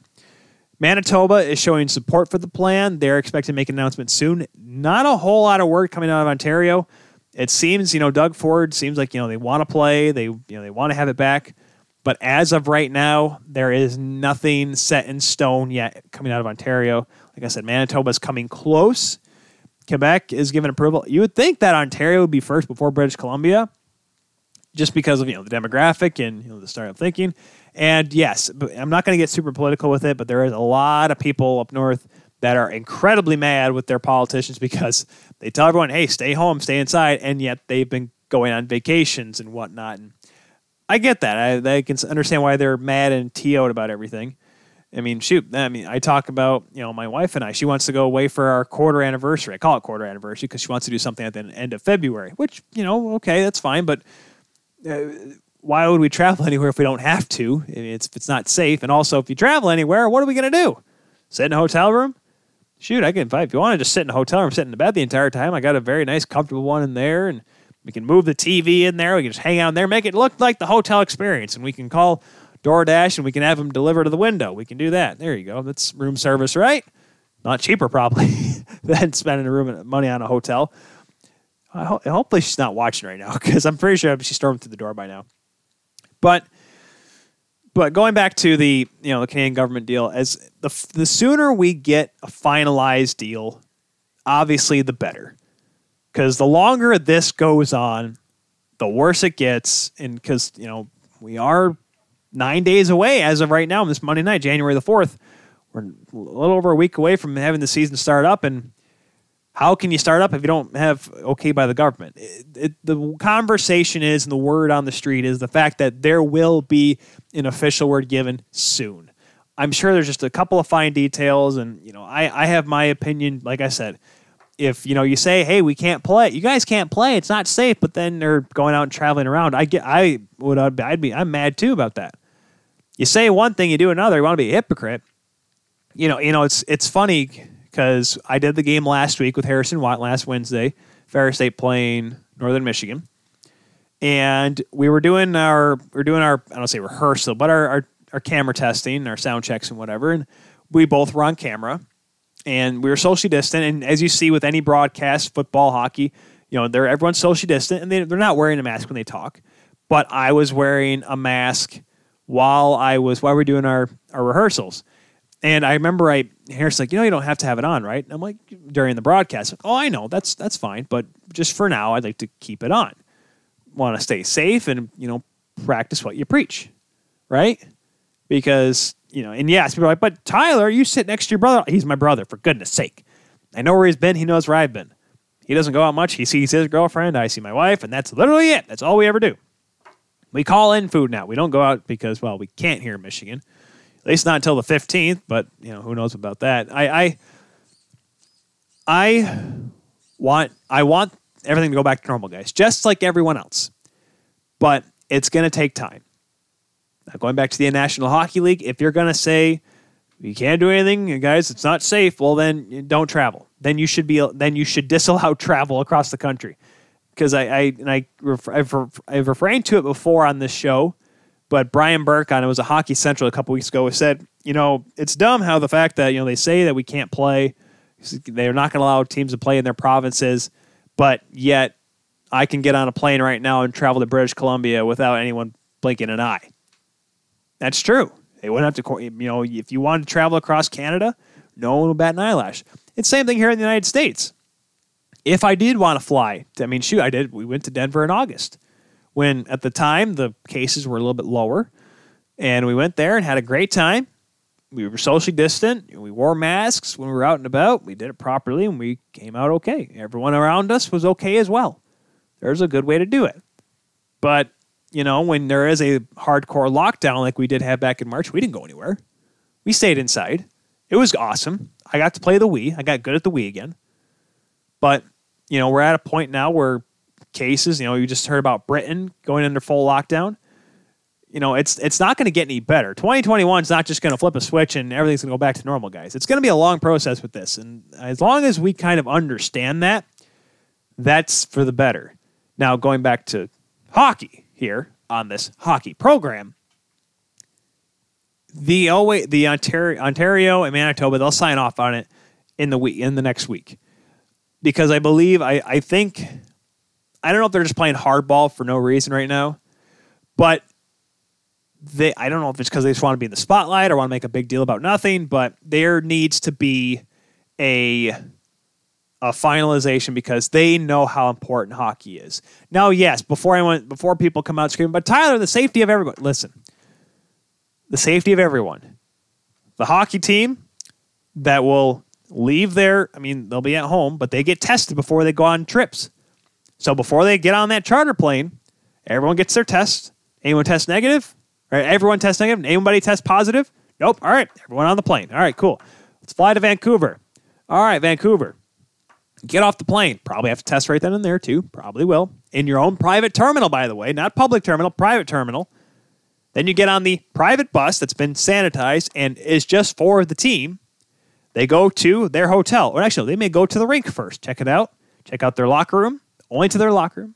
Manitoba is showing support for the plan. They're expected to make an announcement soon. Not a whole lot of word coming out of Ontario. It seems, you know, Doug Ford seems like, you know, they want to play, they you know, they want to have it back. But as of right now, there is nothing set in stone yet coming out of Ontario. Like I said, Manitoba is coming close. Quebec is given approval. You would think that Ontario would be first before British Columbia, just because of you know the demographic and you know the startup thinking. And yes, I'm not going to get super political with it, but there is a lot of people up north that are incredibly mad with their politicians because they tell everyone, "Hey, stay home, stay inside," and yet they've been going on vacations and whatnot. And I get that. I, I can understand why they're mad and TO'd about everything. I mean, shoot. I mean, I talk about you know my wife and I. She wants to go away for our quarter anniversary. I call it quarter anniversary because she wants to do something at the end of February. Which you know, okay, that's fine. But uh, why would we travel anywhere if we don't have to? I mean, it's it's not safe. And also, if you travel anywhere, what are we going to do? Sit in a hotel room? Shoot, I can. If you want to just sit in a hotel room, sit in the bed the entire time. I got a very nice, comfortable one in there, and we can move the TV in there. We can just hang out in there, make it look like the hotel experience, and we can call DoorDash and we can have them deliver to the window. We can do that. There you go. That's room service, right? Not cheaper, probably, than spending a room money on a hotel. Ho- hopefully, she's not watching right now because I'm pretty sure she stormed through the door by now. But but going back to the you know the Canadian government deal, as the the sooner we get a finalized deal, obviously the better, because the longer this goes on, the worse it gets, and because you know we are nine days away as of right now, this Monday night, January the fourth, we're a little over a week away from having the season start up, and how can you start up if you don't have okay by the government? It, it, the conversation is, and the word on the street is the fact that there will be an official word given soon. I'm sure there's just a couple of fine details, and you know, I, I have my opinion. Like I said, if you know you say, "Hey, we can't play," you guys can't play. It's not safe. But then they're going out and traveling around. I get, I would, I'd be, I'm mad too about that. You say one thing, you do another. You want to be a hypocrite. You know, you know, it's it's funny because I did the game last week with Harrison Watt last Wednesday, Ferris State playing Northern Michigan, and we were doing our we are doing our I don't say rehearsal, but our, our our camera testing, our sound checks and whatever, and we both were on camera, and we were socially distant. And as you see with any broadcast, football, hockey, you know, they're everyone's socially distant, and they, they're not wearing a mask when they talk. But I was wearing a mask while I was while we are doing our our rehearsals. And I remember I Harris like, you know, you don't have to have it on, right? And I'm like, during the broadcast, like, oh, I know, that's that's fine, but just for now, I'd like to keep it on. Want to stay safe and you know practice what you preach, right? Because you know, and yes, people are like, but Tyler, you sit next to your brother. He's my brother, for goodness sake. I know where he's been. He knows where I've been. He doesn't go out much. He sees his girlfriend. I see my wife, and that's literally it. That's all we ever do. We call in food now. We don't go out because, well, we can't here in Michigan at least not until the 15th, but you know, who knows about that. I, I, I want, I want everything to go back to normal, guys, just like everyone else. But it's going to take time. Now, going back to the National Hockey League, if you're going to say you can't do anything, guys, it's not safe, well, then don't travel. Then you should be, then you should disallow travel across the country. Because I, I, and I, I've, I've to it before on this show but Brian Burke on it was a Hockey Central a couple weeks ago said, you know, it's dumb how the fact that you know they say that we can't play, they're not going to allow teams to play in their provinces, but yet I can get on a plane right now and travel to British Columbia without anyone blinking an eye. That's true. They wouldn't have to, you know, if you wanted to travel across Canada, no one would bat an eyelash. It's same thing here in the United States. If I did want to fly, I mean, shoot, I did. We went to Denver in August when at the time the cases were a little bit lower. And we went there and had a great time. We were socially distant. We wore masks when we were out and about. We did it properly and we came out okay. Everyone around us was okay as well. There's a good way to do it. But, you know, when there is a hardcore lockdown like we did have back in March, we didn't go anywhere. We stayed inside. It was awesome. I got to play the Wii. I got good at the Wii again. But, you know, we're at a point now where cases. You know, you just heard about Britain going under full lockdown. you know, it's it's not going to get any better. 2021 is not just going to flip a switch and everything's going to go back to normal, guys. It's going to be a long process with this, and as long as we kind of understand that, that's for the better. Now, going back to hockey here on this hockey program, the always the Ontario, Ontario and Manitoba they'll sign off on it in the week in the next week. Because I believe I I think I don't know if they're just playing hardball for no reason right now, but they I don't know if it's because they just want to be in the spotlight or want to make a big deal about nothing, but there needs to be a a finalization because they know how important hockey is. Now, yes, before I went before people come out screaming, but Tyler, the safety of everybody. Listen, the safety of everyone. The hockey team that will leave their I mean, they'll be at home, but they get tested before they go on trips. So before they get on that charter plane, everyone gets their test. Anyone test negative? Right, everyone test negative. Anybody test positive? Nope. All right, everyone on the plane. All right, cool. Let's fly to Vancouver. All right, Vancouver. Get off the plane. Probably have to test right then and there too. Probably will. In your own private terminal, by the way, not public terminal, private terminal. Then you get on the private bus that's been sanitized and is just for the team. They go to their hotel. Or actually, they may go to the rink first. Check it out. Check out their locker room. Only to their locker room.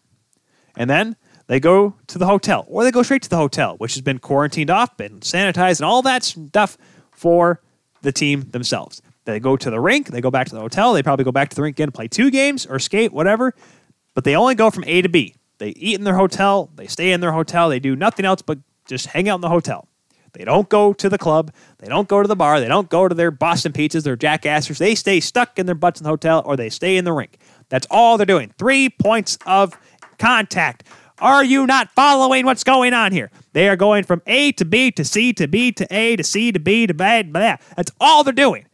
And then they go to the hotel, or they go straight to the hotel, which has been quarantined off, been sanitized, and all that stuff for the team themselves. They go to the rink, they go back to the hotel, they probably go back to the rink again, play two games or skate, whatever. But they only go from A to B. They eat in their hotel, they stay in their hotel, they do nothing else but just hang out in the hotel. They don't go to the club. They don't go to the bar. They don't go to their Boston pizzas, their Jack Astor's. They stay stuck in their butts in the hotel or they stay in the rink. That's all they're doing. Three points of contact. Are you not following what's going on here? They are going from A to B to C to B to A to C to B to blah, blah. That's all they're doing.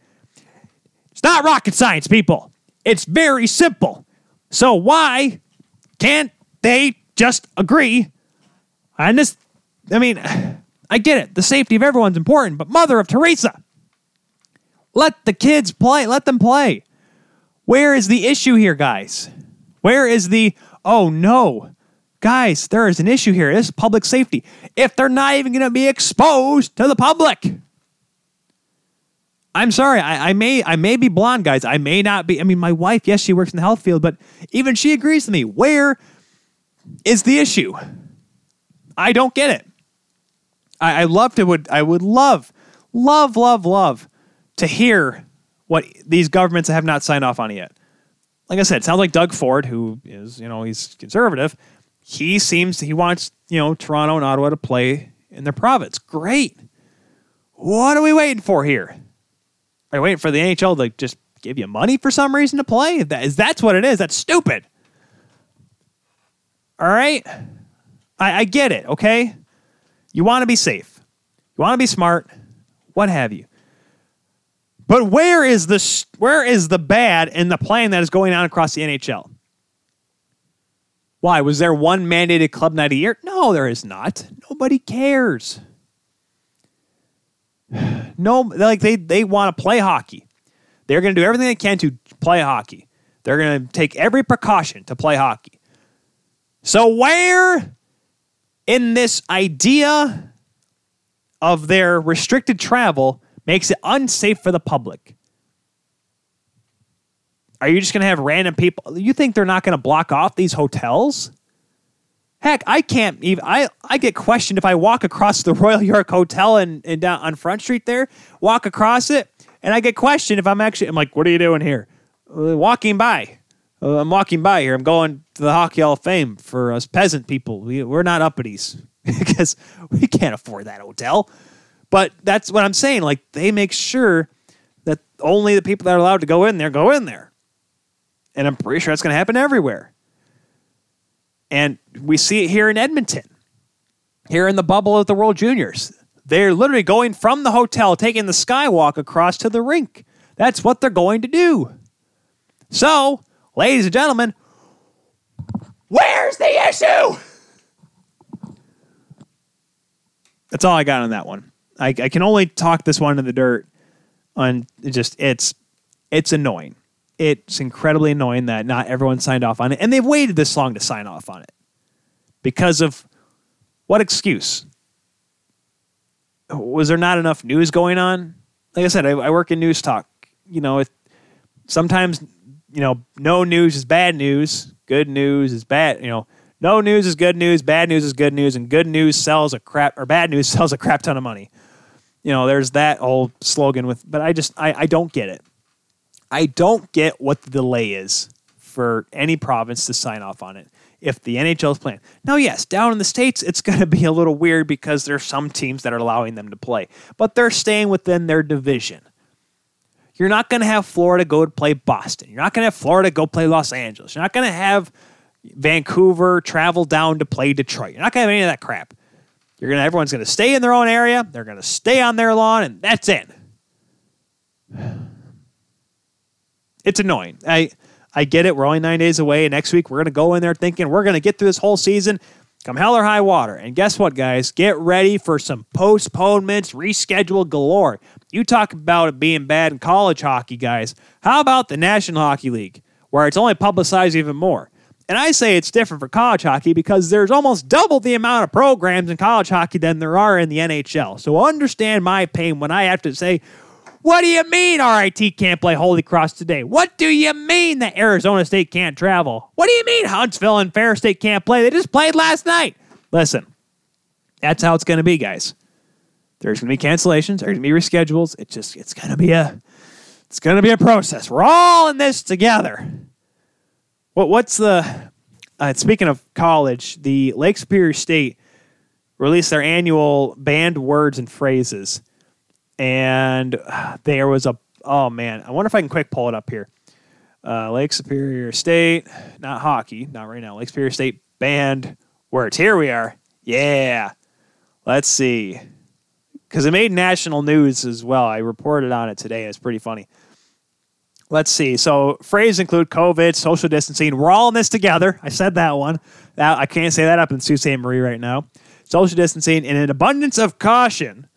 It's not rocket science, people. It's very simple. So why can't they just agree on this? I mean, I get it. The safety of everyone's important, but mother of Teresa, let the kids play. Let them play. Where is the issue here, guys? Where is the, oh no, guys, there is an issue here. This is public safety. If they're not even going to be exposed to the public, I'm sorry. I, I, may I may be blonde, guys. I may not be. I mean, my wife, yes, she works in the health field, but even she agrees with me. Where is the issue? I don't get it. I, I love to would I would love, love, love, love to hear what these governments have not signed off on yet. Like I said, it sounds like Doug Ford, who is, you know, he's conservative, he seems he wants you know Toronto and Ottawa to play in their province. Great. What are we waiting for here? Are you waiting for the NHL to just give you money for some reason to play? That is that's what it is. That's stupid. All right, I, I get it. Okay, you want to be safe, you want to be smart, what have you. But where is the where is the bad in the plan that is going on across the NHL? Why? Was there one mandated club night a year? No, there is not. Nobody cares. No, like they, they want to play hockey. They're going to do everything they can to play hockey. They're going to take every precaution to play hockey. So, where in this idea of their restricted travel makes it unsafe for the public? Are you just going to have random people? You think they're not going to block off these hotels? Heck, I can't even. I, I get questioned if I walk across the Royal York Hotel and, down on Front Street there, walk across it, and I get questioned if I'm actually. I'm like, what are you doing here? Uh, walking by. Uh, I'm walking by here. I'm going to the Hockey Hall of Fame for us peasant people. We, we're not uppities because we can't afford that hotel. But that's what I'm saying. Like they make sure that only the people that are allowed to go in there go in there. And I'm pretty sure that's going to happen everywhere. And we see it here in Edmonton, here in the bubble of the World Juniors. They're literally going from the hotel, taking the skywalk across to the rink. That's what they're going to do. So, ladies and gentlemen, where's the issue? That's all I got on that one. I, I can only talk this one in the dirt. On just it's it's annoying it's incredibly annoying that not everyone signed off on it. And they've waited this long to sign off on it because of what excuse? was there not enough news going on? Like I said, I, I work in news talk. You know, it, sometimes you know, no news is bad news. Good news is bad. You know, no news is good news. Bad news is good news, and good news sells a crap or bad news sells a crap ton of money. You know, there's that old slogan with. But I just I, I don't get it. I don't get what the delay is for any province to sign off on it if the NHL is playing. Now, yes, down in the States, it's going to be a little weird because there's some teams that are allowing them to play, but they're staying within their division. You're not going to have Florida go to play Boston. You're not going to have Florida go play Los Angeles. You're not going to have Vancouver travel down to play Detroit. You're not going to have any of that crap. You're going to everyone's going to stay in their own area. They're going to stay on their lawn and that's it. It's annoying. I I get it. We're only 9 days away next week we're going to go in there thinking we're going to get through this whole season come hell or high water. And guess what, guys? Get ready for some postponements, reschedule galore. You talk about it being bad in college hockey, guys. How about the National Hockey League, where it's only publicized even more? And I say it's different for college hockey because there's almost double the amount of programs in college hockey than there are in the NHL. So understand my pain when I have to say, what do you mean RIT can't play Holy Cross today? What do you mean that Arizona State can't travel? What do you mean Huntsville and Ferris State can't play? They just played last night. Listen, that's how it's going to be, guys. There's going to be cancellations. There's going to be reschedules. It's just it's going to be a it's going to be a process. We're all in this together. What what's the uh, speaking of college, the Lake Superior State released their annual banned words and phrases, and uh, there was a oh man, I wonder if I can quick pull it up here. Uh, Lake Superior State, not hockey, not right now. Lake Superior State banned words. Here we are. Yeah. Let's see because it made national news as well. I reported on it today. It's pretty funny. Let's see. So phrases include COVID, social distancing. We're all in this together. I said that one. That I can't say that up in Sault Ste. Marie right now. Social distancing and an abundance of caution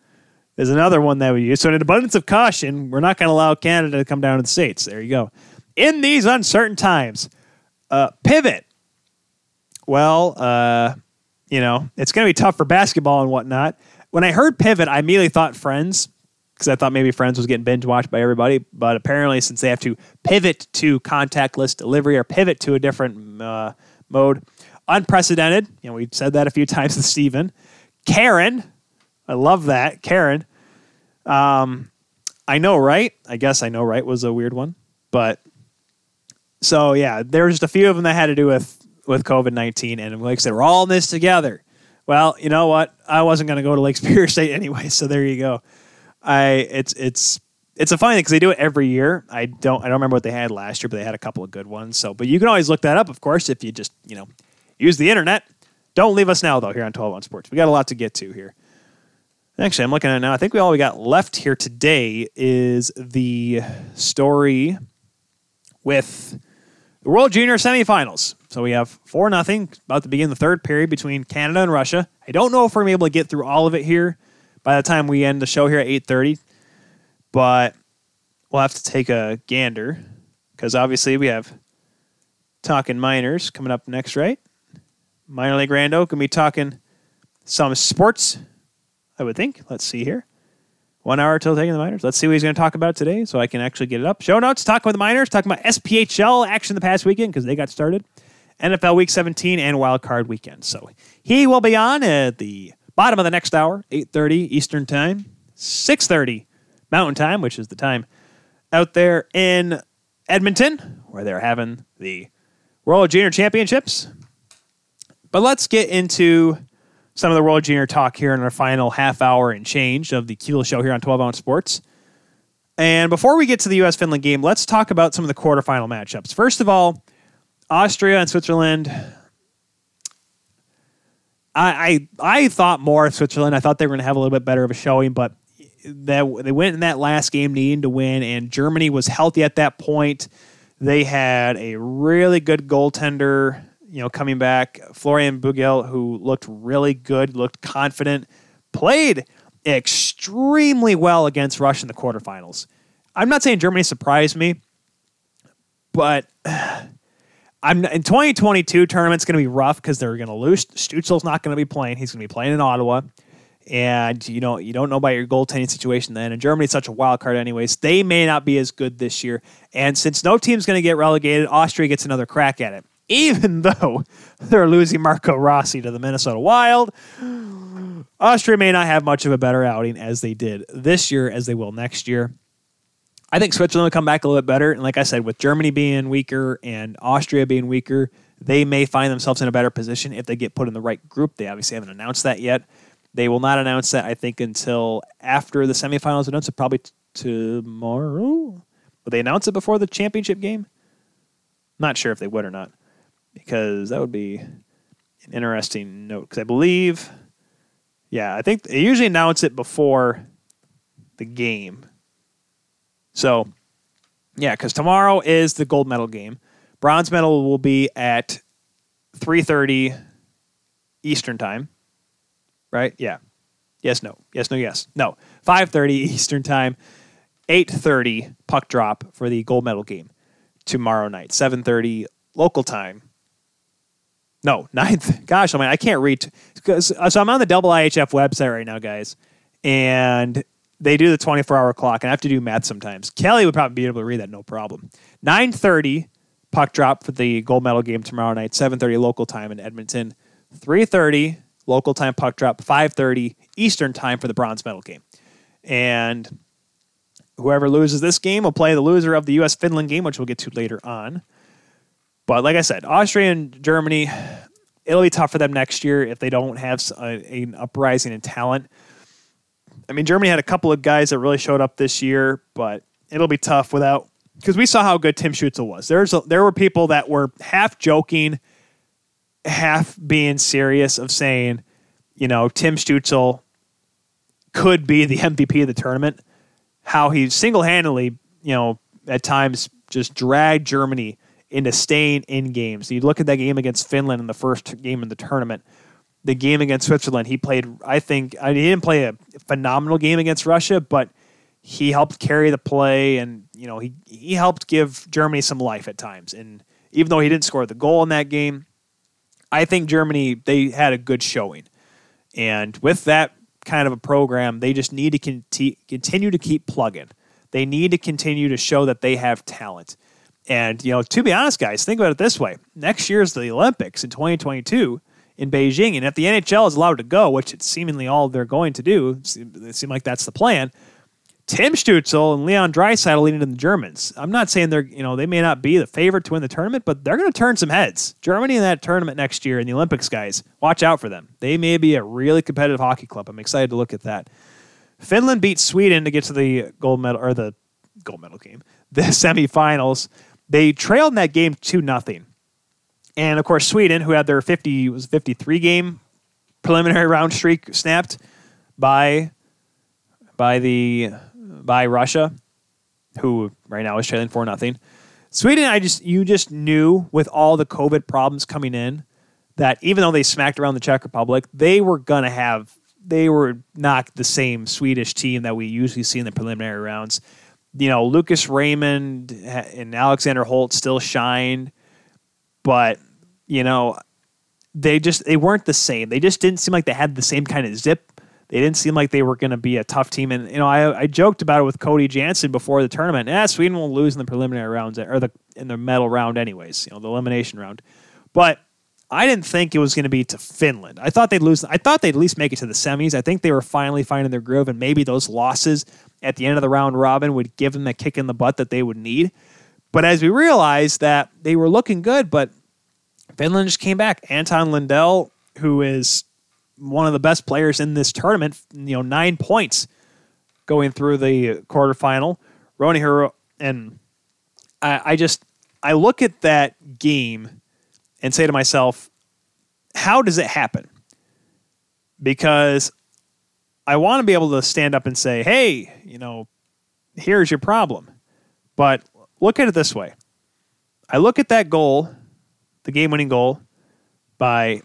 is another one that we use. So, in an abundance of caution, we're not going to allow Canada to come down to the states. There you go. In these uncertain times, uh, pivot. Well, uh, you know, it's going to be tough for basketball and whatnot when I heard Pivot, I immediately thought Friends because I thought maybe Friends was getting binge watched by everybody. But apparently, since they have to pivot to contactless delivery or pivot to a different uh, mode, unprecedented. You know, we said that a few times with Steven. Karen, I love that. Karen. Um, I know, right? I guess I know, right was a weird one. But so, yeah, there was just a few of them that had to do with, with COVID 19. And like I said, we're all in this together. Well, you know what? I wasn't going to go to Lake Superior State anyway, so there you go. I it's it's it's a funny thing because they do it every year. I don't I don't remember what they had last year, but they had a couple of good ones. So, but you can always look that up, of course, if you just you know use the internet. Don't leave us now though here on 12 Ounce Sports. We got a lot to get to here. Actually, I'm looking at it now. I think we all we got left here today is the story with the World Junior semifinals. So we have 4 nothing about to begin the third period between Canada and Russia. I don't know if we're able to get through all of it here by the time we end the show here at 8:30, but we'll have to take a gander cuz obviously we have talking minors coming up next, right? Minor League Rando to be talking some sports, I would think. Let's see here. One hour till taking the minors. Let's see what he's going to talk about today so I can actually get it up. Show notes, talking with the minors, talking about SPHL action the past weekend because they got started. NFL Week 17 and Wild Card Weekend. So he will be on at the bottom of the next hour, 8.30 Eastern Time, 6.30 Mountain Time, which is the time out there in Edmonton where they're having the World Junior Championships. But let's get into some of the World Junior talk here in our final half hour and change of the Kuehl Show here on 12 Ounce Sports. And before we get to the U.S. Finland game, let's talk about some of the quarterfinal matchups. First of all, Austria and Switzerland. I, I I thought more of Switzerland. I thought they were going to have a little bit better of a showing, but that they went in that last game needing to win, and Germany was healthy at that point. They had a really good goaltender you know, coming back. Florian Bugl, who looked really good, looked confident, played extremely well against Russia in the quarterfinals. I'm not saying Germany surprised me, but I'm in 2022 tournament's going to be rough because they're going to lose. Stützle's not going to be playing. He's going to be playing in Ottawa, and you know you don't know about your goaltending situation then. And Germany's such a wild card, anyways. They may not be as good this year. And since no team's going to get relegated, Austria gets another crack at it, even though they're losing Marco Rossi to the Minnesota Wild. Austria may not have much of a better outing as they did this year as they will next year. I think Switzerland will come back a little bit better. And like I said, with Germany being weaker and Austria being weaker, they may find themselves in a better position if they get put in the right group. They obviously haven't announced that yet. They will not announce that, I think, until after the semifinals announce it, probably t- tomorrow. Will they announce it before the championship game? Not sure if they would or not, because that would be an interesting note. Because I believe, yeah, I think they usually announce it before the game. So, yeah, because tomorrow is the gold medal game. Bronze medal will be at 3:30 Eastern time right? Yeah. Yes, no. Yes, no, yes. No. 5:30 Eastern Time, 8:30 puck drop for the gold medal game tomorrow night. 7:30 local time. No, ninth. Gosh, I mean, I can't read. Uh, so I'm on the double IHF website right now, guys, and they do the 24 hour clock, and I have to do math sometimes. Kelly would probably be able to read that, no problem. 9:30 puck drop for the gold medal game tomorrow night. 7:30 local time in Edmonton. 3:30 local time puck drop 5:30 Eastern time for the bronze medal game. And whoever loses this game will play the loser of the US Finland game, which we'll get to later on. But like I said, Austria and Germany, it'll be tough for them next year if they don't have a, an uprising in talent. I mean, Germany had a couple of guys that really showed up this year, but it'll be tough without because we saw how good Tim Stützle was. There's a, there were people that were half joking half being serious of saying, you know, Tim Stützle could be the MVP of the tournament. How he single handedly, you know, at times just dragged Germany into staying in games. You look at that game against Finland in the first game of the tournament. The game against Switzerland, he played. I think I mean, he didn't play a phenomenal game against Russia, but he helped carry the play, and you know he he helped give Germany some life at times. And even though he didn't score the goal in that game, I think Germany they had a good showing, and with that kind of a program, they just need to conti- continue to keep plugging. They need to continue to show that they have talent. And you know, to be honest, guys, think about it this way: next year is the Olympics in 2022 in Beijing, and if the NHL is allowed to go, which it's seemingly all they're going to do, it seems like that's the plan. Tim Stützle and Leon Draisaitl leading the Germans. I'm not saying they're, you know, they may not be the favorite to win the tournament, but they're going to turn some heads. Germany in that tournament next year in the Olympics, guys, watch out for them. They may be a really competitive hockey club. I'm excited to look at that. Finland beat Sweden to get to the gold medal or the gold medal game, the semifinals. They trailed in that game 2 nothing. And of course, Sweden, who had their 50 was 53 game preliminary round streak snapped by by the by Russia, who right now is trailing for nothing. Sweden, I just you just knew with all the COVID problems coming in that even though they smacked around the Czech Republic, they were gonna have they were not the same Swedish team that we usually see in the preliminary rounds. You know, Lucas Raymond and Alexander Holtz still shined, but you know, they just they weren't the same. They just didn't seem like they had the same kind of zip they didn't seem like they were going to be a tough team. And you know, I, I joked about it with Cody Jansen before the tournament. Yeah, Sweden will lose in the preliminary rounds or the in the medal round, anyways. You know, the elimination round. But I didn't think it was going to be to Finland. I thought they'd lose. I thought they'd at least make it to the semis. I think they were finally finding their groove, and maybe those losses at the end of the round robin would give them the kick in the butt that they would need. But as we realized that they were looking good, but Finland just came back. Anton Lundell, who is one of the best players in this tournament. You know, nine points going through the quarterfinal. Roni Hero and I, I just I look at that game and say to myself, how does it happen? Because I want to be able to stand up and say, hey, you know, here's your problem. But look at it this way. I look at that goal, the game winning goal by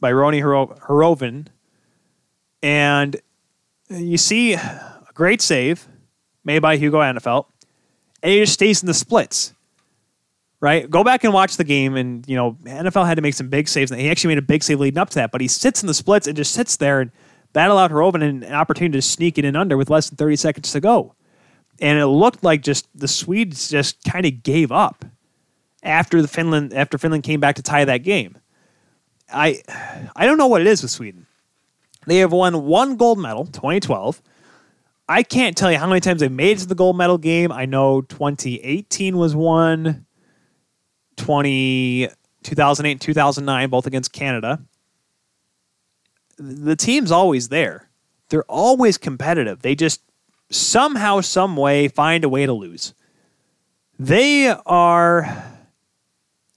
by Roni Hirvonen. And you see a great save made by Hugo Alnefelt, and he just stays in the splits. Right? Go back and watch the game, and you know NFL had to make some big saves. And he actually made a big save leading up to that, but he sits in the splits and just sits there. And That allowed Rovinen an opportunity to sneak it in under with less than 30 seconds to go. And it looked like just the Swedes just kind of gave up after the Finland after Finland came back to tie that game. I I don't know what it is with Sweden. They have won one gold medal, 2012. I can't tell you how many times they've made it to the gold medal game. I know 2018 was one, 20, 2008 and 2009, both against Canada. The team's always there. They're always competitive. They just somehow, some way find a way to lose. They are.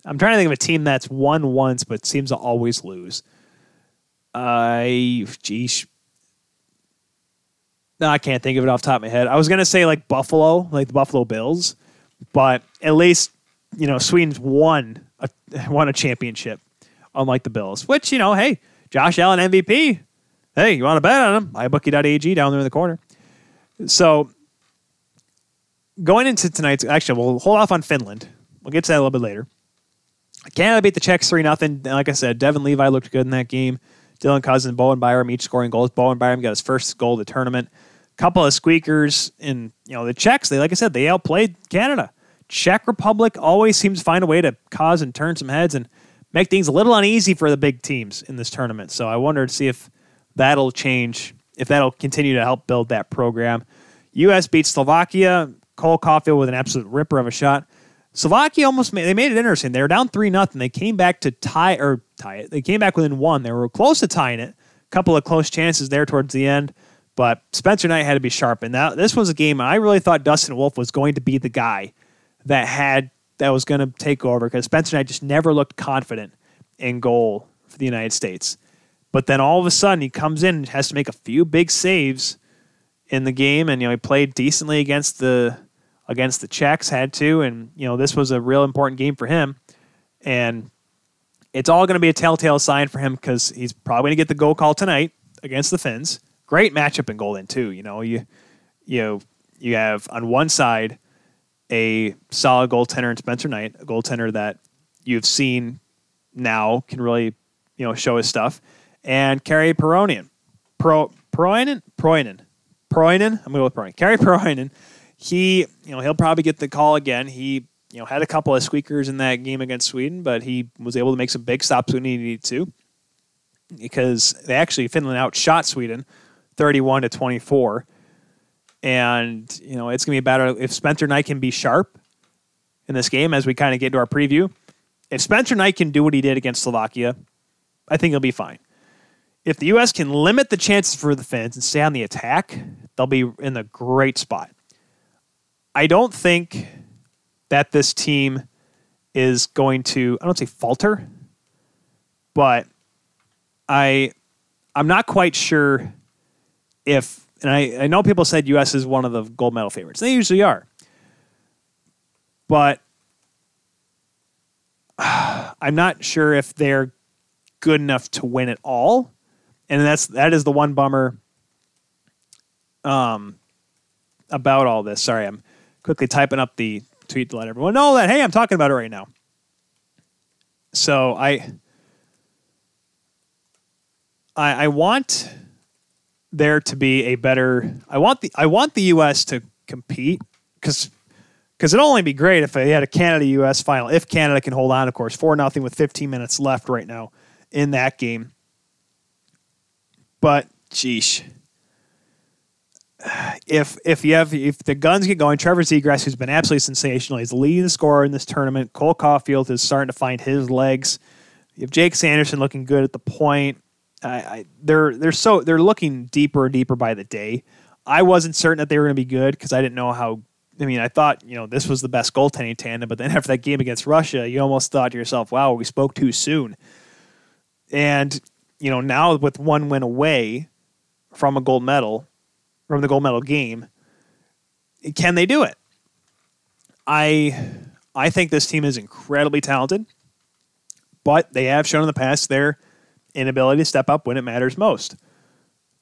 I'm trying to think of a team that's won once but seems to always lose. I, geez, no, I can't think of it off the top of my head. I was gonna say like Buffalo, like the Buffalo Bills, but at least you know Sweden's won a won a championship, unlike the Bills. Which you know, hey, Josh Allen MVP. Hey, you want to bet on him? iBookie.ag down there in the corner. So going into tonight's, actually, we'll hold off on Finland. We'll get to that a little bit later. Canada beat the Czechs three nothing. Like I said, Devon Levi looked good in that game. Dylan Cozens, Bowen Byram each scoring goals. Bowen Byram got his first goal of the tournament couple of squeakers and you know the Czechs. They like I said, they outplayed Canada. Czech Republic always seems to find a way to cause and turn some heads and make things a little uneasy for the big teams in this tournament. So I wonder to see if that'll change, if that'll continue to help build that program. U.S. beats Slovakia. Cole Caufield with an absolute ripper of a shot. Slovakia almost made, they made it interesting. They were down three nothing. They came back to tie or tie it. They came back within one. They were close to tying it. A couple of close chances there towards the end. But Spencer Knight had to be sharp. And that, this was a game I really thought Dustin Wolf was going to be the guy that had that was going to take over because Spencer Knight just never looked confident in goal for the United States. But then all of a sudden he comes in and has to make a few big saves in the game, and you know he played decently against the against the Czechs, had to, and you know this was a real important game for him, and it's all going to be a telltale sign for him because he's probably going to get the goal call tonight against the Finns great matchup in Golden too. You know, you you you have on one side a solid goaltender in Spencer Knight, a goaltender that you've seen now can really you know show his stuff, and Kari Peronian, Pro Proinen Proinen Proinen. I'm to go with Proinen. Kari Proinen. He you know he'll probably get the call again. He you know had a couple of squeakers in that game against Sweden, but he was able to make some big stops when he needed to because they actually Finland outshot Sweden 31 to 24. And, you know, it's going to be better if Spencer Knight can be sharp in this game as we kind of get to our preview. If Spencer Knight can do what he did against Slovakia, I think he'll be fine. If the U.S. can limit the chances for the Finns and stay on the attack, they'll be in a great spot. I don't think that this team is going to, I don't say falter, but I I'm not quite sure if and I, I know people said US is one of the gold medal favorites. They usually are. But uh, I'm not sure if they're good enough to win it all. And that's that is the one bummer um about all this. Sorry, I'm quickly typing up the tweet to let everyone know that hey, I'm talking about it right now. So I I, I want there to be a better. I want the I want the U.S. to compete because because it'll only be great if they had a Canada U.S. final. If Canada can hold on, of course, four nothing with 15 minutes left right now in that game. But sheesh, if if you have if the guns get going, Trevor Zegras, who's been absolutely sensational, he's leading the scorer in this tournament. Cole Caufield is starting to find his legs. You have Jake Sanderson looking good at the point. I, I, they're they're so they're looking deeper and deeper by the day. I wasn't certain that they were going to be good because I didn't know how. I mean, I thought you know this was the best goaltending tandem, but then after that game against Russia, you almost thought to yourself, "Wow, we spoke too soon." And you know now with one win away from a gold medal, from the gold medal game, can they do it? I I think this team is incredibly talented, but they have shown in the past they're inability to step up when it matters most.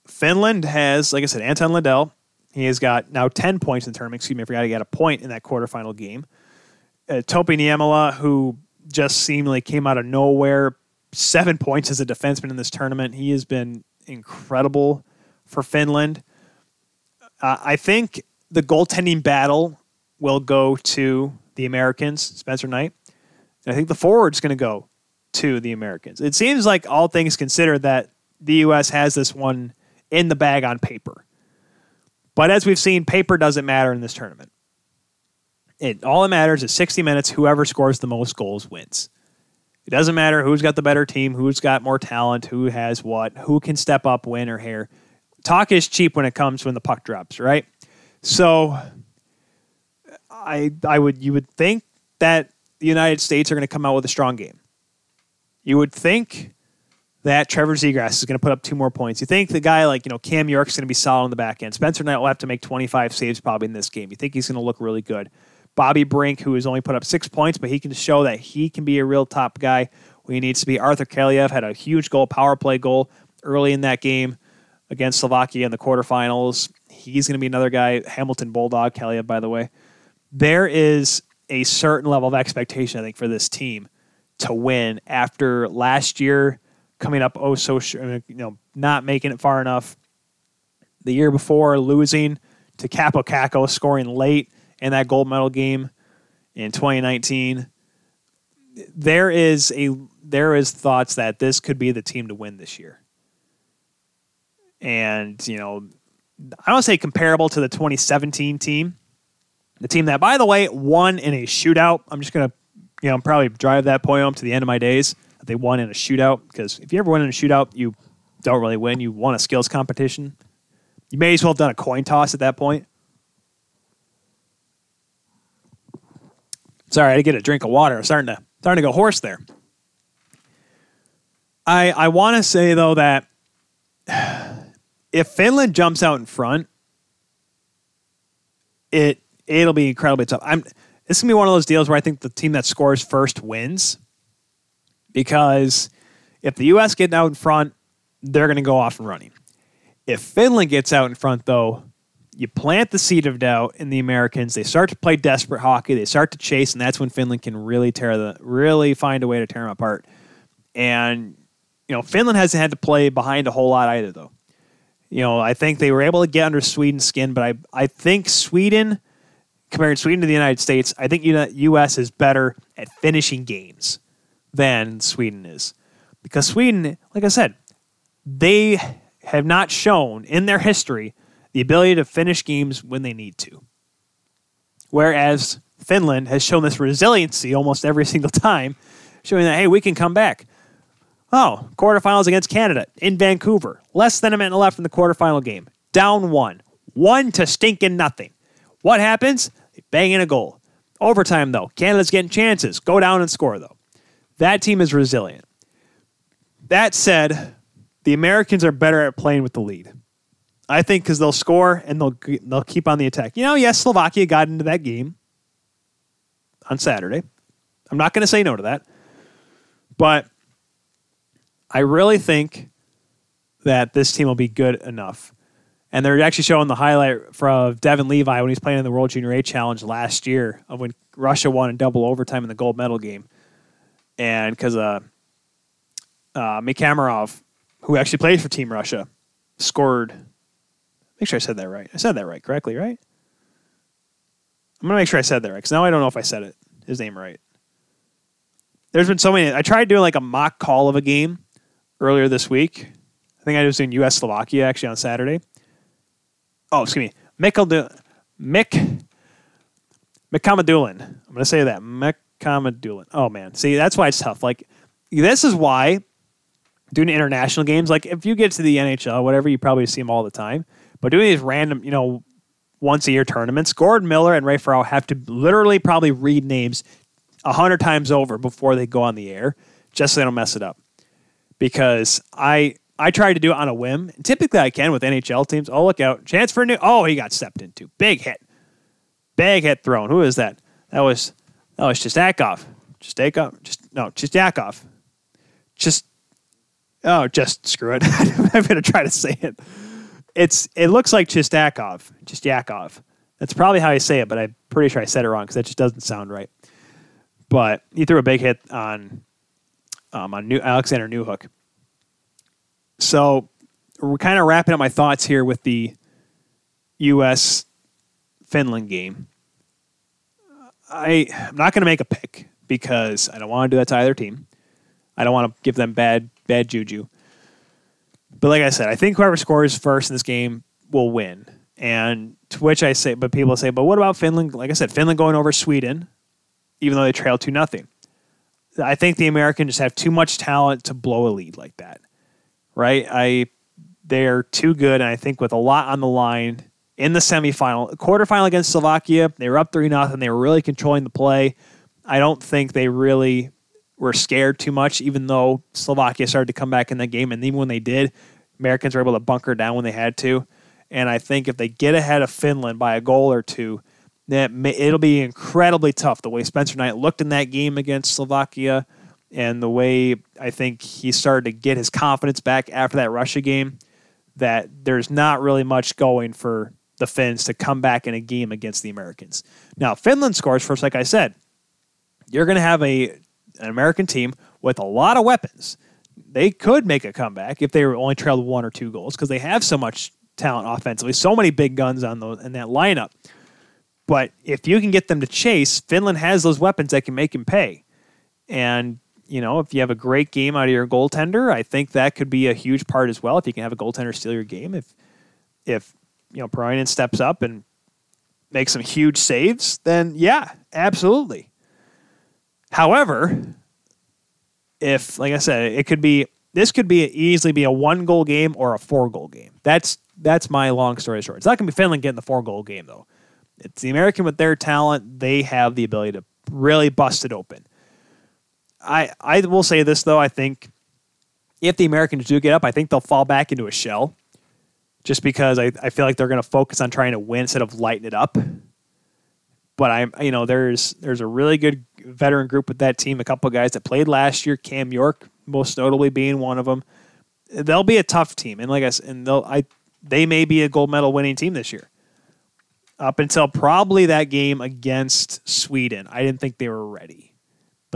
Finland has, like I said, Anton Lundell. He has got now 10 points in the tournament. Excuse me, I forgot he got a point in that quarterfinal game. Uh, Topi Niemela, who just seemingly came out of nowhere, seven points as a defenseman in this tournament. He has been incredible for Finland. Uh, I think the goaltending battle will go to the Americans, Spencer Knight. And I think the forward's going to go to the Americans. It seems like all things considered that the U.S. has this one in the bag on paper. But as we've seen, paper doesn't matter in this tournament. It all that matters is 60 minutes. Whoever scores the most goals wins. It doesn't matter who's got the better team, who's got more talent, who has what, who can step up, win or hair. Talk is cheap when it comes when the puck drops, right? So I I would you would think that the United States are going to come out with a strong game. You would think that Trevor Zegras is going to put up two more points. You think the guy like you know Cam York's going to be solid on the back end. Spencer Knight will have to make 25 saves probably in this game. You think he's going to look really good. Bobby Brink, who has only put up six points, but he can show that he can be a real top guy when he needs to be. Arthur Kaliyev had a huge goal, power play goal early in that game against Slovakia in the quarterfinals. He's going to be another guy. Hamilton Bulldog, Kaliyev, by the way. There is a certain level of expectation, I think, for this team to win after last year coming up oh so you know not making it far enough. The year before losing to Kaapo Kakko, scoring late in that gold medal game in 2019. There is a there is thoughts that this could be the team to win this year. And, you know, I don't say comparable to the 2017 team. The team that, by the way, won in a shootout. I'm just going to, you know, probably drive that point home to the end of my days. That they won in a shootout because if you ever win in a shootout, you don't really win. You won a skills competition. You may as well have done a coin toss at that point. Sorry, I had to get a drink of water. I'm starting to starting to go hoarse there. I I want to say though that if Finland jumps out in front, it it'll be incredibly tough. I'm this is gonna be one of those deals where I think the team that scores first wins. Because if the US get out in front, they're gonna go off and running. If Finland gets out in front though, you plant the seed of doubt in the Americans. They start to play desperate hockey. They start to chase, and that's when Finland can really tear the really find a way to tear them apart. And you know, Finland hasn't had to play behind a whole lot either, though. You know, I think they were able to get under Sweden's skin, but I I think Sweden, comparing Sweden to the United States, I think U.S. is better at finishing games than Sweden is, because Sweden, like I said, they have not shown in their history the ability to finish games when they need to. Whereas Finland has shown this resiliency almost every single time, showing that, hey, we can come back. Oh, quarterfinals against Canada in Vancouver. Less than a minute left in the quarterfinal game. Down one. One to stinking nothing. What happens? They bang in a goal. Overtime, though. Canada's getting chances. Go down and score, though. That team is resilient. That said, the Americans are better at playing with the lead. I think because they'll score and they'll they'll keep on the attack. You know, yes, Slovakia got into that game on Saturday. I'm not going to say no to that, but I really think that this team will be good enough. And they're actually showing the highlight from Devon Levi when he's playing in the World Junior A Challenge last year of when Russia won in double overtime in the gold medal game. And because uh, uh, who actually played for Team Russia, scored Make sure I said that right. I said that right correctly, right? I'm gonna make sure I said that right because now I don't know if I said it his name right. There's been so many. I tried doing like a mock call of a game earlier this week. I think I was doing U.S. Slovakia actually on Saturday. Oh, excuse me, Mikkel Mick McCamadulin. I'm gonna say that McCamadulin. Oh man, see that's why it's tough. Like this is why doing international games. Like if you get to the NHL, whatever, you probably see them all the time. But doing these random, you know, once a year tournaments, Gordon Miller and Ray Ferraro have to literally probably read names a hundred times over before they go on the air, just so they don't mess it up. Because I I tried to do it on a whim. And typically I can with NHL teams. Oh, look out. Chance for a new oh, he got stepped into. Big hit. Big hit thrown. Who is that? That was that was just Akov. Just Akov. Just no, just Yakov. Just oh, just screw it. I'm gonna try to say it it's it looks like Chistakov, just Yakov. That's probably how I say it, but I'm pretty sure I said it wrong because that just doesn't sound right. But he threw a big hit on um, on New, Alexander Newhook. So we're kind of wrapping up my thoughts here with the U.S. Finland game. I, I'm not going to make a pick because I don't want to do that to either team. I don't want to give them bad bad juju. But like I said, I think whoever scores first in this game will win. And to which I say, but people say, but what about Finland? Like I said, Finland going over Sweden, even though they trail two nothing. I think the Americans just have too much talent to blow a lead like that, right? I they're too good, and I think with a lot on the line in the semifinal, quarterfinal against Slovakia, they were up three nothing. They were really controlling the play. I don't think they really were scared too much, even though Slovakia started to come back in that game, and even when they did, Americans were able to bunker down when they had to. And I think if they get ahead of Finland by a goal or two, that it'll be incredibly tough. The way Spencer Knight looked in that game against Slovakia, and the way I think he started to get his confidence back after that Russia game, that there's not really much going for the Finns to come back in a game against the Americans. Now, Finland scores first, like I said. You're going to have a an American team with a lot of weapons. They could make a comeback if they were only trailed one or two goals because they have so much talent offensively, so many big guns on those in that lineup. But if you can get them to chase, Finland has those weapons that can make him pay. And, you know, if you have a great game out of your goaltender, I think that could be a huge part as well. If you can have a goaltender steal your game, if if you know Piiroinen steps up and makes some huge saves, then yeah, absolutely. However, if like I said, it could be this could be easily be a one goal game or a four goal game. That's that's my long story short. It's not going to be Finland getting the four goal game though. It's the American with their talent. They have the ability to really bust it open. I I will say this though. I think if the Americans do get up, I think they'll fall back into a shell, just because I, I feel like they're going to focus on trying to win instead of lighten it up. But I'm you know there's there's a really good veteran group with that team. A couple guys that played last year, Cam York most notably being one of them. They'll be a tough team, and like I said, and they'll I they may be a gold medal winning team this year up until probably that game against Sweden. I didn't think they were ready.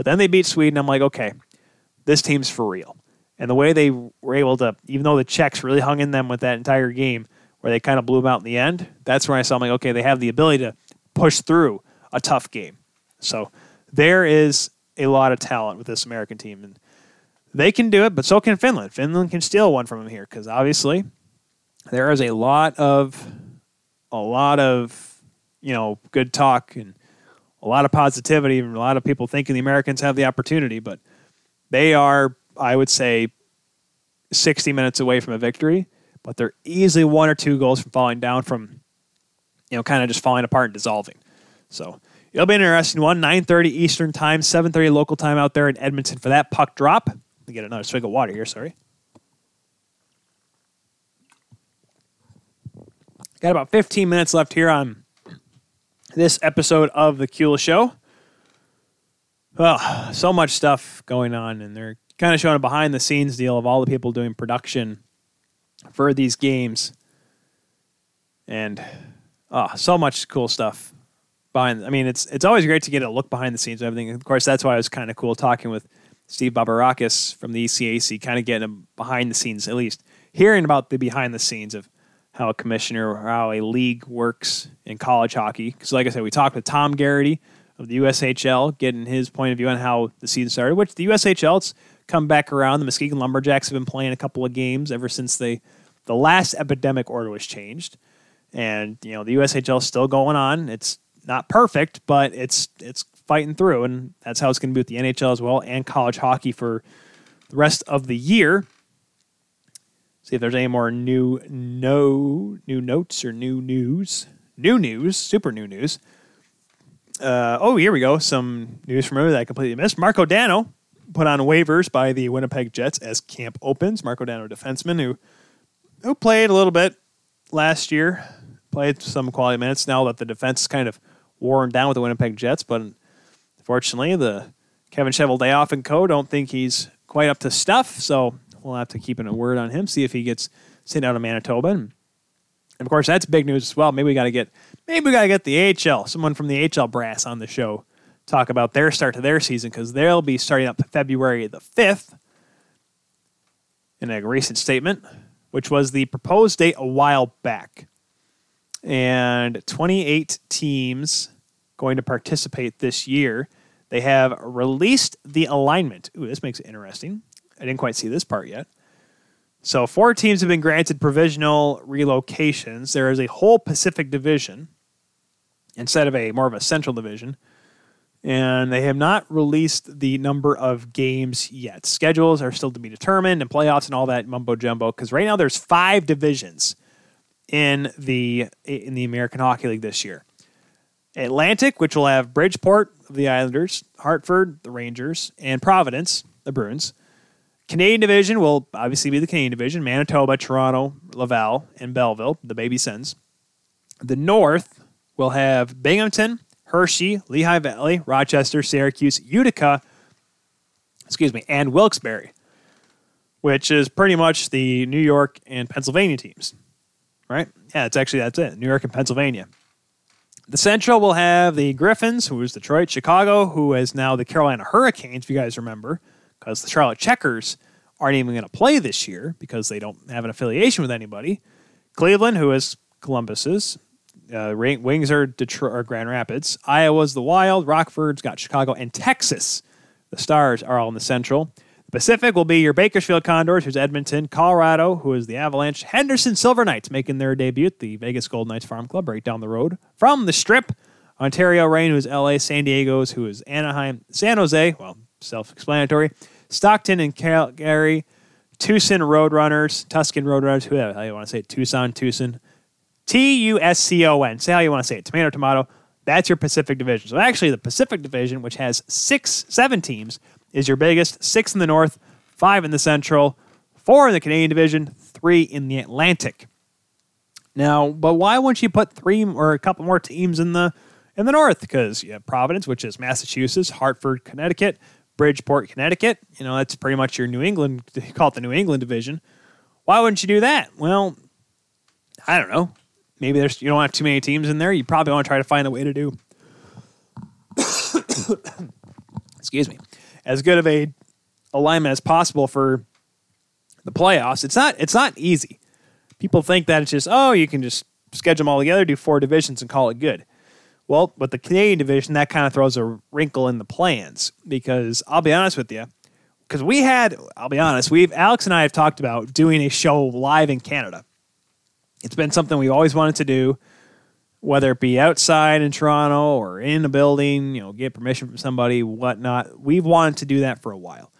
But then they beat Sweden. I'm like, okay, this team's for real. And the way they were able to, even though the Czechs really hung in them with that entire game, where they kind of blew them out in the end, that's where I saw, I'm like, okay, they have the ability to push through a tough game. So there is a lot of talent with this American team. And they can do it, but so can Finland. Finland can steal one from them here because obviously there is a lot of a lot of you know good talk and a lot of positivity and a lot of people thinking the Americans have the opportunity, but they are, I would say, 60 minutes away from a victory, but they're easily one or two goals from falling down from, you know, kind of just falling apart and dissolving. So it'll be an interesting one. 9:30 Eastern time, 7:30 local time out there in Edmonton for that puck drop. Let me get another swig of water here. Sorry. Got about 15 minutes left here on this episode of the Kuehl Show. Well, so much stuff going on, and they're kind of showing a behind the scenes deal of all the people doing production for these games. And oh, so much cool stuff behind. I mean, it's it's always great to get a look behind the scenes of everything. Of course, that's why it was kind of cool talking with Steve Bobarakis from the ECAC, kind of getting behind the scenes, at least hearing about the behind the scenes of how a commissioner or how a league works in college hockey. Because, like I said, we talked with Tom Garrity of the USHL, getting his point of view on how the season started. Which the USHL's come back around. The Muskegon Lumberjacks have been playing a couple of games ever since they the last epidemic order was changed, and you know the USHL is still going on. It's not perfect, but it's it's fighting through, and that's how it's going to be with the NHL as well and college hockey for the rest of the year. See if there's any more new no new notes or new news. New news, super new news. Uh, oh, here we go. Some news from earlier that I completely missed. Marko Dano put on waivers by the Winnipeg Jets as camp opens. Marko Dano, defenseman who who played a little bit last year, played some quality minutes. Now that the defense is kind of worn down with the Winnipeg Jets, but unfortunately, the Kevin Cheveldayoff and co don't think he's quite up to stuff. So we'll have to keep in a word on him, see if he gets sent out of Manitoba. And, of course, that's big news as well. Maybe we got to get maybe we got to get the HL, someone from the HL brass on the show, talk about their start to their season because they'll be starting up February the fifth. In a recent statement, which was the proposed date a while back. And 28 teams going to participate this year. They have released the alignment. Ooh, this makes it interesting. I didn't quite see this part yet. So, four teams have been granted provisional relocations. There is a whole Pacific division instead of a more of a central division. And they have not released the number of games yet. Schedules are still to be determined and playoffs and all that mumbo jumbo. Because right now there's five divisions in the in the American Hockey League this year. Atlantic, which will have Bridgeport, the Islanders, Hartford, the Rangers, and Providence, the Bruins. Canadian division will obviously be the Canadian division Manitoba, Toronto, Laval, and Belleville, the Baby Sens. The North will have Binghamton, Hershey, Lehigh Valley, Rochester, Syracuse, Utica, excuse me, and Wilkes-Barre, which is pretty much the New York and Pennsylvania teams, right? Yeah, it's actually that's it, New York and Pennsylvania. The Central will have the Griffins, who is Detroit, Chicago, who is now the Carolina Hurricanes, if you guys remember because the Charlotte Checkers aren't even going to play this year because they don't have an affiliation with anybody. Cleveland, who is Columbus's, uh, Wings are Detroit or Grand Rapids. Iowa's the Wild. Rockford's got Chicago and Texas. The Stars are all in the Central. The Pacific will be your Bakersfield Condors, who's Edmonton. Colorado, who is the Avalanche. Henderson Silver Knights making their debut at the Vegas Gold Knights Farm Club right down the road from the Strip. Ontario Reign, who is LA. San Diego's, who is Anaheim. San Jose, well, self explanatory. Stockton and Calgary, Tucson Roadrunners, Tuscan Roadrunners, who how you want to say it, Tucson, Tucson, T U S C O N. Say how you want to say it, tomato, tomato. That's your Pacific Division. So actually, the Pacific Division, which has six, seven teams, is your biggest. Six in the North, five in the Central, four in the Canadian Division, three in the Atlantic. Now, but why wouldn't you put three or a couple more teams in the in the North? Because you have Providence, which is Massachusetts, Hartford, Connecticut, Bridgeport, Connecticut. You know, that's pretty much your New England, you call it the New England division. Why wouldn't you do that? Well, I don't know. Maybe there's you don't have too many teams in there. You probably want to try to find a way to do excuse me, as good of a alignment as possible for the playoffs. It's not it's not easy. People think that it's just oh you can just schedule them all together, do four divisions, and call it good. Well, with the Canadian division, that kind of throws a wrinkle in the plans because I'll be honest with you, because we had, I'll be honest, we've Alex and I have talked about doing a show live in Canada. It's been something we've always wanted to do, whether it be outside in Toronto or in a building, you know, get permission from somebody, whatnot. We've wanted to do that for a while.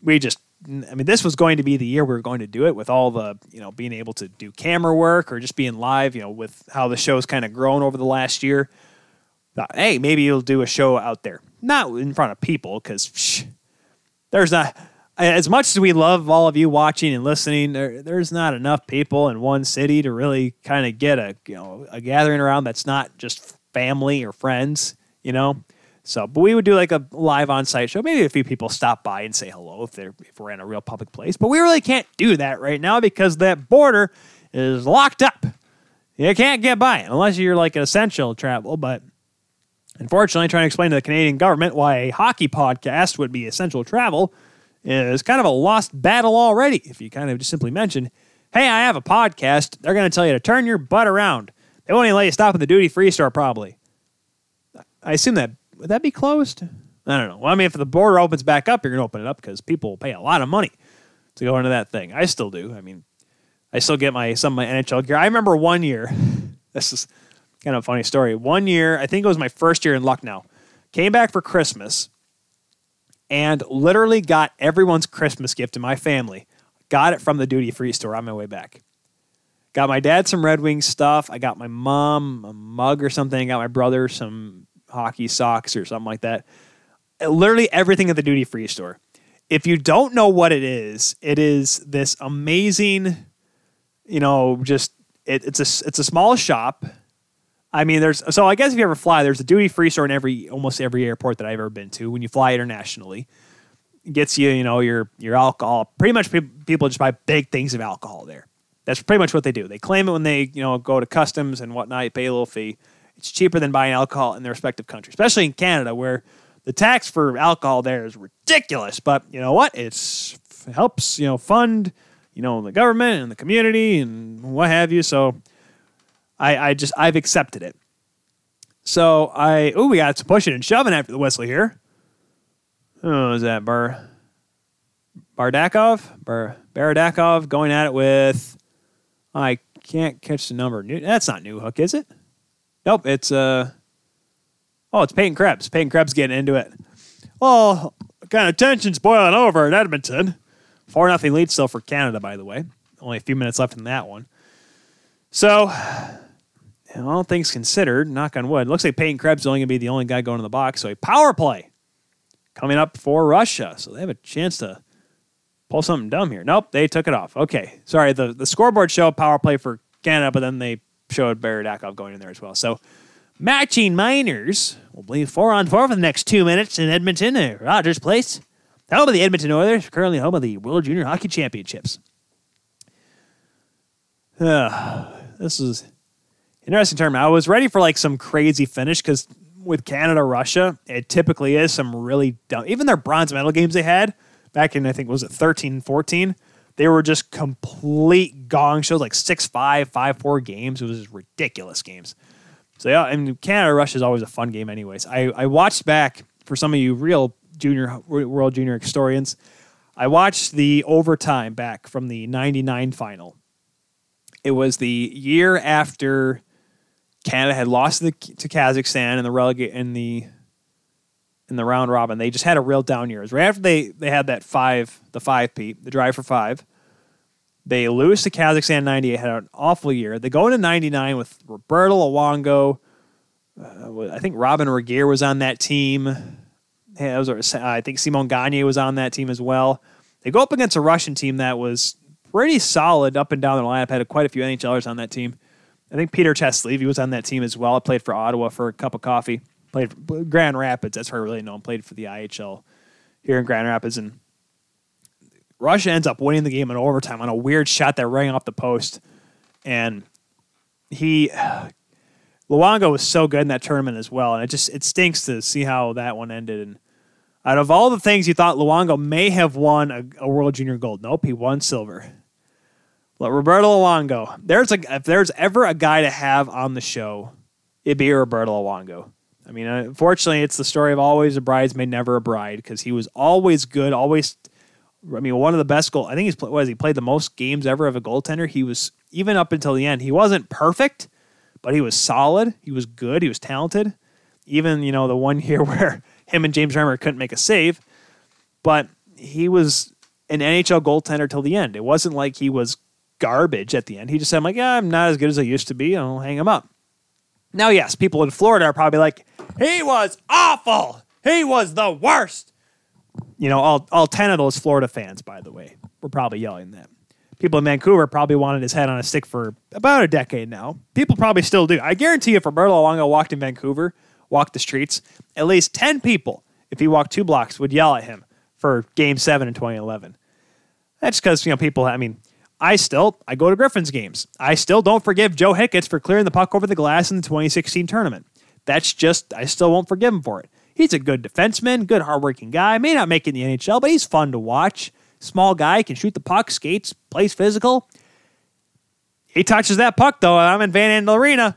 We just I mean, this was going to be the year we were going to do it with all the, you know, being able to do camera work or just being live, you know, with how the show's kind of grown over the last year thought, hey, maybe you'll do a show out there, not in front of people, because there's not as much as we love all of you watching and listening. There, there's not enough people in one city to really kind of get a you know a gathering around that's not just family or friends, you know. So, but we would do like a live on site show. Maybe a few people stop by and say hello if they're if we're in a real public place. But we really can't do that right now because that border is locked up. You can't get by unless you're like an essential travel. But Unfortunately, trying to explain to the Canadian government why a hockey podcast would be essential travel is kind of a lost battle already. If you kind of just simply mention, hey, I have a podcast, they're going to tell you to turn your butt around. They won't even let you stop at the duty free store, probably. I assume that, would that be closed? I don't know. Well, I mean, if the border opens back up, you're going to open it up because people pay a lot of money to go into that thing. I still do. I mean, I still get my some of my NHL gear. I remember one year, this is kind of a funny story. One year, I think it was my first year in Lucknow, came back for Christmas and literally got everyone's Christmas gift in my family. Got it from the duty free store on my way back. Got my dad some Red Wings stuff. I got my mom a mug or something. Got my brother some hockey socks or something like that. Uh, literally everything at the duty free store. If you don't know what it is, it is this amazing, you know, just it, it's a it's a small shop I mean, there's so I guess if you ever fly, there's a duty free store in every almost every airport that I've ever been to. When you fly internationally, it gets you, you know, your your alcohol. Pretty much people just buy big things of alcohol there. That's pretty much what they do. They claim it when they you know go to customs and whatnot. You pay a little fee. It's cheaper than buying alcohol in their respective countries, especially in Canada where the tax for alcohol there is ridiculous. But you know what? It's it helps you know fund you know, the government and the community and what have you. So I, I just I've accepted it. So I oh we got some pushing and shoving after the whistle here. Oh, is that Bar Bardakov? Bar Baradakov going at it with I can't catch the number. That's not Newhook, is it? Nope, it's uh oh, it's Peyton Krebs. Peyton Krebs getting into it. Well, kind of tensions boiling over in Edmonton. Four nothing lead still for Canada, by the way. Only a few minutes left in that one. So all things considered, knock on wood, looks like Peyton Krebs is only going to be the only guy going in the box. So a power play coming up for Russia. So they have a chance to pull something dumb here. Nope, they took it off. Okay. Sorry, the, the scoreboard showed power play for Canada, but then they showed Barry Baradakov going in there as well. So matching minors will be four on four for the next two minutes in Edmonton at Rogers Place. Home of the Edmonton Oilers, currently home of the World Junior Hockey Championships. Uh, this is interesting term. I was ready for like some crazy finish because with Canada, Russia, it typically is some really dumb. Even their bronze medal games they had back in, I think, was it 13, 14? They were just complete gong shows, like 6 5, 5 4 games. It was just ridiculous games. So, yeah, and Canada, Russia is always a fun game, anyways. I, I watched back for some of you real junior, world junior historians. I watched the overtime back from the 99 final. It was the year after Canada had lost the, to Kazakhstan in the in the in the round robin. They just had a real down year. Right after they they had that five the five Pete the drive for five. They lose to Kazakhstan '98. Had an awful year. They go into '99 with Roberto Luongo. Uh, I think Robyn Regehr was on that team. Was, I think Simon Gagne was on that team as well. They go up against a Russian team that was pretty solid up and down the lineup. Had quite a few NHLers on that team. I think Peter Schastlivy, he was on that team as well. I played for Ottawa for a cup of coffee. Played for Grand Rapids. That's where I really know him. Played for the IHL here in Grand Rapids. And Russia ends up winning the game in overtime on a weird shot that rang off the post. And he, Luongo was so good in that tournament as well. And it just, it stinks to see how that one ended. And out of all the things you thought Luongo may have won a, a World Junior Gold, nope, he won silver. Roberto Luongo, there's a if there's ever a guy to have on the show, it'd be Roberto Luongo. I mean, uh, unfortunately, it's the story of always a bridesmaid, never a bride, because he was always good, always. I mean, one of the best goal. I think he's was he played the most games ever of a goaltender. He was even up until the end. He wasn't perfect, but he was solid. He was good. He was talented. Even you know the one year where him and James Reimer couldn't make a save, but he was an NHL goaltender till the end. It wasn't like he was garbage at the end. He just said, I'm like, yeah, I'm not as good as I used to be. I'll hang him up. Now, yes, people in Florida are probably like, he was awful. He was the worst. You know, all, all 10 of those Florida fans, by the way, were probably yelling that. People in Vancouver probably wanted his head on a stick for about a decade now. People probably still do. I guarantee you, if Roberto Luongo walked in Vancouver, walked the streets, at least 10 people, if he walked two blocks, would yell at him for game seven in 2011. That's because, you know, people, I mean, I still I go to Griffins games. I still don't forgive Joe Hicketts for clearing the puck over the glass in the 2016 tournament. That's just I still won't forgive him for it. He's a good defenseman, good hardworking guy. May not make it in the NHL, but he's fun to watch. Small guy, can shoot the puck, skates, plays physical. He touches that puck though. I'm in Van Andel Arena.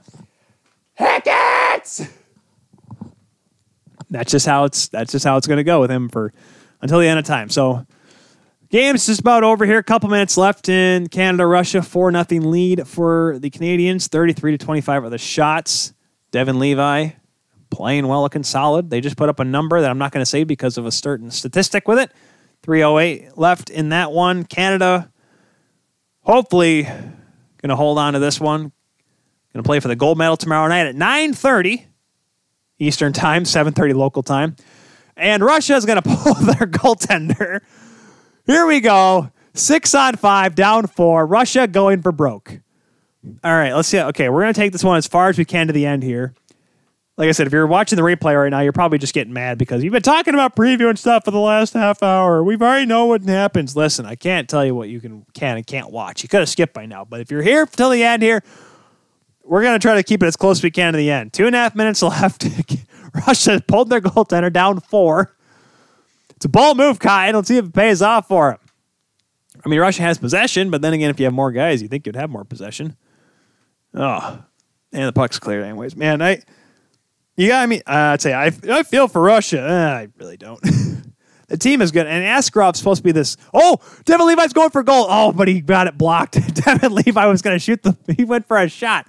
Hicketts. That's just how it's that's just how it's going to go with him for until the end of time. So Game's just about over here. A couple minutes left in Canada, Russia. 4 nothing lead for the Canadians. 33 to 25 are the shots. Devon Levi playing well, looking solid. They just put up a number that I'm not going to say because of a certain statistic with it. 308 left in that one. Canada, hopefully, going to hold on to this one. Going to play for the gold medal tomorrow night at 9:30 Eastern Time, 7:30 local time. And Russia is going to pull their goaltender here we go. Six on five, down four. Russia going for broke. All right, let's see. Okay, we're going to take this one as far as we can to the end here. Like I said, if you're watching the replay right now, you're probably just getting mad because you've been talking about previewing stuff for the last half hour. We've already know what happens. Listen, I can't tell you what you can can and can't watch. You could have skipped by now, but if you're here till the end here, we're going to try to keep it as close as we can to the end. Two and a half minutes left. Russia pulled their goaltender down four. It's a ball move, Kai. Let's see if it pays off for him. I mean, Russia has possession, but then again, if you have more guys, you think you'd have more possession. Oh, and the puck's cleared anyways. Man, I, you got I mean, uh, I'd say I, I feel for Russia. Uh, I really don't. the team is good, and Askarov's supposed to be this. Oh, Devon Levi's going for goal. Oh, but he got it blocked. Devon Levi was going to shoot the. He went for a shot.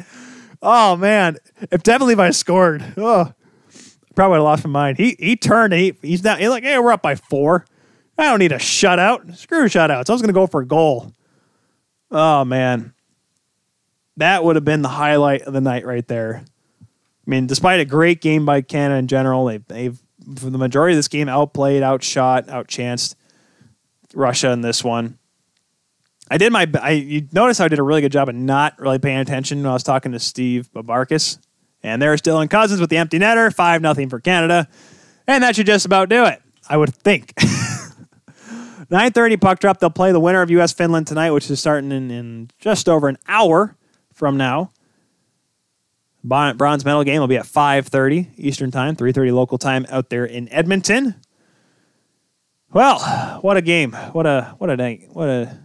Oh man, if Devon Levi scored, oh, probably lost my mind. He he turned. he, he's down. He's like, hey, we're up by four. I don't need a shutout. Screw shutouts. I was going to go for a goal. Oh man, that would have been the highlight of the night right there. I mean, despite a great game by Canada in general, they've, they've for the majority of this game outplayed, outshot, outchanced Russia in this one. I did my. I you notice I did a really good job of not really paying attention when I was talking to Steve Bobarakis, and there's Dylan Cozens with the empty netter, five nothing for Canada, and that should just about do it. I would think. 9:30 puck drop. They'll play the winner of U.S. Finland tonight, which is starting in, in just over an hour from now. Bronze medal game will be at 5:30 Eastern Time, 3:30 local time out there in Edmonton. Well, what a game! What a what a night! What a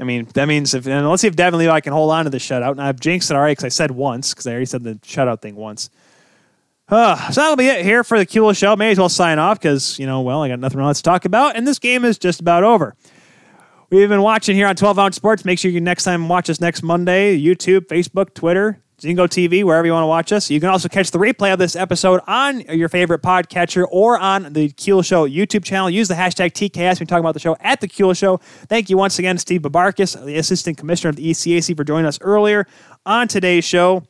I mean, that means if and let's see if Devon Levi can hold on to the shutout. And I've jinxed it already because I said once because I already said the shutout thing once. Uh, so that'll be it here for the Kuehl Show. May as well sign off because you know, well, I got nothing else to talk about, and this game is just about over. We've been watching here on 12 Ounce Sports. Make sure you next time watch us next Monday, YouTube, Facebook, Twitter, Zingo TV, wherever you want to watch us. You can also catch the replay of this episode on your favorite podcatcher or on the Kuehl Show YouTube channel. Use the hashtag TKS when talking about the show at the Kuehl Show. Thank you once again, Steve Bobarakis, the Assistant Commissioner of the ECAC, for joining us earlier on today's show.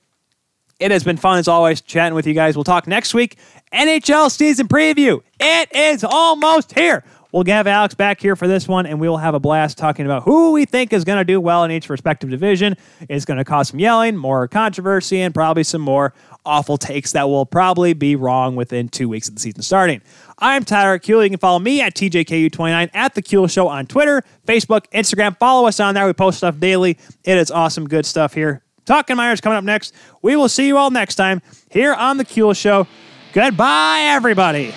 It has been fun as always chatting with you guys. We'll talk next week. NHL season preview. It is almost here. We'll have Alex back here for this one, and we will have a blast talking about who we think is going to do well in each respective division. It's going to cause some yelling, more controversy, and probably some more awful takes that will probably be wrong within two weeks of the season starting. I'm Tyler Kuehl. You can follow me at TJKU29 at The Kuehl Show on Twitter, Facebook, Instagram. Follow us on there. We post stuff daily. It is awesome, good stuff here. Talking Myers coming up next. We will see you all next time here on The Kuehl Show. Goodbye, everybody.